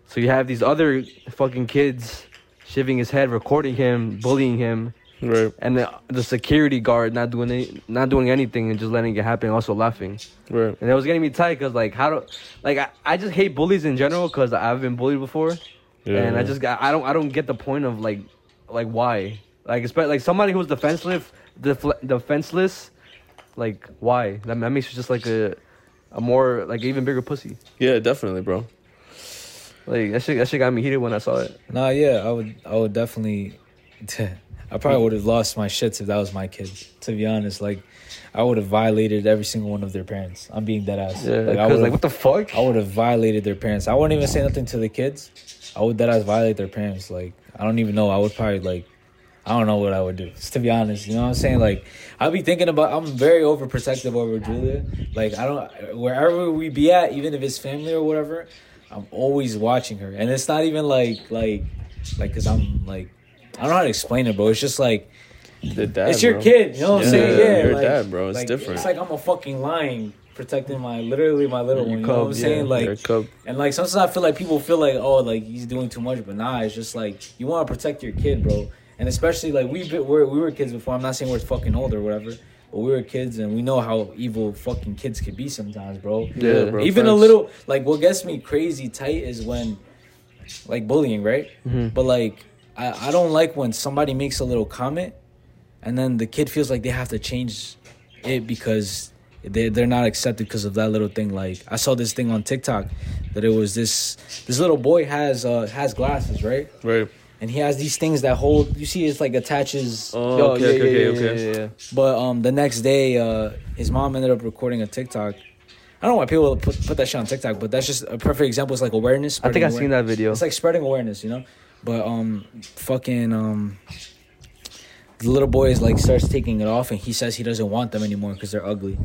Speaker 2: So you have these other fucking kids shaving his head, recording him, bullying him,
Speaker 3: Right.
Speaker 2: and the, the security guard not doing any, not doing anything and just letting it happen, also laughing.
Speaker 3: Right.
Speaker 2: And it was getting me tight because like how do like I, I just hate bullies in general because I've been bullied before,
Speaker 3: Yeah.
Speaker 2: and I just got I don't I don't get the point of like like why like especially like somebody who's defenseless def- defenseless like why that, that makes you just like a a more like even bigger pussy
Speaker 3: Yeah, definitely, bro.
Speaker 2: like that shit that shit got me heated when I saw it.
Speaker 6: Nah, yeah, I would, I would definitely. *laughs* I probably would have lost my shits if that was my kid. To be honest, like, I would have violated every single one of their parents. I'm being dead ass.
Speaker 2: Yeah,
Speaker 6: like, I
Speaker 2: because like what the fuck?
Speaker 6: I would have violated their parents. I wouldn't even say nothing to the kids. I would dead ass violate their parents. Like, I don't even know. I would probably like. I don't know what I would do. Just to be honest, you know what I'm saying? Like, I'll be thinking about. I'm very overprotective over Julia. Like, I don't. Wherever we be at, even if it's family or whatever, I'm always watching her, and it's not even like like like because I'm like I don't know how to explain it, bro. It's just like
Speaker 3: The dad,
Speaker 6: it's your
Speaker 3: bro.
Speaker 6: kid. You know what I'm saying?
Speaker 3: Yeah, your
Speaker 6: like,
Speaker 3: dad, bro. It's
Speaker 6: like,
Speaker 3: different.
Speaker 6: It's like I'm a fucking lion protecting my literally my little
Speaker 2: Your
Speaker 6: one. You know what I'm
Speaker 2: cub,
Speaker 6: saying?
Speaker 2: yeah.
Speaker 6: Like
Speaker 3: cub.
Speaker 6: And like sometimes I feel like people feel like oh like he's doing too much, but nah, it's just like you want to protect your kid, bro. And especially like we been- we're, we were kids before. I'm not saying we're fucking old or whatever, but we were kids and we know how evil fucking kids could be sometimes, bro.
Speaker 3: Yeah, bro.
Speaker 6: Even a little like what gets me crazy tight is when like bullying, right? But like I I don't like when somebody makes a little comment and then the kid feels like they have to change it because they they're not accepted because of that little thing. Like I saw this thing on TikTok that it was this this little boy has uh has glasses right,
Speaker 3: Right.
Speaker 6: And he has these things that hold. You see, it's like attaches.
Speaker 3: Oh,
Speaker 2: Yo,
Speaker 3: okay,
Speaker 2: yeah,
Speaker 3: okay,
Speaker 2: yeah,
Speaker 3: okay,
Speaker 2: yeah,
Speaker 3: okay.
Speaker 2: yeah.
Speaker 6: But um, the next day, uh, his mom ended up recording a TikTok. I don't know why people put put that shit on TikTok, but that's just a perfect example. It's like awareness.
Speaker 2: I think
Speaker 6: spreading
Speaker 2: I seen that video.
Speaker 6: It's like spreading awareness, you know. But um, fucking um, the little boy is like starts taking it off, and he says he doesn't want them anymore because they're ugly.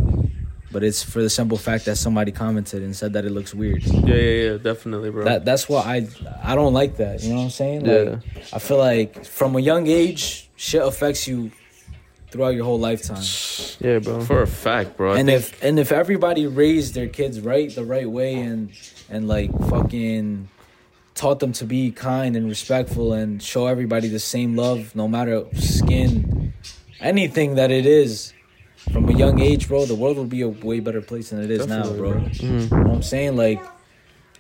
Speaker 6: But it's for the simple fact that somebody commented and said that it looks weird.
Speaker 3: Yeah, yeah, yeah. Definitely, bro.
Speaker 6: That that's why I I don't like that. You know what I'm saying?
Speaker 2: Yeah.
Speaker 6: Like, I feel like from a young age, shit affects you throughout your whole lifetime.
Speaker 2: Yeah, bro.
Speaker 3: For a fact, bro. I
Speaker 6: and
Speaker 3: think-
Speaker 6: if and if everybody raised their kids right the right way and and like fucking taught them to be kind and respectful and show everybody the same love no matter skin anything that it is from a young age bro the world would be a way better place than it is now
Speaker 3: Definitely,
Speaker 6: bro
Speaker 3: bro.
Speaker 2: Mhm.
Speaker 6: you know what i'm saying like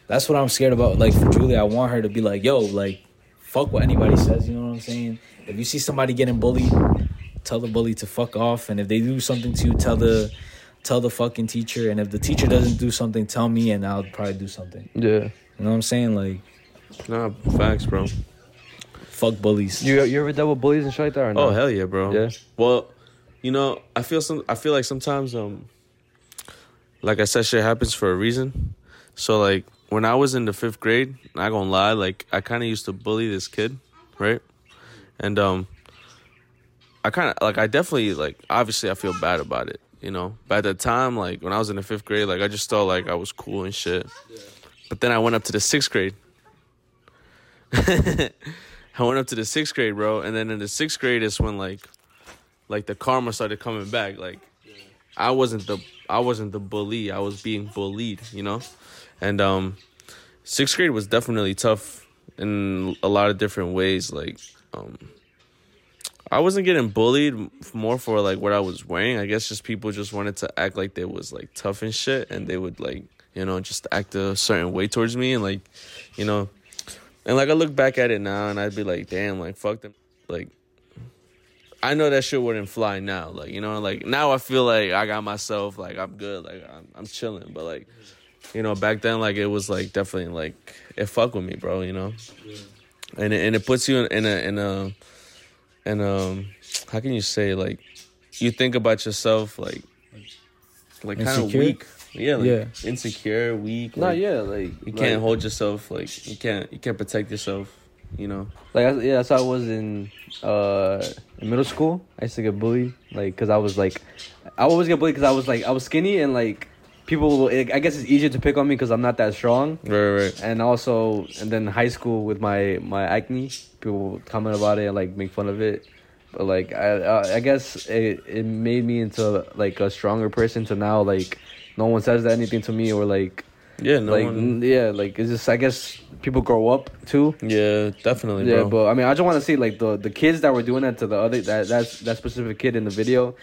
Speaker 6: that's what i'm scared about like for julia i want her to be like yo like fuck what anybody says you know what i'm saying if you see somebody getting bullied tell the bully to fuck off and if they do something to you tell the tell the fucking teacher and if the teacher doesn't do something tell me and i'll probably do something
Speaker 2: Yeah.
Speaker 6: you know what i'm saying like
Speaker 3: nah, facts, bro.
Speaker 6: fuck bullies
Speaker 2: You you ever dealt with bullies and shit like that or no?
Speaker 3: Oh hell yeah, bro.
Speaker 2: Yeah.
Speaker 3: Well, you know, I feel some. I feel like sometimes, um, like I said, shit happens for a reason. So like when I was in the fifth grade, not gonna lie, like I kind of used to bully this kid, right? And um, I kind of like I definitely like obviously I feel bad about it, you know. But at the time, like when I was in the fifth grade, like I just thought like I was cool and shit. But then I went up to the sixth grade. *laughs* I went up to the sixth grade, bro, and then in the sixth grade is when like, like the karma started coming back. Like, I wasn't the I wasn't the bully. I was being bullied, you know, and um, sixth grade was definitely tough in a lot of different ways. Like, um, I wasn't getting bullied more for like what I was wearing. I guess just people just wanted to act like they was like tough and shit, and they would like you know just act a certain way towards me, and like, you know. And like I look back at it now and I'd be like, damn, like fuck them. Like I know that shit wouldn't fly now. Like, you know, like now I feel like I got myself, like I'm good, like I'm I'm chilling. But like, you know, back then like it was like definitely like it fuck with me, bro, you know? And it, and it puts you in, in a in a and um how can you say like you think about yourself like like kind of weak. Yeah, like
Speaker 6: Yeah.
Speaker 3: insecure, weak.
Speaker 2: No, yeah, like
Speaker 3: you can't hold yourself like you can't you can't protect yourself you know
Speaker 2: Like yeah, that's how I was in uh in middle school. I used to get bullied, like, cause I was like, I always get bullied because I was like, I was skinny and like people. will- I guess it's easier to pick on me because I'm not that strong.
Speaker 3: right right
Speaker 2: And also, and then high school with my my acne, people comment about it and like make fun of it. But like I uh, I guess it it made me into like a stronger person. To now like no one says anything to me or like
Speaker 3: yeah no
Speaker 2: like
Speaker 3: one,
Speaker 2: yeah like it's just I guess people grow up too.
Speaker 3: yeah definitely
Speaker 2: Yeah,
Speaker 3: bro
Speaker 2: but I mean, I just want to say like the the kids that were doing that to the other that that's that specific kid in the video,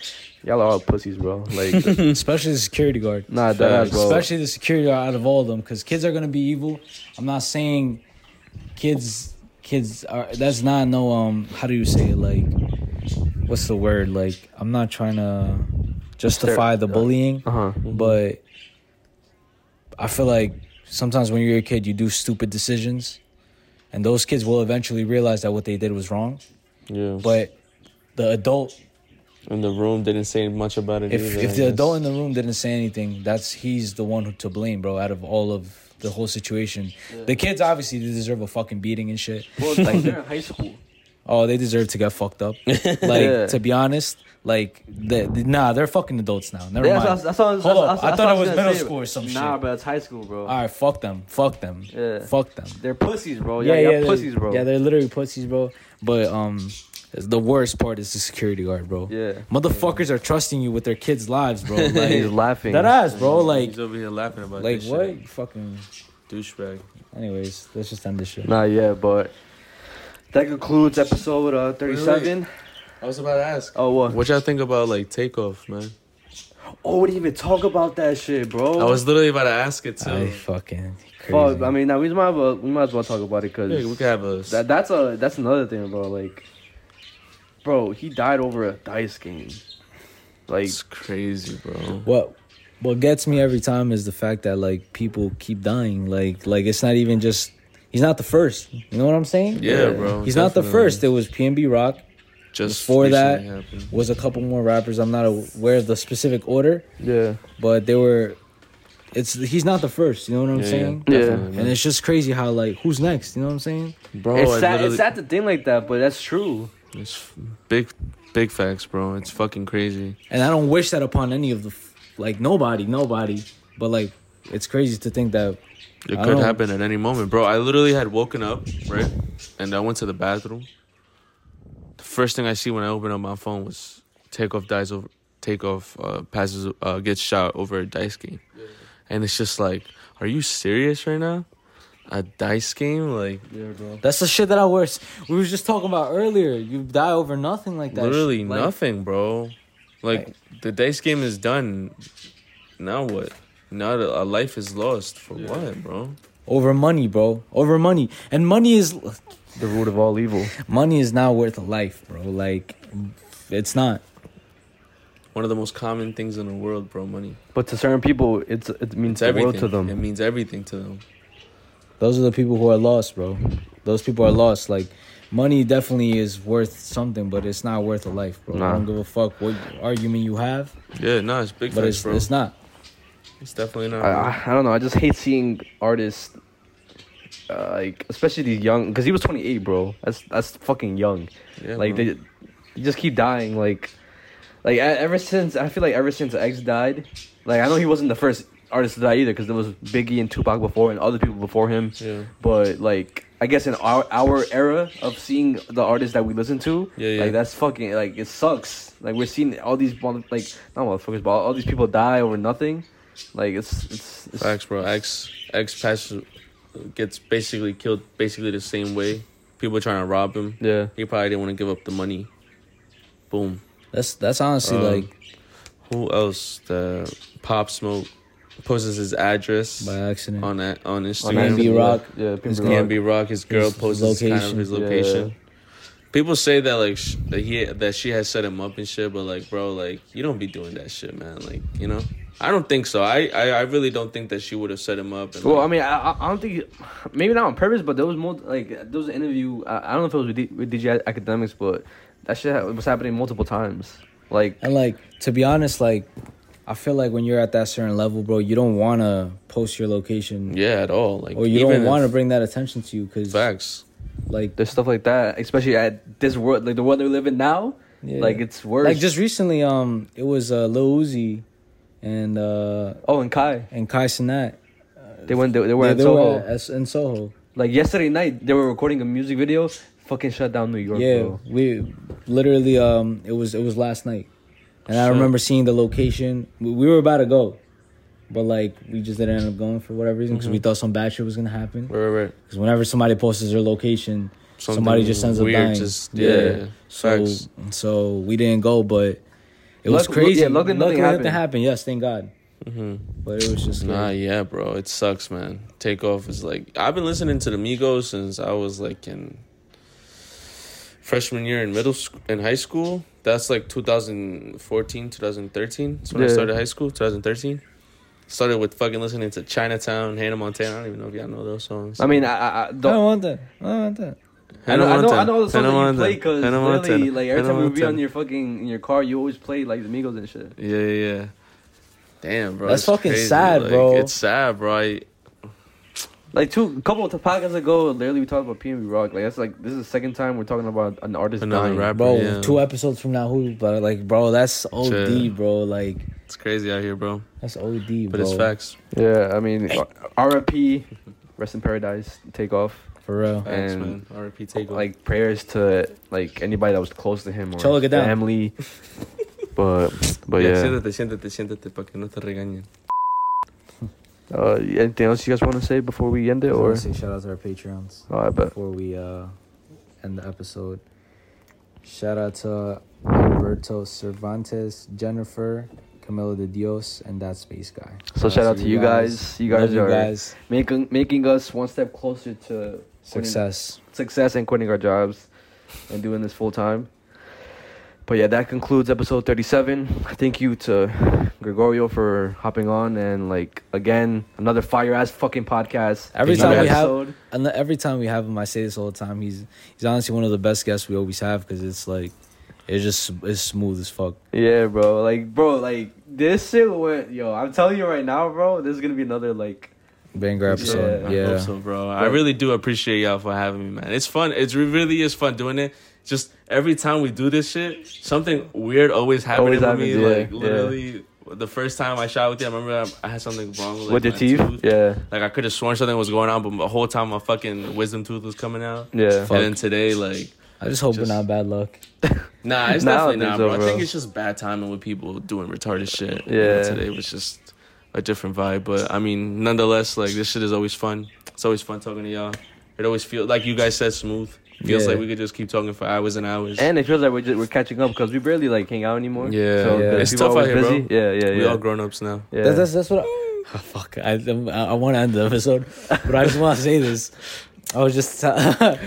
Speaker 2: y'all are all pussies, bro. Like, *laughs*
Speaker 6: especially the security guard
Speaker 2: nah, that bro.
Speaker 6: especially the security guard out of all of them because kids are gonna be evil i'm not saying kids kids are that's not no um how do you say it like what's the word like i'm not trying to justify the bullying
Speaker 2: Uh huh.
Speaker 6: but i feel like sometimes when you're a kid you do stupid decisions and those kids will eventually realize that what they did was wrong
Speaker 3: yeah
Speaker 6: but the adult
Speaker 3: in the room didn't say much about it
Speaker 6: if
Speaker 3: either,
Speaker 6: if the adult in the room didn't say anything, that's he's the one who to blame, bro. Out of all of the whole situation, the kids obviously deserve a fucking beating and shit.
Speaker 2: Well, like they're in high school.
Speaker 6: Oh, they deserve to get fucked up. Like
Speaker 2: Yeah. *laughs*
Speaker 6: to be honest, like the, the- nah, they're fucking adults now. Never
Speaker 2: Yeah,
Speaker 6: mind.
Speaker 2: that's, that's, that's,
Speaker 6: Hold
Speaker 2: that's,
Speaker 6: up, I
Speaker 2: that's
Speaker 6: thought it was middle
Speaker 2: say.
Speaker 6: school or some
Speaker 2: Nah,
Speaker 6: shit.
Speaker 2: but it's high school, bro.
Speaker 6: all right, fuck them, fuck them,
Speaker 2: Yeah.
Speaker 6: fuck them.
Speaker 2: They're pussies, bro.
Speaker 6: Yeah,
Speaker 2: Yeah,
Speaker 6: yeah,
Speaker 2: yeah,
Speaker 6: they're-
Speaker 2: pussies, bro.
Speaker 6: Yeah, they're literally pussies, bro. But um, The worst part is the security guard, bro.
Speaker 2: Yeah.
Speaker 6: Motherfuckers are trusting you with their kids' lives, bro.
Speaker 2: Like, *laughs* He's
Speaker 6: Like
Speaker 2: laughing.
Speaker 6: that ass, bro. Like,
Speaker 3: He's over here laughing about
Speaker 6: like
Speaker 3: this
Speaker 6: what?
Speaker 3: shit.
Speaker 6: Fucking.
Speaker 3: douchebag.
Speaker 6: Anyways, let's just end this shit.
Speaker 2: Not yet, but that concludes episode uh, 37.
Speaker 3: I was about to ask.
Speaker 2: Oh, what?
Speaker 3: What y'all think about like Takeoff, man?
Speaker 2: Oh, we didn't even talk about that shit, bro.
Speaker 3: I was literally about to ask it too.
Speaker 6: I fucking crazy.
Speaker 2: Fuck, I mean, now we might, as well, we might as well talk about it because
Speaker 3: Yeah, we could have a.
Speaker 2: that, that's a that's another thing, bro. Like, bro, he died over a dice game. Like,
Speaker 3: it's crazy, bro.
Speaker 6: what what gets me every time is the fact that like people keep dying. Like like it's not even just he's not the first. You know what I'm saying?
Speaker 3: Yeah, bro.
Speaker 6: He's not the first. It was PNB Rock.
Speaker 3: Just
Speaker 6: Before that-
Speaker 3: happened.
Speaker 6: Was a couple more rappers. I'm not aware of the specific order,
Speaker 2: yeah,
Speaker 6: but they were. It's he's not the first. You know what I'm
Speaker 3: Yeah,
Speaker 6: saying?
Speaker 2: Yeah.
Speaker 3: definitely,
Speaker 6: And it's just crazy how like who's next? You know what I'm saying?
Speaker 3: bro,
Speaker 2: it's
Speaker 3: I
Speaker 2: sad. It's sad to think like that, but that's true.
Speaker 3: It's big, big facts, bro. It's fucking crazy.
Speaker 6: And I don't wish that upon any of the like nobody, nobody. But like it's crazy to think that
Speaker 3: It
Speaker 6: I
Speaker 3: could
Speaker 6: don't-
Speaker 3: happen at any moment, bro. I literally had woken up, right, and I went to the bathroom. The first thing I see when I open up my phone was takeoff dies over, takeoff uh, passes, uh, gets shot over a dice game, and it's just like, are you serious right now? A dice game, like
Speaker 2: Yeah, bro.
Speaker 6: that's the shit that I was we was just talking about earlier. You die over nothing like that.
Speaker 3: literally
Speaker 6: shit. Like,
Speaker 3: nothing, bro. Like the dice game is done. Now what? Now a a life is lost for what, bro?
Speaker 6: over money, bro. Over money. And money is
Speaker 2: The root of all evil.
Speaker 6: money is not worth a life, bro. Like it's not.
Speaker 3: One of the most common things in the world, bro. Money.
Speaker 2: But to certain people, it's it means
Speaker 3: It's
Speaker 2: the
Speaker 3: everything
Speaker 2: world to them.
Speaker 3: It means everything to them.
Speaker 6: Those are the people who are lost, bro. Those people are lost. Like money definitely is worth something, but it's not worth a life, bro.
Speaker 2: Nah.
Speaker 6: I don't give a fuck what argument you have,
Speaker 3: Yeah, no, it's big
Speaker 6: but
Speaker 3: facts,
Speaker 6: it's
Speaker 3: bro.
Speaker 6: it's not.
Speaker 3: It's definitely not.
Speaker 2: I. I, don't know. I just hate seeing artists, uh, like especially these young, because he was 28, bro. That's that's fucking young.
Speaker 3: yeah,
Speaker 2: like
Speaker 3: bro.
Speaker 2: they, you just keep dying. Like, like ever since I feel like ever since X died, like I know he wasn't the first artist to die either, because there was Biggie and Tupac before and other people before him.
Speaker 3: yeah,
Speaker 2: But like, I guess in our our era of seeing the artists that we listen to,
Speaker 3: Yeah, yeah.
Speaker 2: like that's fucking like it sucks. Like we're seeing all these like not motherfuckers, but all these people die over nothing. Like it's it's, it's
Speaker 3: facts, bro. X X passes gets basically killed basically the same way. People trying to rob him.
Speaker 2: yeah.
Speaker 3: He probably didn't want to give up the money. Boom.
Speaker 6: That's that's honestly
Speaker 3: Um,
Speaker 6: like
Speaker 3: Who else? The Pop Smoke posts his address
Speaker 6: by accident.
Speaker 3: on that on
Speaker 2: On
Speaker 3: Instagram.
Speaker 6: PNB
Speaker 2: accident,
Speaker 6: Rock.
Speaker 2: Yeah,
Speaker 6: His
Speaker 2: PNB Rock.
Speaker 3: Rock. His girl
Speaker 6: His
Speaker 3: posts his, kind of
Speaker 6: location.
Speaker 3: his
Speaker 2: Yeah.
Speaker 3: location. People say that like sh- that he that she has set him up and shit, but like, bro, like you don't be doing that shit, man. Like, you know, I don't think so. I I, I really don't think that she would have set him up. And,
Speaker 2: Well, I mean, I, I- I don't think maybe not on purpose, but there was more like there was an interview. I, I don't know if it was with, D, with DJ Akademiks, but that shit was happening multiple times. Like,
Speaker 6: And like to be honest, like I feel like when you're at that certain level, bro, you don't want to post your location,
Speaker 3: yeah, at all. Like,
Speaker 6: or you
Speaker 3: even
Speaker 6: don't want to bring that attention to you because
Speaker 3: facts.
Speaker 6: like
Speaker 2: there's stuff like that, especially at this world, like the world that we live in now.
Speaker 6: yeah.
Speaker 2: Like it's worse.
Speaker 6: like just recently, um, it was uh, Lil Uzi and uh
Speaker 2: oh, and Kai,
Speaker 6: and Kai Cenat.
Speaker 2: they went. They, they were
Speaker 6: They,
Speaker 2: in
Speaker 6: they
Speaker 2: Soho.
Speaker 6: were at, in Soho.
Speaker 2: like yesterday night, they were recording a music video. Fucking shut down New York,
Speaker 6: yeah,
Speaker 2: bro.
Speaker 6: we literally um it was it was last night, and I
Speaker 3: Shit.
Speaker 6: remember seeing the location. We, we were about to go, but like we just didn't end up going for whatever reason because we thought some bad shit was gonna happen.
Speaker 3: Right, right, right.
Speaker 6: Because whenever somebody posts their location,
Speaker 3: Something
Speaker 6: somebody just ends up
Speaker 3: weird,
Speaker 6: dying.
Speaker 3: Just yeah,
Speaker 2: Yeah.
Speaker 6: so
Speaker 3: facts.
Speaker 6: so we didn't go, but it was
Speaker 2: Luck-
Speaker 6: crazy.
Speaker 2: yeah, luckily nothing happened.
Speaker 6: happened. Yes, thank God.
Speaker 3: hmm
Speaker 6: But it was just
Speaker 3: Nah, yeah, bro. It sucks, man. Takeoff is like I've been listening to the Migos since I was like in freshman year in middle school in high school. That's like 2014, 2013. That's when I started high school, 2013. Started with fucking listening to Chinatown, Hannah Montana. I don't even know if y'all know those songs.
Speaker 2: I mean, I, I, I
Speaker 6: I
Speaker 2: don't.
Speaker 6: don't want that. I don't want that.
Speaker 2: I know, I know, I know all the songs
Speaker 3: Hannah
Speaker 2: that you play because
Speaker 3: Hannah
Speaker 2: literally, like every
Speaker 3: Hannah
Speaker 2: time we be
Speaker 3: Montana.
Speaker 2: on your fucking in your car, you always play like the Migos and shit.
Speaker 3: Yeah, yeah, yeah. Damn, bro.
Speaker 6: That's fucking
Speaker 3: crazy.
Speaker 6: sad,
Speaker 3: Like,
Speaker 6: bro.
Speaker 3: It's sad, bro. I,
Speaker 2: Like two, a couple of podcasts ago, literally we talked about PNB Rock. Like that's like this is the second time we're talking about an artist
Speaker 3: Another
Speaker 2: dying.
Speaker 3: rapper.
Speaker 6: Bro,
Speaker 3: yeah.
Speaker 6: two episodes from now, who? But like, bro, that's OD,
Speaker 3: Shit.
Speaker 6: bro. Like,
Speaker 3: it's crazy out here, bro.
Speaker 6: that's OD, bro
Speaker 3: But
Speaker 6: bro.
Speaker 3: it's facts.
Speaker 2: Yeah, I mean, R.I.P. Rest in paradise. Take off.
Speaker 6: For real.
Speaker 3: Thanks,
Speaker 2: And,
Speaker 3: man. R.I.P. Takeover.
Speaker 2: like prayers to like anybody that was close to him or
Speaker 6: Cholo, get down.
Speaker 2: family. *laughs* but but
Speaker 3: yeah,
Speaker 2: yeah.
Speaker 3: siéntate, siéntate, siéntate para que no te regañen.
Speaker 2: Uh, anything else you guys want to say before we end it,
Speaker 6: I
Speaker 2: or?
Speaker 6: say shout out to our Patreons
Speaker 2: Oh, I bet.
Speaker 6: before we uh end the episode. Shout out to Alberto Cervantes, Jennifer, Camilo de Dios, and that space guy.
Speaker 2: So shout out to you guys. You guys
Speaker 6: Love
Speaker 2: are
Speaker 6: you guys.
Speaker 2: making making us one step closer to quitting-
Speaker 6: Success.
Speaker 2: success and quitting our jobs and doing this full time. But yeah, that concludes episode 37. Thank you to Gregorio for hopping on and like again another fire ass fucking podcast.
Speaker 6: Every time we have-
Speaker 2: episode.
Speaker 6: And every time we have him, I say this all the time. He's he's honestly one of the best guests we always have because it's like it's just it's smooth as fuck.
Speaker 2: Yeah, bro. Like, bro, like this shit went. Yo, I'm telling you right now, bro. This is gonna be another like.
Speaker 6: Banger episode.
Speaker 3: I
Speaker 6: Yeah.
Speaker 3: hope so, bro. I really do appreciate y'all for having me, man. It's fun. It's, it really is fun doing it. Just every time we do this shit, something weird always happens
Speaker 2: Always
Speaker 3: with me.
Speaker 2: yeah,
Speaker 3: like
Speaker 2: yeah.
Speaker 3: literally, the first time I shot with you, I remember I, I had something wrong with, like,
Speaker 2: with your teeth,
Speaker 3: tooth.
Speaker 2: yeah,
Speaker 3: Like I could have sworn something was going on, but the whole time my fucking wisdom tooth was coming out.
Speaker 2: yeah.
Speaker 6: Fuck.
Speaker 3: And then today, like,
Speaker 6: I just hope
Speaker 3: Just-
Speaker 6: we're not bad luck.
Speaker 3: nah, it's *laughs*
Speaker 2: Nah, I don't
Speaker 3: definitely
Speaker 2: think
Speaker 3: not,
Speaker 2: so,
Speaker 3: bro. I think it's just bad timing with people doing retarded shit. You know,
Speaker 2: Yeah.
Speaker 3: today was just a different vibe, but I mean, nonetheless, like this shit is always fun. It's always fun talking to y'all. It always feels like you guys said smooth. Feels
Speaker 6: Yeah.
Speaker 3: like we could just keep talking for hours and hours.
Speaker 2: And it feels like we're just, we're catching up because we barely like hang out anymore.
Speaker 3: Yeah.
Speaker 2: so,
Speaker 6: Yeah.
Speaker 2: 'cause
Speaker 3: It's tough out here,
Speaker 2: busy. Yeah, yeah, yeah.
Speaker 3: we
Speaker 2: yeah.
Speaker 3: all grown ups now.
Speaker 2: yeah.
Speaker 6: That's, that's that's what. I, *laughs* oh, fuck. I I, want to end the episode, but I just want to say this. I was just. *laughs* I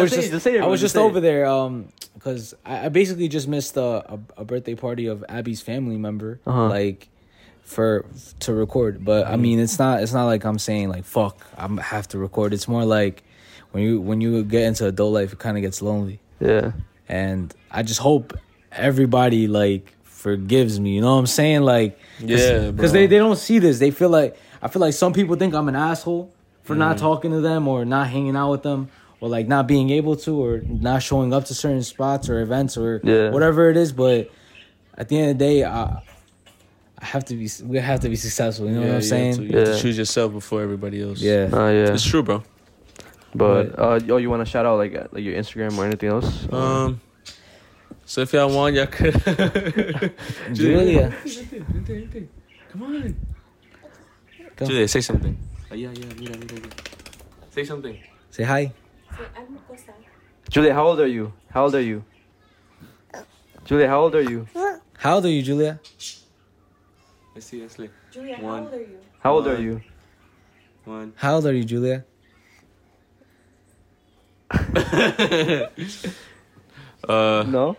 Speaker 6: was
Speaker 2: say-
Speaker 6: just.
Speaker 2: just it,
Speaker 6: I was
Speaker 2: just
Speaker 6: just over
Speaker 2: it.
Speaker 6: there. Um, because I, I basically just missed a, a a birthday party of Abby's family member.
Speaker 2: Uh-huh.
Speaker 6: Like. For to record, but I mean, it's not. It's not like I'm saying like fuck. I have to record. It's more like when you when you get into adult life, it kind of gets lonely
Speaker 2: yeah.
Speaker 6: and I just hope everybody like forgives me. You know what I'm saying? Like,
Speaker 3: Yeah,
Speaker 6: because they they don't see this. They feel like I feel like some people think I'm an asshole for
Speaker 3: Mm.
Speaker 6: not talking to them or not hanging out with them or like not being able to or not showing up to certain spots or events or
Speaker 2: Yeah.
Speaker 6: whatever it is. But at the end of the day, I I have to be we have to be successful. You know
Speaker 3: Yeah,
Speaker 6: what I'm saying?
Speaker 3: have to- you have to choose yourself before everybody else.
Speaker 6: Yeah.
Speaker 2: Uh, yeah.
Speaker 3: It's true, bro.
Speaker 2: But uh, oh, you want to shout out like uh, like your Instagram or anything else?
Speaker 3: Um. So if y'all want, y'all could. *laughs*
Speaker 6: Julia.
Speaker 3: Come on.
Speaker 6: Go.
Speaker 3: Julia, say something. Oh, yeah, yeah, mira, mira, mira. Say something.
Speaker 6: Say hi.
Speaker 2: Julia, how old are you? How old are you? Julia, how old are you?
Speaker 6: How old are you, Julia?
Speaker 3: Let's see, let's see.
Speaker 1: Julia,
Speaker 3: One.
Speaker 1: how old are you?
Speaker 2: How old are you?
Speaker 3: One.
Speaker 6: How old are you, Julia? *laughs*
Speaker 3: uh,
Speaker 2: No.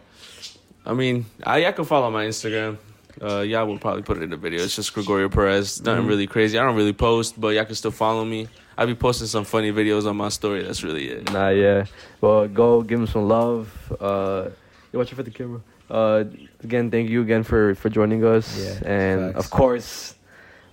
Speaker 3: I mean, I y'all can follow my Instagram. Uh, y'all will probably put it in the video. It's just Gregorio Perez. Nothing
Speaker 2: Mm-hmm.
Speaker 3: really crazy. I don't really post, but y'all can still follow me. I'll be posting some funny videos on my story. That's really it.
Speaker 2: Nah, yeah. Well, go give him some love. Uh, you watch it for the camera. Uh, again, thank you again for for joining us.
Speaker 6: Yeah,
Speaker 2: and
Speaker 6: facts.
Speaker 2: of course,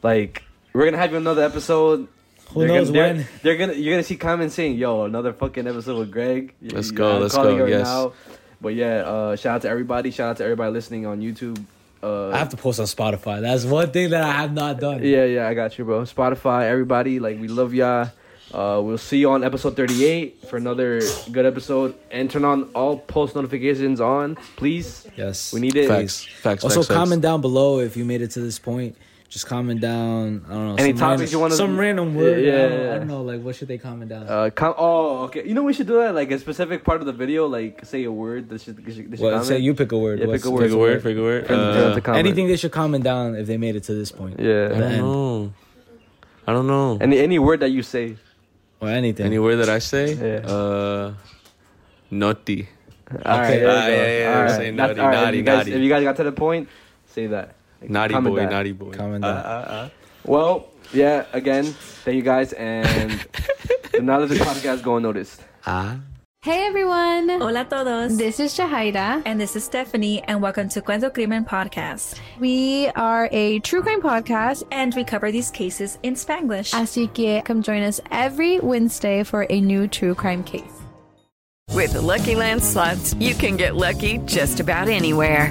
Speaker 2: like we're gonna have you another episode.
Speaker 6: Who
Speaker 2: They're
Speaker 6: knows
Speaker 2: gonna, they're-
Speaker 6: when?
Speaker 2: They're, gonna you're gonna see comments saying, "Yo, another fucking episode with Greg."
Speaker 3: Let's
Speaker 2: y-
Speaker 3: go, let's go,
Speaker 2: right
Speaker 3: yes.
Speaker 2: now. But yeah, uh, shout out to everybody. Shout out to everybody listening on YouTube. Uh,
Speaker 6: I have to post on Spotify. That's one thing that I have not done.
Speaker 2: Yeah, yeah, I got you, bro. Spotify, everybody, like we love y'all. Uh, we'll see you on episode 38 for another good episode. And turn on all post notifications on, please.
Speaker 6: Yes.
Speaker 2: We need it.
Speaker 3: Facts. Facts.
Speaker 6: Also,
Speaker 3: facts, facts.
Speaker 6: comment down below if you made it to this point. Just comment down. I don't know.
Speaker 2: Any
Speaker 6: some
Speaker 2: topics
Speaker 6: random,
Speaker 2: you wanna-
Speaker 6: Some random
Speaker 2: Yeah,
Speaker 6: word.
Speaker 2: yeah,
Speaker 6: I, don't. I don't know. Like, what should they comment down?
Speaker 2: Uh, com- oh, okay. You know we should do that like a specific part of the video, like say a word that should, that should, that should
Speaker 6: well, say you pick a word.
Speaker 2: Yeah,
Speaker 6: What's-
Speaker 2: pick a word.
Speaker 3: Pick a word. Pick a word.
Speaker 2: And turn out
Speaker 3: Uh.
Speaker 6: Anything they should comment down if they made it to this point.
Speaker 3: I
Speaker 2: Yeah.
Speaker 3: don't know. I don't know.
Speaker 2: Any any word that you say.
Speaker 6: Or anything.
Speaker 3: Any word that I say?
Speaker 2: Yeah.
Speaker 3: Uh, naughty.
Speaker 2: All right,
Speaker 6: okay.
Speaker 3: Ah, yeah, yeah,
Speaker 2: all right.
Speaker 3: say naughty,
Speaker 2: all right,
Speaker 3: naughty,
Speaker 2: if you guys,
Speaker 3: naughty.
Speaker 2: If you guys got to the point, say that.
Speaker 3: Naughty
Speaker 2: comment
Speaker 3: boy.
Speaker 2: that.
Speaker 3: Naughty boy.
Speaker 6: Comment
Speaker 3: Uh,
Speaker 6: that.
Speaker 3: uh, uh.
Speaker 2: Well, yeah. Again, thank you guys, and *laughs* now that the podcast go unnoticed.
Speaker 6: Ah.
Speaker 4: Hey everyone!
Speaker 5: Hola todos.
Speaker 4: This is Shahida.
Speaker 5: and this is Stephanie, and welcome to Cuento Crimen Podcast.
Speaker 4: We are a true crime podcast.
Speaker 5: And we cover these cases in Spanglish.
Speaker 4: Así que come join us every Wednesday for a new true crime case.
Speaker 7: With the Lucky Land slots, you can get lucky just about anywhere.